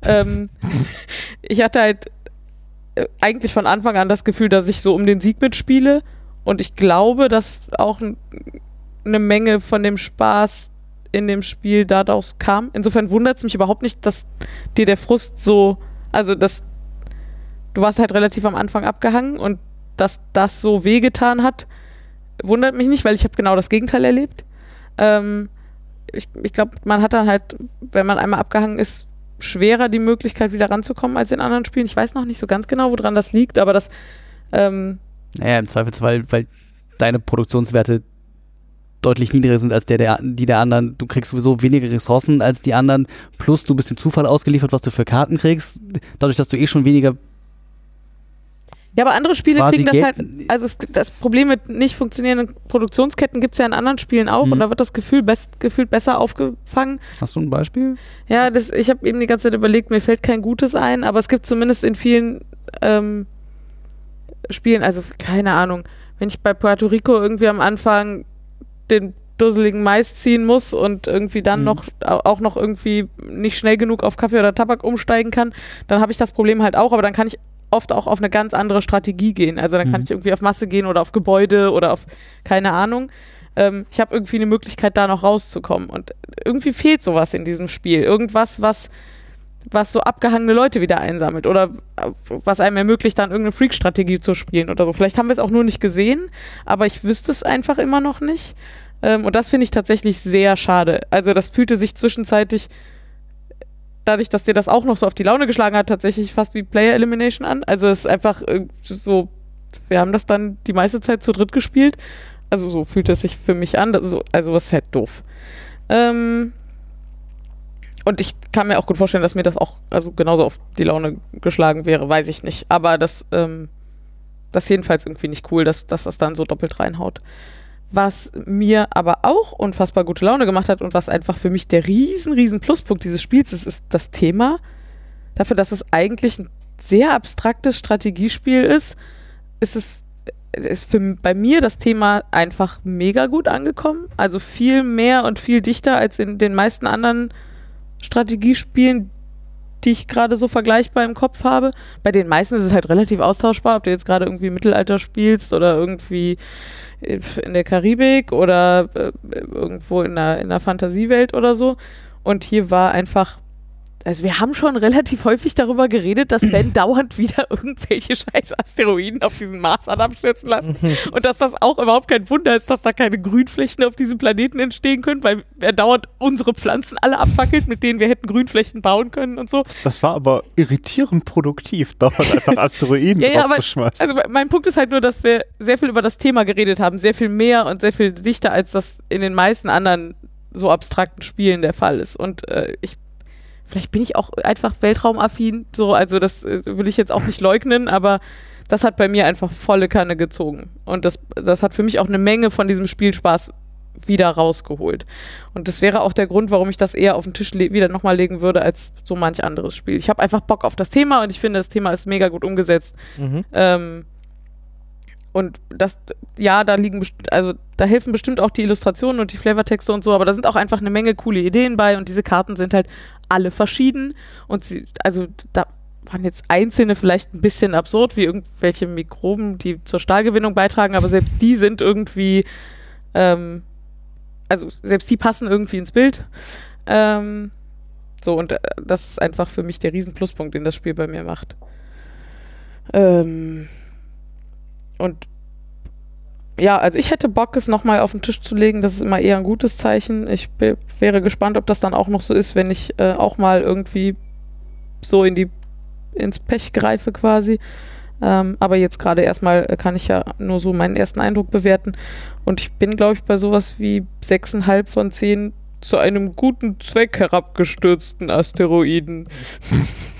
Ähm, ich hatte halt äh, eigentlich von Anfang an das Gefühl, dass ich so um den Sieg mitspiele. Und ich glaube, dass auch eine Menge von dem Spaß in dem Spiel daraus kam. Insofern wundert es mich überhaupt nicht, dass dir der Frust so, also dass du warst halt relativ am Anfang abgehangen und dass das so wehgetan hat, wundert mich nicht, weil ich habe genau das Gegenteil erlebt. Ähm, ich ich glaube, man hat dann halt, wenn man einmal abgehangen ist, schwerer die Möglichkeit wieder ranzukommen als in anderen Spielen. Ich weiß noch nicht so ganz genau, woran das liegt, aber das ähm, Naja, im Zweifelsfall, weil deine Produktionswerte deutlich niedriger sind als der, der die der anderen. Du kriegst sowieso weniger Ressourcen als die anderen, plus du bist dem Zufall ausgeliefert, was du für Karten kriegst. Dadurch, dass du eh schon weniger Ja, aber andere Spiele kriegen das halt. Also es, das Problem mit nicht funktionierenden Produktionsketten gibt es ja in anderen Spielen auch Mhm. und da wird das Gefühl best, gefühlt besser aufgefangen. Hast du ein Beispiel? Ja, das, ich habe eben die ganze Zeit überlegt, mir fällt kein Gutes ein, aber es gibt zumindest in vielen ähm, Spielen, also keine Ahnung, wenn ich bei Puerto Rico irgendwie am Anfang den dusseligen Mais ziehen muss und irgendwie dann Mhm. noch au- auch noch irgendwie nicht schnell genug auf Kaffee oder Tabak umsteigen kann, dann habe ich das Problem halt auch, aber dann kann ich oft auch auf eine ganz andere Strategie gehen. Also dann kann Mhm. ich irgendwie auf Masse gehen oder auf Gebäude oder auf keine Ahnung. Ähm, ich habe irgendwie eine Möglichkeit, da noch rauszukommen. Und irgendwie fehlt sowas in diesem Spiel. Irgendwas, was, was so abgehangene Leute wieder einsammelt oder äh, was einem ermöglicht, dann irgendeine Freak-Strategie zu spielen oder so. Vielleicht haben wir es auch nur nicht gesehen, aber ich wüsste es einfach immer noch nicht. Ähm, und das finde ich tatsächlich sehr schade. Also das fühlte sich zwischenzeitlich dadurch, dass dir das auch noch so auf die Laune geschlagen hat, tatsächlich fast wie Player Elimination an. Also es ist einfach äh, so, wir haben das dann die meiste Zeit zu dritt gespielt. Also so fühlt es sich für mich an. So, also was halt doof. Ähm, und ich kann mir auch gut vorstellen, dass mir das auch also genauso auf die Laune geschlagen wäre, weiß ich nicht. Aber das, ähm, das ist jedenfalls irgendwie nicht cool, dass, dass das dann so doppelt reinhaut. Was mir aber auch unfassbar gute Laune gemacht hat und was einfach für mich der riesen, riesen Pluspunkt dieses Spiels ist, ist das Thema. Dafür, dass es eigentlich ein sehr abstraktes Strategiespiel ist, ist es ist für, bei mir das Thema einfach mega gut angekommen. Also viel mehr und viel dichter als in den meisten anderen Strategiespielen, die ich gerade so vergleichbar im Kopf habe. Bei den meisten ist es halt relativ austauschbar, ob du jetzt gerade irgendwie Mittelalter spielst oder irgendwie in der Karibik oder äh, irgendwo in einer, in einer Fantasiewelt oder so. Und hier war einfach, also wir haben schon relativ häufig darüber geredet, dass Ben dauernd wieder irgendwelche scheiß Asteroiden auf diesen Mars hat abstürzen lassen. Und dass das auch überhaupt kein Wunder ist, dass da keine Grünflächen auf diesem Planeten entstehen können, weil er dauernd unsere Pflanzen alle abfackelt, mit denen wir hätten Grünflächen bauen können und so. Das war aber irritierend produktiv, dauernd einfach Asteroiden Ja, ja, aber- draufzuschmeißen. Also mein Punkt ist halt nur, dass wir sehr viel über das Thema geredet haben, sehr viel mehr und sehr viel dichter, als das in den meisten anderen so abstrakten Spielen der Fall ist. Und äh, ich, vielleicht bin ich auch einfach weltraumaffin, so, also das äh, will ich jetzt auch nicht leugnen, aber das hat bei mir einfach volle Kanne gezogen. Und das, das hat für mich auch eine Menge von diesem Spielspaß wieder rausgeholt. Und das wäre auch der Grund, warum ich das eher auf den Tisch wieder nochmal legen würde als so manch anderes Spiel. Ich habe einfach Bock auf das Thema und ich finde, das Thema ist mega gut umgesetzt. Mhm. Ähm, und das, ja, da liegen, also da helfen bestimmt auch die Illustrationen und die Flavortexte und so, aber da sind auch einfach eine Menge coole Ideen bei und diese Karten sind halt alle verschieden und sie, also da waren jetzt einzelne vielleicht ein bisschen absurd, wie irgendwelche Mikroben, die zur Stahlgewinnung beitragen, aber selbst die sind irgendwie, ähm, also selbst die passen irgendwie ins Bild. Ähm, so, und äh, das ist einfach für mich der riesen Pluspunkt, den das Spiel bei mir macht. Ähm, und ja, also ich hätte Bock, es nochmal auf den Tisch zu legen. Das ist immer eher ein gutes Zeichen. Ich wäre gespannt, ob das dann auch noch so ist, wenn ich äh, auch mal irgendwie so in die ins Pech greife quasi. Ähm, aber jetzt gerade erstmal äh, kann ich ja nur so meinen ersten Eindruck bewerten. Und ich bin, glaube ich, bei sowas wie 6,5 von 10 zu einem guten Zweck herabgestürzten Asteroiden.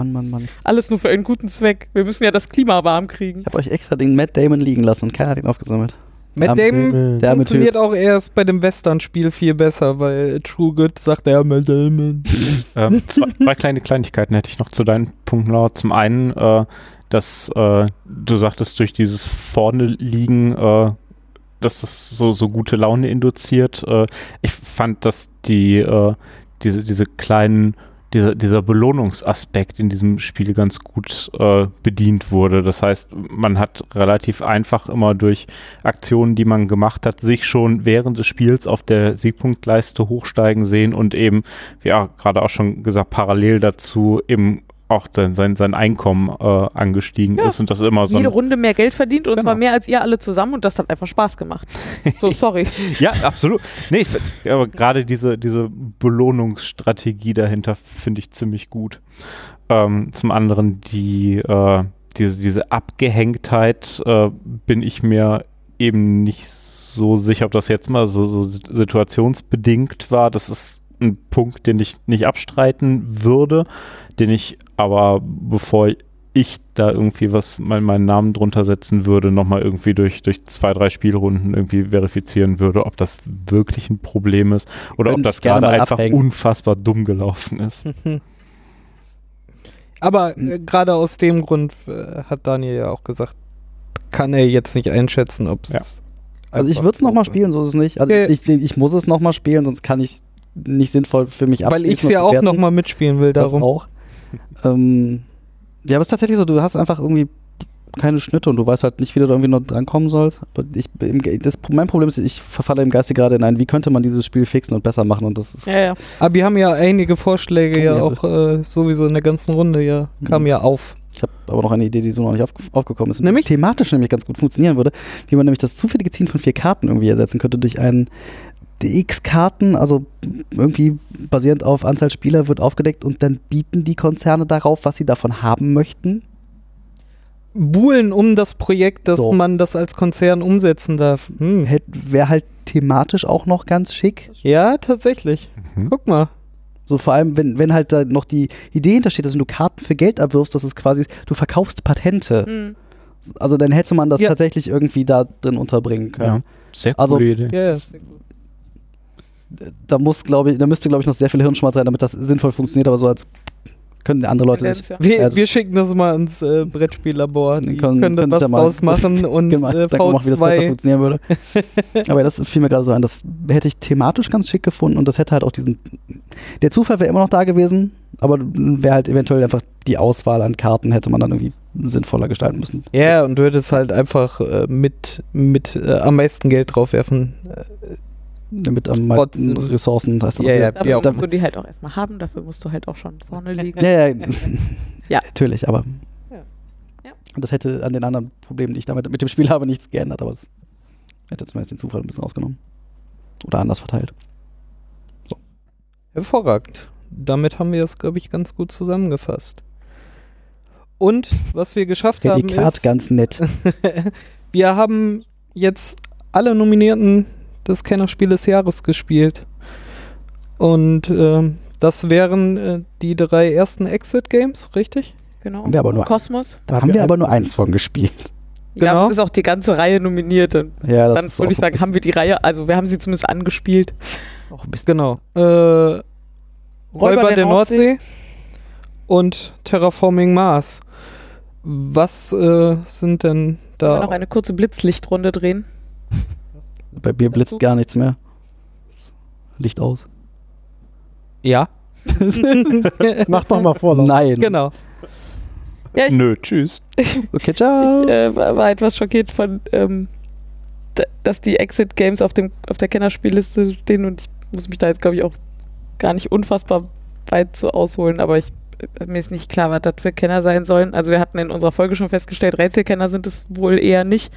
Mann, Mann, Mann. Alles nur für einen guten Zweck. Wir müssen ja das Klima warm kriegen. Ich habe euch extra den Matt Damon liegen lassen und keiner hat ihn aufgesammelt. Matt Damon Der funktioniert auch erst bei dem Western-Spiel viel besser, weil True Good sagt er Matt Damon. Ähm, zwei, zwei kleine Kleinigkeiten hätte ich noch zu deinen Punkten, Laura. Zum einen, äh, dass äh, du sagtest, durch dieses vorne liegen, äh, dass das so, so gute Laune induziert. Äh, ich fand, dass die, äh, diese, diese kleinen, dieser, dieser Belohnungsaspekt in diesem Spiel ganz gut äh, bedient wurde. Das heißt, man hat relativ einfach immer durch Aktionen, die man gemacht hat, sich schon während des Spiels auf der Siegpunktleiste hochsteigen sehen und eben wie auch gerade auch schon gesagt, parallel dazu eben auch sein, sein, sein Einkommen äh, angestiegen Ja. ist und das immer so Jede Runde mehr Geld verdient und Genau. zwar mehr als ihr alle zusammen und das hat einfach Spaß gemacht. So, sorry. Ja, absolut. Nee, ich, aber gerade diese, diese Belohnungsstrategie dahinter finde ich ziemlich gut. Ähm, zum anderen die, äh, diese, diese Abgehängtheit äh, bin ich mir eben nicht so sicher, ob das jetzt mal so, so situationsbedingt war. Das ist ein Punkt, den ich nicht abstreiten würde, den ich aber, bevor ich da irgendwie was, mein, meinen Namen drunter setzen würde, nochmal irgendwie durch, durch zwei, drei Spielrunden irgendwie verifizieren würde, ob das wirklich ein Problem ist oder ob das gerade mal einfach abhängen. unfassbar dumm gelaufen ist. Aber äh, gerade aus dem Grund äh, hat Daniel ja auch gesagt, kann er jetzt nicht einschätzen, ob es. Ja. Also ich würde es nochmal spielen, so ist es nicht. Also Ja. ich, ich muss es nochmal spielen, sonst kann ich nicht sinnvoll für mich Weil ich es ja auch nochmal mitspielen will, Das darum. auch. ähm, Ja, aber es ist tatsächlich so, du hast einfach irgendwie keine Schnitte und du weißt halt nicht, wie du da irgendwie noch drankommen sollst. Aber ich, im, das, mein Problem ist, ich verfalle im Geiste gerade in ein, wie könnte man dieses Spiel fixen und besser machen und das ist Ja, ja. Aber wir haben ja einige Vorschläge ja ja. auch äh, sowieso in der ganzen Runde ja, kamen Mhm. ja auf. Ich habe aber noch eine Idee, die so noch nicht auf, aufgekommen ist. Und Nämlich? thematisch nämlich ganz gut funktionieren würde, wie man nämlich das zufällige Ziehen von vier Karten irgendwie ersetzen könnte durch einen X Karten, also irgendwie basierend auf Anzahl Spieler wird aufgedeckt und dann bieten die Konzerne darauf, was sie davon haben möchten. Buhlen um das Projekt, dass So. man das als Konzern umsetzen darf. Hm. Wäre halt thematisch auch noch ganz schick. Ja, tatsächlich. Mhm. Guck mal. So vor allem, wenn, wenn halt da noch die Idee hintersteht, dass wenn du Karten für Geld abwirfst, dass es quasi, du verkaufst Patente. Hm. Also dann hätte man das Ja. tatsächlich irgendwie da drin unterbringen können. Ja, sehr Also- coole Idee. Ja, ja. Da muss, glaube ich, da müsste, glaube ich, noch sehr viel Hirnschmalz sein, damit das sinnvoll funktioniert, aber so als können andere Leute sich. Ja. Wir, das- wir schicken das mal ins äh, Brettspiellabor. Die Können- können, können das mal- rausmachen und Genau, äh, machen, wie das besser V2. funktionieren würde. aber das fiel mir gerade so ein, das hätte ich thematisch ganz schick gefunden und das hätte halt auch diesen. Der Zufall wäre immer noch da gewesen, aber wäre halt eventuell einfach die Auswahl an Karten hätte man dann irgendwie sinnvoller gestalten müssen. Ja, und du hättest halt einfach äh, mit, mit äh, am meisten Geld draufwerfen. Damit am meisten. Ressourcen. Da ist dann Ja, ja, ja, musst du die halt auch erstmal haben, dafür musst du halt auch schon vorne liegen. Ja, ja. Ja. Natürlich, aber. Ja. Ja. Das hätte an den anderen Problemen, die ich damit mit dem Spiel habe, nichts geändert, aber das hätte zumindest den Zufall ein bisschen rausgenommen. Oder anders verteilt. hervorragend. Damit haben wir es, glaube ich, ganz gut zusammengefasst. Und was wir geschafft haben, Prädikat ist, ganz nett. wir haben jetzt alle Nominierten des Kennerspiel des Jahres gespielt. Und ähm, das wären äh, die drei ersten Exit-Games, richtig? Genau. Haben wir aber nur- Kosmos. Da haben wir aber nur eins von gespielt. Ja, Genau. ist auch die ganze Reihe nominiert. Und Ja, das dann würde ich sagen, haben wir die Reihe, also wir haben sie zumindest angespielt. auch ein bisschen. Genau. Äh, Räuber, der, Nordsee. und Terraforming Mars. Was äh, sind denn Wollen wir da? noch eine kurze Blitzlichtrunde drehen? Bei mir blitzt gar nichts mehr. Licht aus. ja. Mach doch mal Vorlauf. Nein. genau. Ja, ich, Nö, tschüss. Okay, ciao. ich äh, war, etwas schockiert von, ähm, dass die Exit-Games auf, dem- auf der Kennerspielliste stehen und ich muss mich da jetzt, glaube ich, auch gar nicht unfassbar weit zu ausholen, aber ich, äh, mir ist nicht klar, was das für Kenner sein sollen. Also wir hatten in unserer Folge schon festgestellt, Rätselkenner sind es wohl eher nicht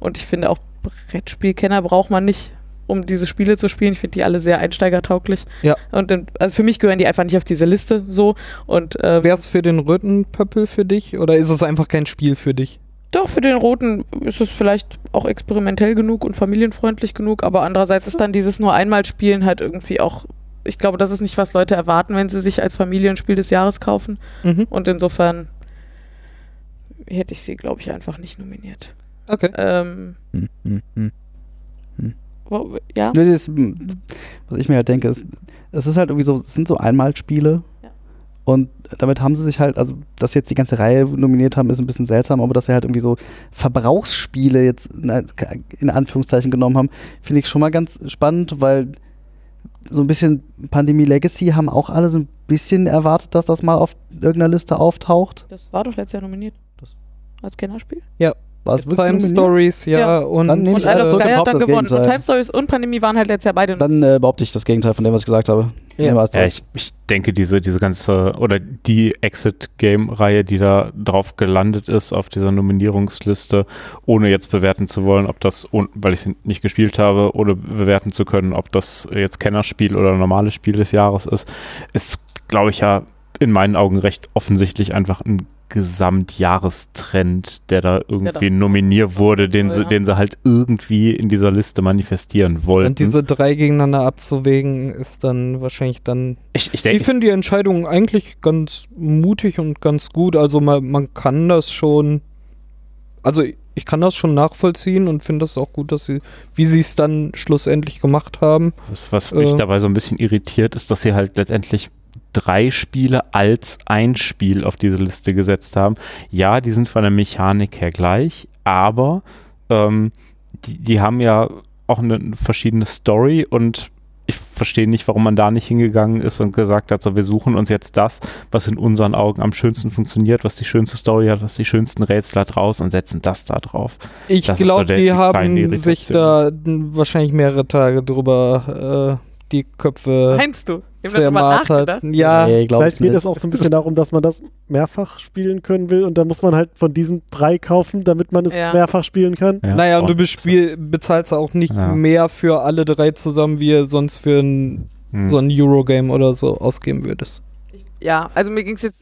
und ich finde auch Brettspielkenner braucht man nicht, um diese Spiele zu spielen. Ich finde die alle sehr einsteigertauglich. Ja. Und dann, also für mich gehören die einfach nicht auf diese Liste so und äh, Wäre es für den Rötenpöppel für dich oder ist es einfach kein Spiel für dich? Doch, für den Roten ist es vielleicht auch experimentell genug und familienfreundlich genug, aber andererseits ist dann dieses nur einmal Spielen halt irgendwie auch, ich glaube, das ist nicht, was Leute erwarten, wenn sie sich als Familienspiel des Jahres kaufen. Mhm. Und insofern hätte ich sie, glaube ich, einfach nicht nominiert. Okay. Ähm, Hm, hm, hm. wo, ja? Das, hm, was ich mir halt denke, ist, es ist halt irgendwie so, es sind so Einmalspiele. Ja. Und damit haben sie sich halt, also, dass sie jetzt die ganze Reihe nominiert haben, ist ein bisschen seltsam, aber dass sie halt irgendwie so Verbrauchsspiele jetzt in, in Anführungszeichen genommen haben, finde ich schon mal ganz spannend, weil so ein bisschen Pandemie Legacy haben auch alle so ein bisschen erwartet, dass das mal auf irgendeiner Liste auftaucht. Das war doch letztes Jahr nominiert. Das- als Kennerspiel. War es wirklich nominiert? Stories, ja. Ja. Und Dann nehme Und ich leider zurück und dann das gewonnen. Und Gegenteil. Time Stories und Pandemie waren halt letztes Jahr beide Dann äh, behaupte ich das Gegenteil von dem, was ich gesagt habe. Ja. Ja, ich, ich denke, diese, diese ganze, oder die Exit-Game-Reihe, die da drauf gelandet ist, auf dieser Nominierungsliste, ohne jetzt bewerten zu wollen, ob das, ohne- weil ich sie nicht gespielt habe, ohne bewerten zu können, ob das jetzt Kennerspiel oder normales Spiel des Jahres ist, ist, glaube ich, ja in meinen Augen recht offensichtlich einfach ein Gesamtjahrestrend, der da irgendwie da- nominiert wurde, den, sie, Ja. den sie halt irgendwie in dieser Liste manifestieren wollten. Und diese drei gegeneinander abzuwägen, ist dann wahrscheinlich dann. ich, ich Ich finde die Entscheidung eigentlich ganz mutig und ganz gut. Also man, man kann das schon. Also ich kann das schon nachvollziehen und finde das auch gut, dass sie, wie sie es dann schlussendlich gemacht haben. Was, was mich Äh. dabei so ein bisschen irritiert, ist, dass sie halt letztendlich drei Spiele als ein Spiel auf diese Liste gesetzt haben. Ja, die sind von der Mechanik her gleich, aber ähm, die, die haben ja auch eine verschiedene Story und ich verstehe nicht, warum man da nicht hingegangen ist und gesagt hat, so wir suchen uns jetzt das, was in unseren Augen am schönsten funktioniert, was die schönste Story hat, was die schönsten Rätsel hat raus und setzen das da drauf. Ich glaube, die die haben sich da wahrscheinlich mehrere Tage drüber äh, die Köpfe Meinst du? Ich zermartert. nachgedacht. Ja, Nee, Vielleicht ich geht nicht. es auch so ein bisschen darum, dass man das mehrfach spielen können will und dann muss man halt von diesen drei kaufen, damit man es Ja. mehrfach spielen kann. Ja, naja, und du und- bespiel, bezahlst auch nicht Ja. mehr für alle drei zusammen, wie ihr sonst für ein, Hm. so ein Eurogame oder so ausgeben würdest. Ja, also mir ging es jetzt.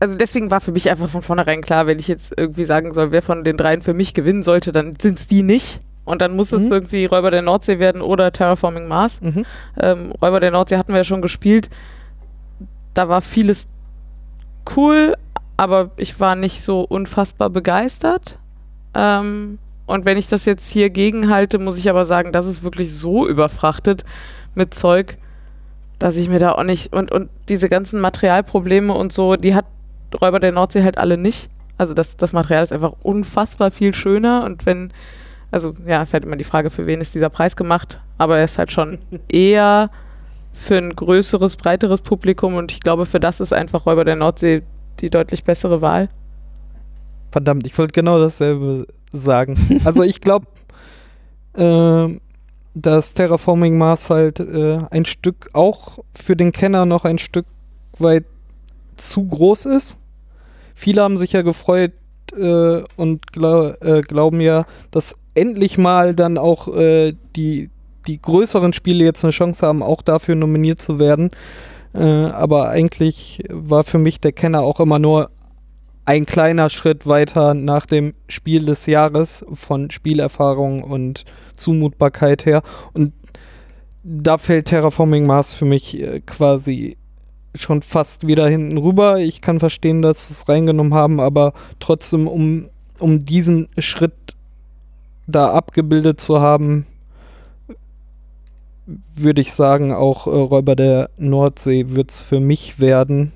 Also deswegen war für mich einfach von vornherein klar, wenn ich jetzt irgendwie sagen soll, wer von den dreien für mich gewinnen sollte, dann sind es die nicht. Und dann muss es Mhm. irgendwie Räuber der Nordsee werden oder Terraforming Mars. Mhm. Ähm, Räuber der Nordsee hatten wir ja schon gespielt. Da war vieles cool, aber ich war nicht so unfassbar begeistert. Ähm, und wenn ich das jetzt hier gegenhalte, muss ich aber sagen, das ist wirklich so überfrachtet mit Zeug, dass ich mir da auch nicht. Und, und diese ganzen Materialprobleme und so, die hat Räuber der Nordsee halt alle nicht. Also das, das Material ist einfach unfassbar viel schöner und wenn, also ja, ist halt immer die Frage, für wen ist dieser Preis gemacht, aber er ist halt schon eher für ein größeres, breiteres Publikum und ich glaube, für das ist einfach Räuber der Nordsee die deutlich bessere Wahl. Verdammt, ich wollte genau dasselbe sagen. Also ich glaube, ähm, dass Terraforming Mars halt äh, ein Stück auch für den Kenner noch ein Stück weit zu groß ist. Viele haben sich ja gefreut äh, und glau äh, glauben ja, dass endlich mal dann auch äh, die, die größeren Spiele jetzt eine Chance haben, auch dafür nominiert zu werden. Äh, aber eigentlich war für mich der Kenner auch immer nur ein kleiner Schritt weiter nach dem Spiel des Jahres von Spielerfahrung und Zumutbarkeit her. Und da fällt Terraforming Mars für mich äh, quasi schon fast wieder hinten rüber. Ich kann verstehen, dass sie es reingenommen haben, aber trotzdem, um, um diesen Schritt da abgebildet zu haben, würde ich sagen, auch äh, Räuber der Nordsee wird es für mich werden.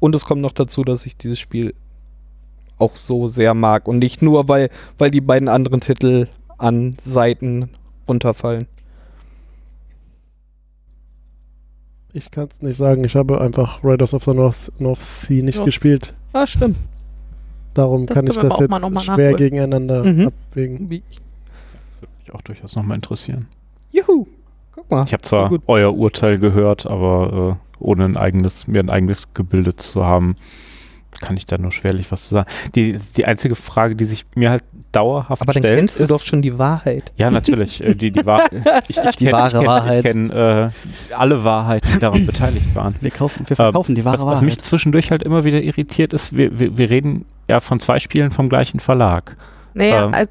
Und es kommt noch dazu, dass ich dieses Spiel auch so sehr mag. Und nicht nur, weil, weil die beiden anderen Titel an Seiten runterfallen. Ich kann es nicht sagen. Ich habe einfach Raiders of the North, North Sea nicht Ja. gespielt. Ah, stimmt. Darum Das kann ich das jetzt schwer nachholen. gegeneinander Mhm. abwägen. Wie- Würde mich auch durchaus nochmal interessieren. Juhu. Guck mal. Ich habe zwar gut. euer Urteil gehört, aber äh, ohne ein eigenes, mir ein eigenes gebildet zu haben, kann ich da nur schwerlich was zu sagen. Die, die einzige Frage, die sich mir halt dauerhaft Aber dann stellt, kennst du ist, doch schon die Wahrheit. Ja, natürlich. Äh, die, die, Wahr ich, ich Die kenn, wahre ich kenn, Wahrheit. Ich kenne äh, alle Wahrheiten, die daran beteiligt waren. Wir, kaufen, wir verkaufen die wahre was, was mich Wahrheit. zwischendurch halt immer wieder irritiert ist, wir, wir, wir reden ja von zwei Spielen vom gleichen Verlag. Naja, Ähm, als,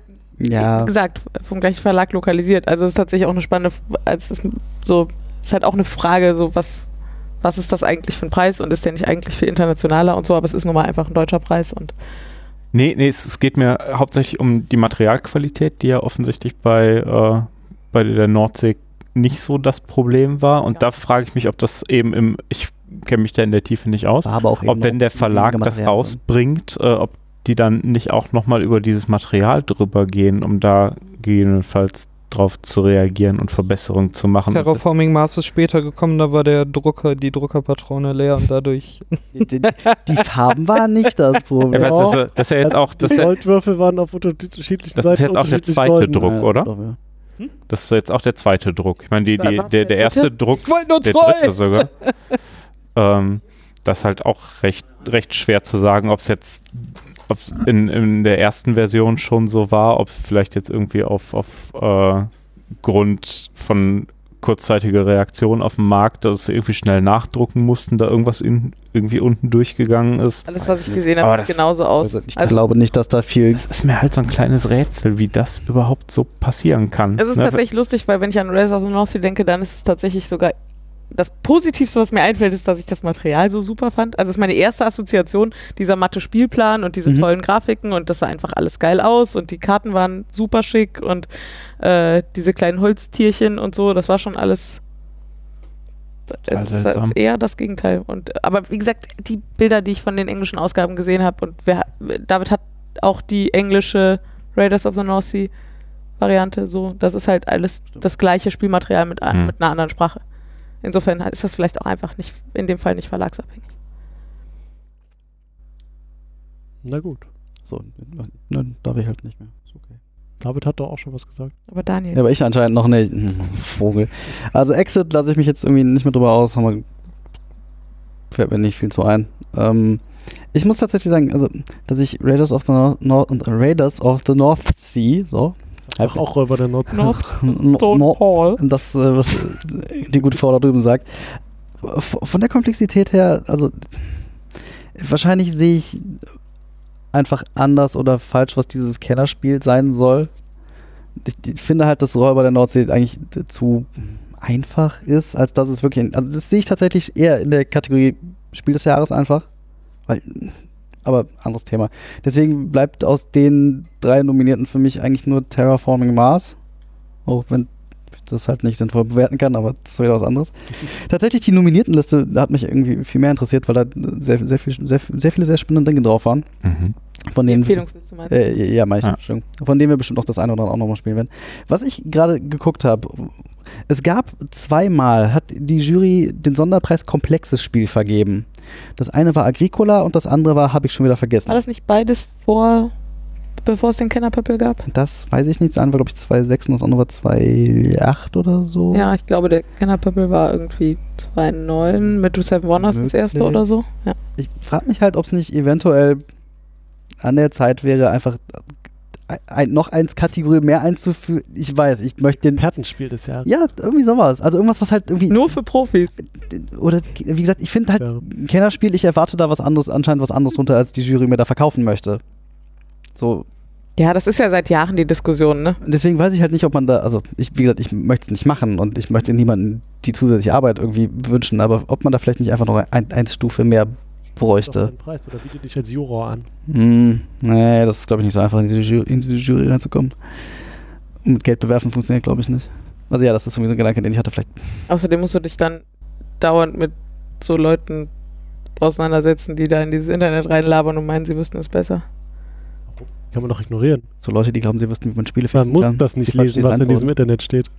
Ja, wie gesagt, vom gleichen Verlag lokalisiert. Also es ist tatsächlich auch eine spannende, F- als es so, es ist halt auch eine Frage, so was, was ist das eigentlich für ein Preis und ist der nicht eigentlich viel internationaler und so, aber es ist nun mal einfach ein deutscher Preis und Nee, nee, es, es geht mir hauptsächlich um die Materialqualität, die ja offensichtlich bei, äh, bei der Nordsee nicht so das Problem war. Und Ja. da frage ich mich, ob das eben im, ich kenne mich da in der Tiefe nicht aus, war aber auch ob wenn der Verlag das drin. rausbringt, äh, ob die dann nicht auch nochmal über dieses Material drüber gehen, um da gegebenenfalls drauf zu reagieren und Verbesserungen zu machen. Terraforming Mars ist später gekommen, da war der Drucker, die Druckerpatrone leer und dadurch. Die, die, die Farben waren nicht das Problem. Ja. das, ist- das ist ja jetzt auch, das die Goldwürfel waren auf unterschiedlichen Das ist jetzt auch der zweite golden. Druck, oder? ja. das ist jetzt auch der zweite Druck. Ich meine, die, die, der, der erste bitte? Druck Ich wollte nur der dritte sogar. ähm, das ist halt auch recht, recht schwer zu sagen, ob es jetzt ob in, in der ersten Version schon so war, ob vielleicht jetzt irgendwie auf, auf äh, Grund von kurzzeitiger Reaktion auf dem Markt, dass sie irgendwie schnell nachdrucken mussten, da irgendwas in, irgendwie unten durchgegangen ist. alles, was ich gesehen habe, sieht genauso aus. Also ich Also, glaube nicht, dass da viel. Das ist mir halt so ein kleines Rätsel, wie das überhaupt so passieren kann. es ist Ne? tatsächlich lustig, weil wenn ich an Race of the North Sea denke, dann ist es tatsächlich sogar das Positivste, was mir einfällt, ist, dass ich das Material so super fand. Also es ist meine erste Assoziation, dieser matte Spielplan und diese Mhm. tollen Grafiken und das sah einfach alles geil aus und die Karten waren super schick und äh, diese kleinen Holztierchen und so, das war schon alles Total seltsam. eher das Gegenteil. Und aber wie gesagt, die Bilder, die ich von den englischen Ausgaben gesehen habe und wer, David hat auch die englische Raiders of the North Sea Variante so, das ist halt alles das gleiche Spielmaterial mit, Mhm. mit einer anderen Sprache. Insofern ist das vielleicht auch einfach nicht, in dem Fall nicht verlagsabhängig. Na gut. So, dann darf ich halt nicht mehr. Ist okay. David hat doch auch schon was gesagt. Aber Daniel. Ja, aber ich anscheinend noch nicht. Vogel. Also Exit lasse ich mich jetzt irgendwie nicht mehr drüber aus. Haben wir, fällt mir nicht viel zu ein. Ähm, ich muss tatsächlich sagen, also, dass ich Raiders of the North, North, Raiders of the North Sea, so, Ach, auch Räuber der Nord. Noch no, Stone no, Paul. das, äh, was die gute Frau da drüben sagt. Von der Komplexität her, also wahrscheinlich sehe ich einfach anders oder falsch, was dieses Kennerspiel sein soll. Ich, ich finde halt, dass Räuber der Nordsee eigentlich zu einfach ist, als dass es wirklich. Also das sehe ich tatsächlich eher in der Kategorie Spiel des Jahres einfach. Weil, aber anderes Thema. Deswegen bleibt aus den drei Nominierten für mich eigentlich nur Terraforming Mars. Auch wenn ich das halt nicht sinnvoll bewerten kann, aber das ist wieder was anderes. Tatsächlich die Nominiertenliste hat mich irgendwie viel mehr interessiert, weil da sehr, sehr, viel, sehr, sehr viele sehr spannende Dinge drauf waren. Mhm. Von denen, Empfehlungsliste meinst du? äh, ja, meine ich, Ja. Entschuldigung. Von denen wir bestimmt noch das eine oder andere auch nochmal spielen werden. Was ich gerade geguckt habe, es gab zweimal, hat die Jury den Sonderpreis Komplexes Spiel vergeben. Das eine war Agricola und das andere war, habe ich schon wieder vergessen. War das nicht beides vor, bevor es den Kennerpöppel gab? Das weiß ich nicht. Das eine war, glaube ich, 2,6 und das andere war 2,8 oder so. Ja, ich glaube, der Kennerpöppel war irgendwie 2,9 mit Seven Wonders das erste oder so. Ja. Ich frage mich halt, ob es nicht eventuell an der Zeit wäre, einfach ein, noch eins Kategorie mehr einzuführen. Ich weiß, ich möchte den. Expertenspiel des Jahres. Ja, irgendwie sowas. Also irgendwas, was halt irgendwie. Nur für Profis. Oder wie gesagt, ich finde halt Ja. ein Kennerspiel, ich erwarte da was anderes, anscheinend was anderes drunter, als die Jury mir da verkaufen möchte. So, Ja, das ist ja seit Jahren die Diskussion, ne? deswegen weiß ich halt nicht, ob man da, also ich, wie gesagt, ich möchte es nicht machen und ich möchte niemandem die zusätzliche Arbeit irgendwie wünschen, aber ob man da vielleicht nicht einfach noch ein, eine Stufe mehr bräuchte. einen Preis oder biete dich als Juror an. Hm, nee, das ist glaube ich nicht so einfach, in diese, Jury, in diese Jury reinzukommen. Und mit Geld bewerfen funktioniert glaube ich nicht. Also ja, das ist irgendwie so ein Gedanke, den ich hatte vielleicht. Außerdem musst du dich dann dauernd mit so Leuten auseinandersetzen, die da in dieses Internet reinlabern und meinen, sie wüssten es besser. Kann man doch ignorieren. So Leute, die glauben, sie wüssten, wie man Spiele Man fixen muss kann. das nicht die lesen, was in diesem. Internet steht.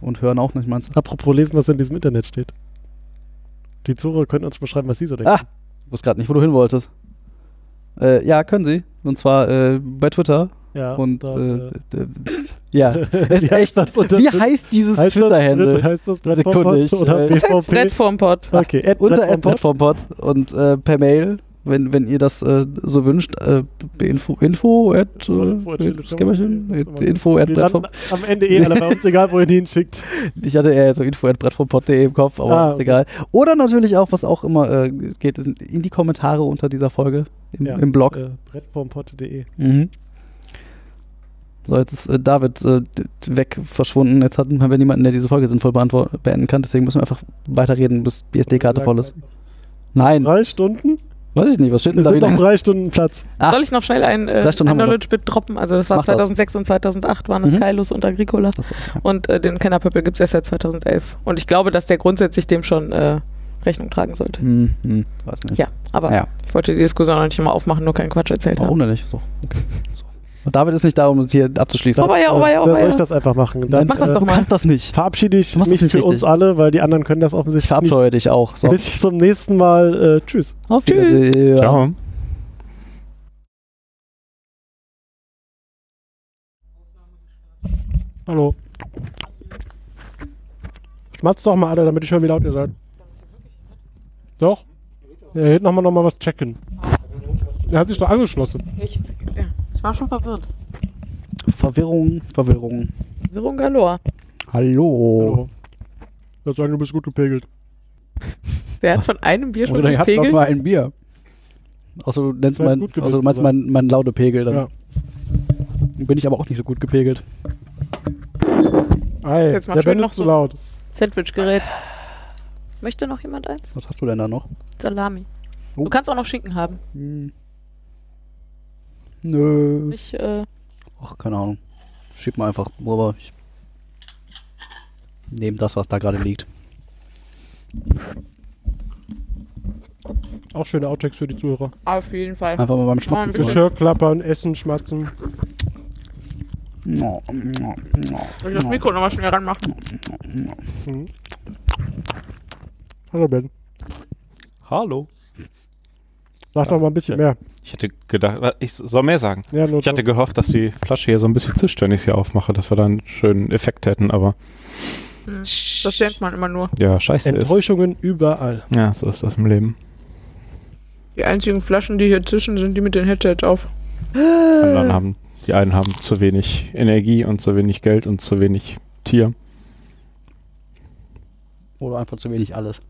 Und hören auch nicht, meinst du? Apropos lesen, was in diesem Internet steht. Die Zuhörer können uns beschreiben, was sie so denken. Ah, wusste gerade nicht, wo du hin wolltest. Äh, ja, können sie. Und zwar äh, bei Twitter. Ja, und da, äh, ja. äh, Es ist echt, das unter- wie heißt dieses Twitter-Handle? Heißt das Sekunde, ich, äh, Das heißt? Plattformpod. Okay, Unter Plattformpod. Plattformpod und äh, per Mail, wenn, wenn ihr das äh, so wünscht, äh, info, info at, at äh, immer info at Plattform. am Ende eh alle bei uns, egal wo ihr die hinschickt. Ich hatte eher so info at plattformpod.de im Kopf, aber Ah, ist okay. egal. Oder natürlich auch, was auch immer äh, geht, in die Kommentare unter dieser Folge im, Ja, im Blog. Äh, Brettformpod.de. Mhm. So, jetzt ist äh, David äh, weg verschwunden. Jetzt hatten wir niemanden, der diese Folge sinnvoll beenden kann. Deswegen müssen wir einfach weiterreden, bis die SD-Karte voll ist. Nein, Drei Stunden? Weiß ich nicht. Was steht denn Es da sind noch wieder? drei Stunden Platz. Ah. Soll ich noch schnell ein, äh, ein noch. Knowledge-Bit droppen? Also das war Mach das. 2006 und 2008 waren das Mhm. Kailos und Agricola. Das war- Und äh, den Kennerpöppel gibt es erst seit 2011. Und ich glaube, dass der grundsätzlich dem schon äh, Rechnung tragen sollte. Hm, hm, weiß nicht. Ja, aber Ja. ich wollte die Diskussion noch nicht immer aufmachen, nur keinen Quatsch erzählt Warum haben. denn nicht? So, okay. Und David ist nicht da, um uns hier abzuschließen. Aber ja, aber ja, Dann aber soll ich ja. das einfach machen. Dann Mach das äh, doch du mal. kannst das nicht. verabschiede ich mich nicht für richtig. uns alle, weil die anderen können das Ich offensichtlich verabscheue dich auch. So. nicht. Bis zum nächsten Mal. Äh, tschüss. Auf Tschüss. Wiedersehen. Ciao. Hallo. Schmatzt doch mal alle, damit ich höre, wie laut ihr seid. Doch? Ja, hier nochmal noch mal was checken. Er hat sich doch angeschlossen. Ich, ja, ich war schon verwirrt. Verwirrung, Verwirrung. Verwirrung galore. Hallo. Hallo. Ich würde sagen, du bist gut gepegelt. Der hat von einem Bier schon Oder den ihr habt Pegel. mal ein Bier. Außer du nennst mein, gut außer du meinst aber- mein, mein Laudepegel. Dann Ja. bin ich aber auch nicht so gut gepegelt. Ei, Jetzt der Ben noch ist zu so- laut. Sandwichgerät. Möchte noch jemand eins? Was hast du denn da noch? Salami. Oh. Du kannst auch noch Schinken haben. Hm. Nö. Ich, äh, Ach, keine Ahnung. Schieb mal einfach rüber. Ich nehme das, was da gerade liegt. Auch schöne Outtakes für die Zuhörer. auf jeden Fall. Einfach mal beim Schmatzen bisschen. zu. Geschirr klappern, essen, schmatzen. No, no, no, Soll ich das Mikro nochmal schnell ranmachen? Mhm. Hallo Ben. Hallo. Sag doch mal ein bisschen mehr. Ich hätte gedacht, ich soll mehr sagen. Ja, nur Ich hatte gehofft, dass die Flasche hier so ein bisschen zischt, wenn ich sie aufmache, dass wir dann einen schönen Effekt hätten, aber Hm. Das denkt man immer nur. ja, scheiße ist. Enttäuschungen überall. Ja, so ist das im Leben. Die einzigen Flaschen, die hier zischen, sind die mit den Headsets auf. Anderen haben, die einen haben zu wenig Energie und zu wenig Geld und zu wenig Tier. Oder einfach zu wenig alles.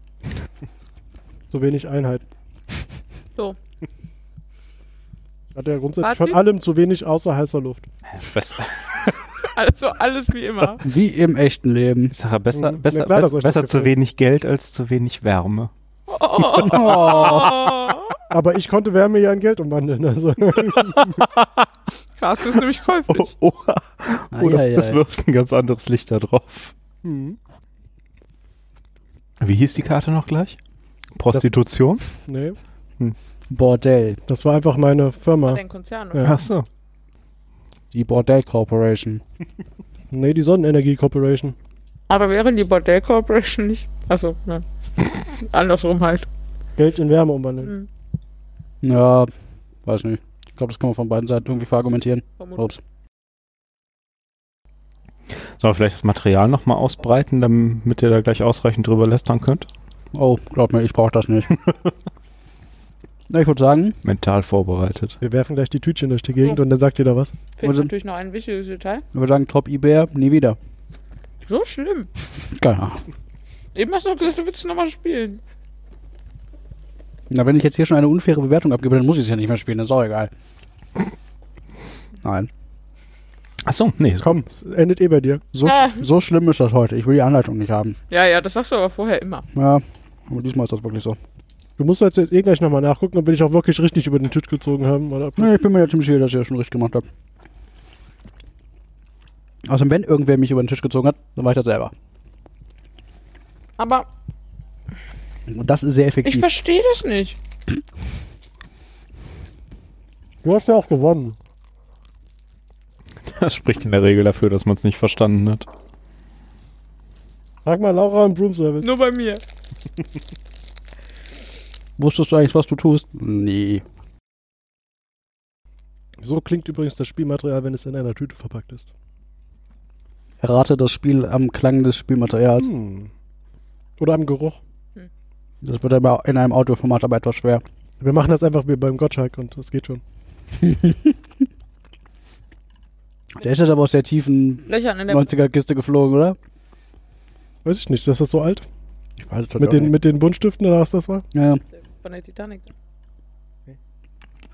So wenig Einheit. So. Hat ja grundsätzlich von allem zu wenig außer heißer Luft. Besser, Also alles wie immer. Wie im echten Leben. ich sage, besser, Mhm. besser, klar, besser, das besser zu wenig Geld als zu wenig Wärme. Oh, oh. Aber ich konnte Wärme ja in Geld umwandeln. Also. Carsten ist nämlich käuflich. Oh, oh, oh das, das wirft ein ganz anderes Licht da drauf. Hm. Wie hieß die Karte noch gleich? Prostitution? Nee, Bordell. das war einfach meine Firma. Den Konzern. Ja. Ach so. Die Bordell Corporation. Nee, die Sonnenenergie Corporation. Aber wäre die Bordell Corporation nicht. Achso, nein. Andersrum halt. Geld in Wärme umwandeln. Hm. Ja, weiß nicht. Ich glaube, das kann man von beiden Seiten irgendwie verargumentieren. Ups. Sollen wir vielleicht das Material nochmal ausbreiten, damit ihr da gleich ausreichend drüber lästern könnt? Oh, glaub mir, ich brauche das nicht. Na, ich würde sagen, Mental vorbereitet. Wir werfen gleich die Tütchen durch die Gegend Ja. und dann sagt jeder was. Finde Also- natürlich noch ein wichtiges Detail. ich würde sagen, Top eBay, nie wieder. So schlimm. Geil. Eben hast du noch gesagt, du willst nochmal spielen. Na, wenn ich jetzt hier schon eine unfaire Bewertung abgebe, dann muss ich es ja nicht mehr spielen, das ist auch egal. Nein. Achso, nee. Komm, es endet eh bei dir. So, Ah. so schlimm ist das heute. Ich will die Anleitung nicht haben. Ja, ja, das sagst du aber vorher immer. Ja, aber diesmal ist das wirklich so. Du musst jetzt eh gleich nochmal nachgucken, ob wir dich auch wirklich richtig über den Tisch gezogen haben. Oder Nee, ich bin mir ja ziemlich sicher, dass ich das schon richtig gemacht habe. Außerdem, wenn irgendwer mich über den Tisch gezogen hat, dann war ich das selber. Aber Und das ist sehr ich effektiv. verstehe das nicht. Du hast ja auch gewonnen. Das spricht in der Regel dafür, dass man es nicht verstanden hat. Frag mal Laura im Broom Service. Nur bei mir. Wusstest du eigentlich, was du tust? Nee. So klingt übrigens das Spielmaterial, wenn es in einer Tüte verpackt ist. Errate das Spiel am Klang des Spielmaterials. Hm. Oder am Geruch. Das wird aber in einem Audioformat aber etwas schwer. Wir machen das einfach wie beim Gottschalk und das geht schon. Der ist jetzt aber aus der tiefen Löchern in der 90er-Kiste geflogen, oder? Weiß ich nicht, ist das so alt? Ich weiß es Mit den, mit den Buntstiften oder was das war? ja, ja. Von der Titanic.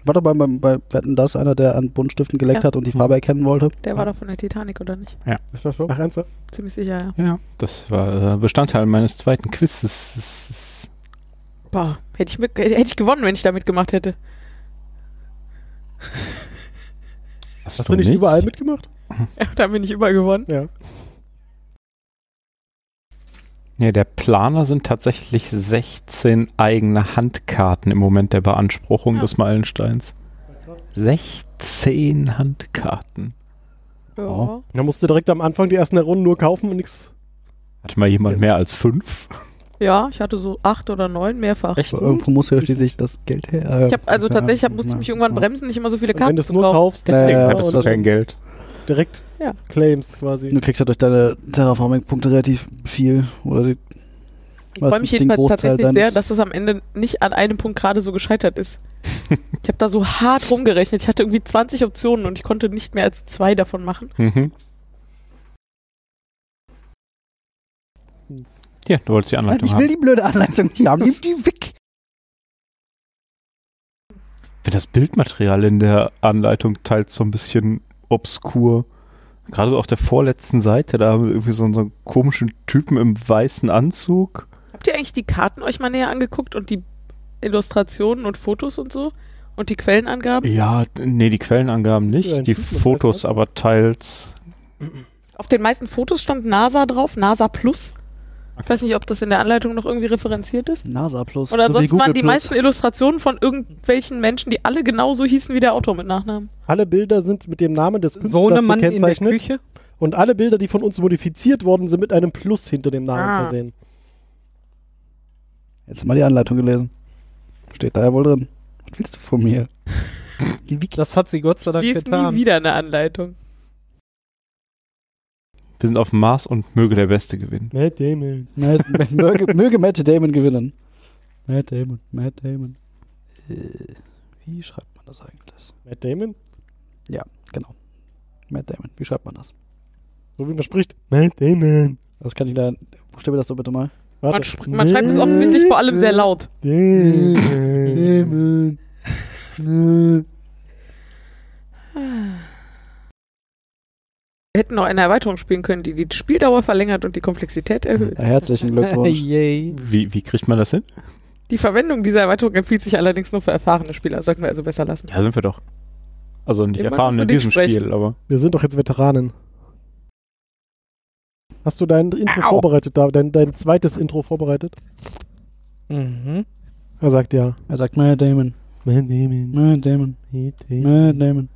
War doch bei, bei, bei Wetten das einer, der an Buntstiften geleckt Ja. hat und die Farbe erkennen wollte? Der war doch von der Titanic, oder nicht? Ist das so? Ach, ernsthaft? Ziemlich sicher, ja. Ja. Das war äh, Bestandteil meines zweiten Quizzes. Boah, hätte ich, mit, hätte ich gewonnen, wenn ich da mitgemacht hätte. Hast, Hast du nicht überall mitgemacht? Ja, da bin ich überall gewonnen. Ja. Nee, der Planer sind tatsächlich 16 eigene Handkarten im Moment der Beanspruchung Ja. des Meilensteins. 16 Handkarten. Ja. Oh. Da musst du direkt am Anfang die ersten Runden nur kaufen und nichts. Hatte mal jemand mehr als fünf? Ja, ich hatte so acht oder neun mehrfach. Echt? Aber Irgendwo muss ja schließlich das Geld her. äh, Ich habe also ja, tatsächlich hab, musste ich ja, mich irgendwann ja. bremsen, nicht immer so viele Karten wenn du es zu nur kaufen. kaufst, Deswegen Ja, ja, Hattest du kein Geld? Direkt Ja. claimst quasi. Du kriegst ja durch deine Terraforming-Punkte relativ viel. Oder die, Ich freue mich den jedenfalls Großteil tatsächlich sehr, dass das am Ende nicht an einem Punkt gerade so gescheitert ist. ich habe da so hart rumgerechnet. Ich hatte irgendwie 20 Optionen und ich konnte nicht mehr als zwei davon machen. Mhm. Ja, du wolltest die Anleitung ich haben. will die blöde Anleitung nicht haben. Nimm die weg. Ich finde das Bildmaterial in der Anleitung teils so ein bisschen obskur. Gerade so auf der vorletzten Seite, da haben wir irgendwie so, so einen komischen Typen im weißen Anzug. Habt ihr eigentlich die Karten euch mal näher angeguckt und die Illustrationen und Fotos und so? Und die Quellenangaben? Ja, nee, die Quellenangaben nicht. Ja, die Fotos aber teils. Auf den meisten Fotos stand NASA drauf, NASA Plus. Ich weiß nicht, ob das in der Anleitung noch irgendwie referenziert ist. NASA Plus. Oder so sonst waren die Plus. meisten Illustrationen von irgendwelchen Menschen, die alle genauso hießen wie der Autor mit Nachnamen. Alle Bilder sind mit dem Namen des Künstlers Sohnemann in der gekennzeichnet. Küche. Und alle Bilder, die von uns modifiziert worden sind, mit einem Plus hinter dem Namen Ah. versehen. Jetzt mal die Anleitung gelesen. Steht da ja wohl drin. Was willst du von mir? Das hat sie Gott sei Dank Lies nie getan. wieder eine Anleitung. Wir sind auf dem Mars und möge der Beste gewinnen. Matt Damon. Matt, möge, möge Matt Damon gewinnen. Matt Damon, Matt Damon. Äh, wie schreibt man das eigentlich? Matt Damon? Genau. Matt Damon. Wie schreibt man das? So wie man spricht. Matt Damon. Das kann ich leider. Buchstabe das doch bitte mal. Man, sch man schreibt es offensichtlich vor allem sehr laut. Damon. Wir hätten noch eine Erweiterung spielen können, die die Spieldauer verlängert und die Komplexität erhöht. Ja, herzlichen Glückwunsch. Yay. Wie, wie kriegt man das hin? Die Verwendung dieser Erweiterung empfiehlt sich allerdings nur für erfahrene Spieler. Sollten wir also besser lassen. Ja, sind wir doch. Also nicht Immer erfahren in diesem sprechen. Spiel, aber. Wir sind doch jetzt Veteranen. Hast du dein Intro Au. vorbereitet, da, dein, dein zweites Intro vorbereitet? Mhm. Er sagt ja. Er sagt Matt Damon. Matt Damon. Matt Damon. Matt Damon.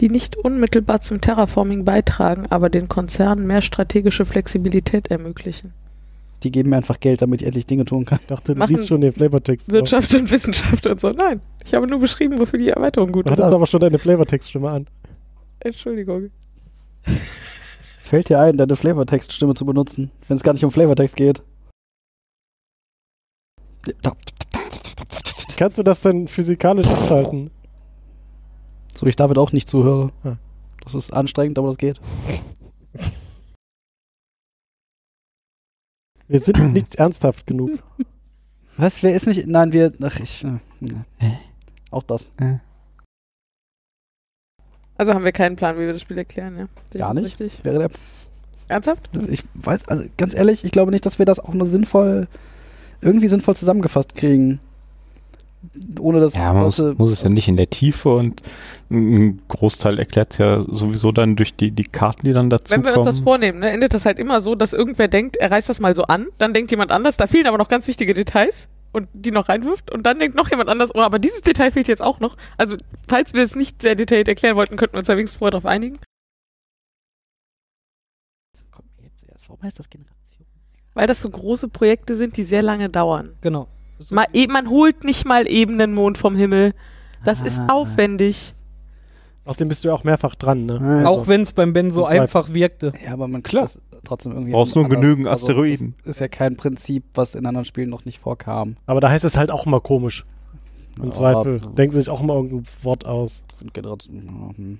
Die nicht unmittelbar zum Terraforming beitragen, aber den Konzernen mehr strategische Flexibilität ermöglichen. Die geben mir einfach Geld, damit ich endlich Dinge tun kann. Ich dachte, du Machen liest schon den Flavortext. vor. Wirtschaft und Wissenschaft und so. Nein, ich habe nur beschrieben, wofür die Erweiterung gut Du ist. hattest aber schon deine Flavortextstimme an. Entschuldigung. Fällt dir ein, deine Flavortext-Stimme zu benutzen, wenn es gar nicht um Flavortext geht? Kannst du das denn physikalisch abschalten? So wie ich David auch nicht zuhöre. Ja. Das ist anstrengend, aber das geht. Wir sind nicht ernsthaft genug. Was? Wer ist nicht. Nein, wir. Ach, ich. Äh, ne. Auch das. Also haben wir keinen Plan, wie wir das Spiel erklären, ja. Sehe Gar ich nicht. Richtig. Wäre der. Ernsthaft? Ich weiß, also ganz ehrlich, ich glaube nicht, dass wir das auch nur sinnvoll. Irgendwie sinnvoll zusammengefasst kriegen. Ohne dass. Ja, man muss, muss es ja nicht in der Tiefe und ein Großteil erklärt es ja sowieso dann durch die, die Karten, die dann dazu Wenn wir uns das vornehmen, ne, endet das halt immer so, dass irgendwer denkt, er reißt das mal so an, dann denkt jemand anders, da fehlen aber noch ganz wichtige Details und die noch reinwirft und dann denkt noch jemand anders, oh, aber dieses Detail fehlt jetzt auch noch. Also, falls wir es nicht sehr detailliert erklären wollten, könnten wir uns da wenigstens vorher darauf einigen. Kommt mir jetzt erst. Warum heißt das Generation? Weil das so große Projekte sind, die sehr lange dauern. Genau. So- Mal, e man holt nicht mal eben einen Mond vom Himmel. Das ist Ah. aufwendig. Außerdem bist du ja auch mehrfach dran, ne? Auch wenn es beim Ben so einfach wirkte. Ja, aber man kann das trotzdem irgendwie. Brauchst nur anders- genügend also, Asteroiden. Das ist ja kein Prinzip, was in anderen Spielen noch nicht vorkam. Aber da heißt es halt auch immer komisch. Im Ja, Zweifel. Denken sie sich auch immer irgendein Wort aus. Sind Generationen. ja, hm.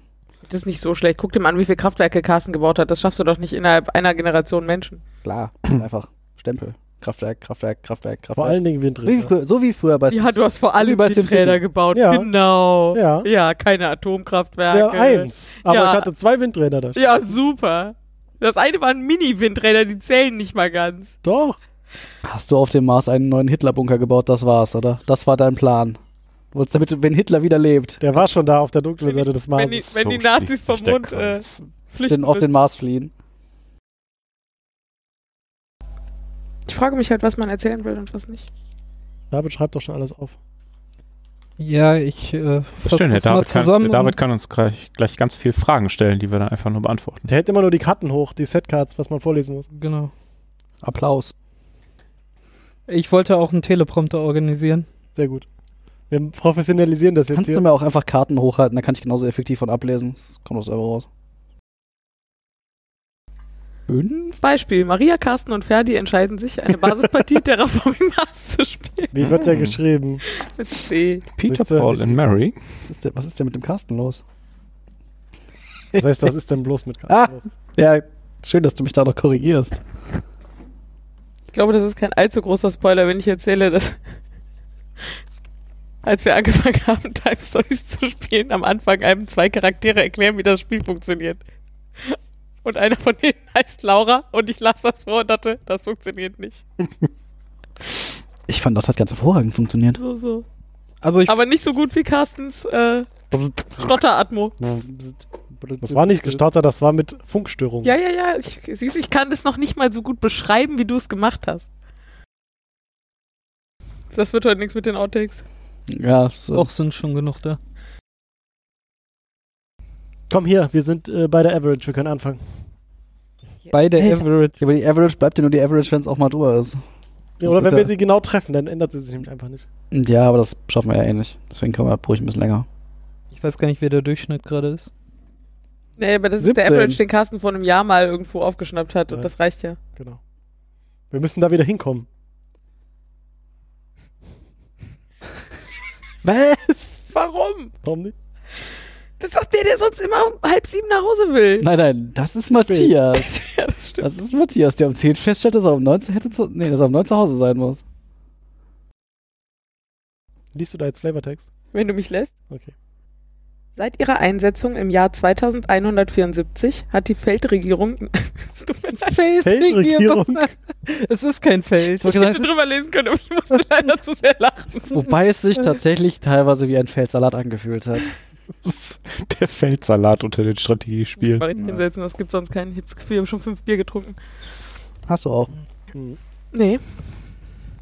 Das ist nicht so schlecht. Guck dir mal an, wie viele Kraftwerke Carsten gebaut hat. Das schaffst du doch nicht innerhalb einer Generation Menschen. Klar, einfach Stempel. Kraftwerk, Kraftwerk, Kraftwerk, Kraftwerk. Vor allen Dingen so, wie Windräder. früher, so wie früher bei Ja, du hast vor allem bei die SimCity. Räder gebaut. Ja. Genau. Ja. Ja, keine Atomkraftwerke. Ja, eins. Aber Ja. ich hatte zwei Windräder da. Ja, super. Das eine waren Mini-Windräder, die zählen nicht mal ganz. Doch. Hast du auf dem Mars einen neuen Hitler-Bunker gebaut, das war's, oder? Das war dein Plan. Damit, wenn Hitler wieder lebt, Der war schon da auf der dunklen Seite des wenn die- wenn die Nazis vom Mond, äh. Flüchten den, auf den. Mars fliehen. Ich frage mich halt, was man erzählen will und was nicht. David schreibt doch schon alles auf. Ja, ich äh, das mal David, kann, zusammen. der David kann uns gleich, gleich ganz viele Fragen stellen, die wir dann einfach nur beantworten. Der hält immer nur die Karten hoch, die Setcards, was man vorlesen muss. Genau. Applaus. Ich wollte auch einen Teleprompter organisieren. Sehr gut. Wir professionalisieren das jetzt Kannst hier. du mir auch einfach Karten hochhalten, dann kann ich genauso effektiv von ablesen. Das kommt aus selber raus. Fünf? Beispiel: Maria, Carsten und Ferdi entscheiden sich, eine Basispartie Terraforming Mars zu spielen. Wie wird der geschrieben? Mit C. Peter, Wisst ihr, Paul und Mary. Was ist, denn, was ist denn mit dem Carsten los? Das heißt, was ist denn bloß mit Ah. Karten los? Ja, schön, dass du mich da noch korrigierst. Ich glaube, das ist kein allzu großer Spoiler, wenn ich erzähle, dass als wir angefangen haben, Time Stories zu spielen, am Anfang einem zwei Charaktere erklären, wie das Spiel funktioniert. Und einer von denen heißt Laura und ich las das vor und dachte, das funktioniert nicht. Ich fand, das hat ganz hervorragend funktioniert. So, so. Also ich Aber nicht so gut wie Carstens äh, Stotter-Atmo. Das war nicht gestartet, das war mit Funkstörungen. Ja, ja, ja. Ich, siehst, du, ich kann das noch nicht mal so gut beschreiben, wie du es gemacht hast. Das wird heute nichts mit den Outtakes. Ja, so. auch sind schon genug da. Komm hier, wir sind äh, bei der Average, wir können anfangen. Bei der Alter. Average. Ja, aber die Average bleibt ja nur die Average, wenn es auch mal drüber ist. Ja, oder wenn wir sie genau treffen, dann ändert sie sich nämlich einfach nicht. Ja, aber das schaffen wir ja eh nicht. Deswegen können wir ruhig ein bisschen länger. Ich weiß gar nicht, wer der Durchschnitt gerade ist. Nee, aber das ist der 17. Average, den Carsten vor einem Jahr mal irgendwo aufgeschnappt hat und Ja. das reicht ja. Genau. Wir müssen da wieder hinkommen. Was? Warum? Warum nicht? Das ist doch der, der sonst immer um halb sieben nach Hause will. Nein, nein, das ist Matthias. ja, das stimmt. Das ist Matthias, der um 10 feststellt, dass er um 9 zu, hätte zu, nee, dass er um 9 zu Hause sein muss. Liest du da jetzt Flavortext? Wenn du mich lässt. Okay. Seit ihrer Einsetzung im Jahr 2174 hat die Feldregierung. Feldregierung. Es ist kein Feld. ich hätte drüber lesen können, aber ich musste leider zu sehr lachen. Wobei es sich tatsächlich teilweise wie ein Feldsalat angefühlt hat. Das ist der Feldsalat unter den Strategiespielen. Mal hinsetzen, das gibt sonst keinen. Ich habe das Gefühl, ich habe schon fünf Bier getrunken. Hast du auch. Mhm. Nee.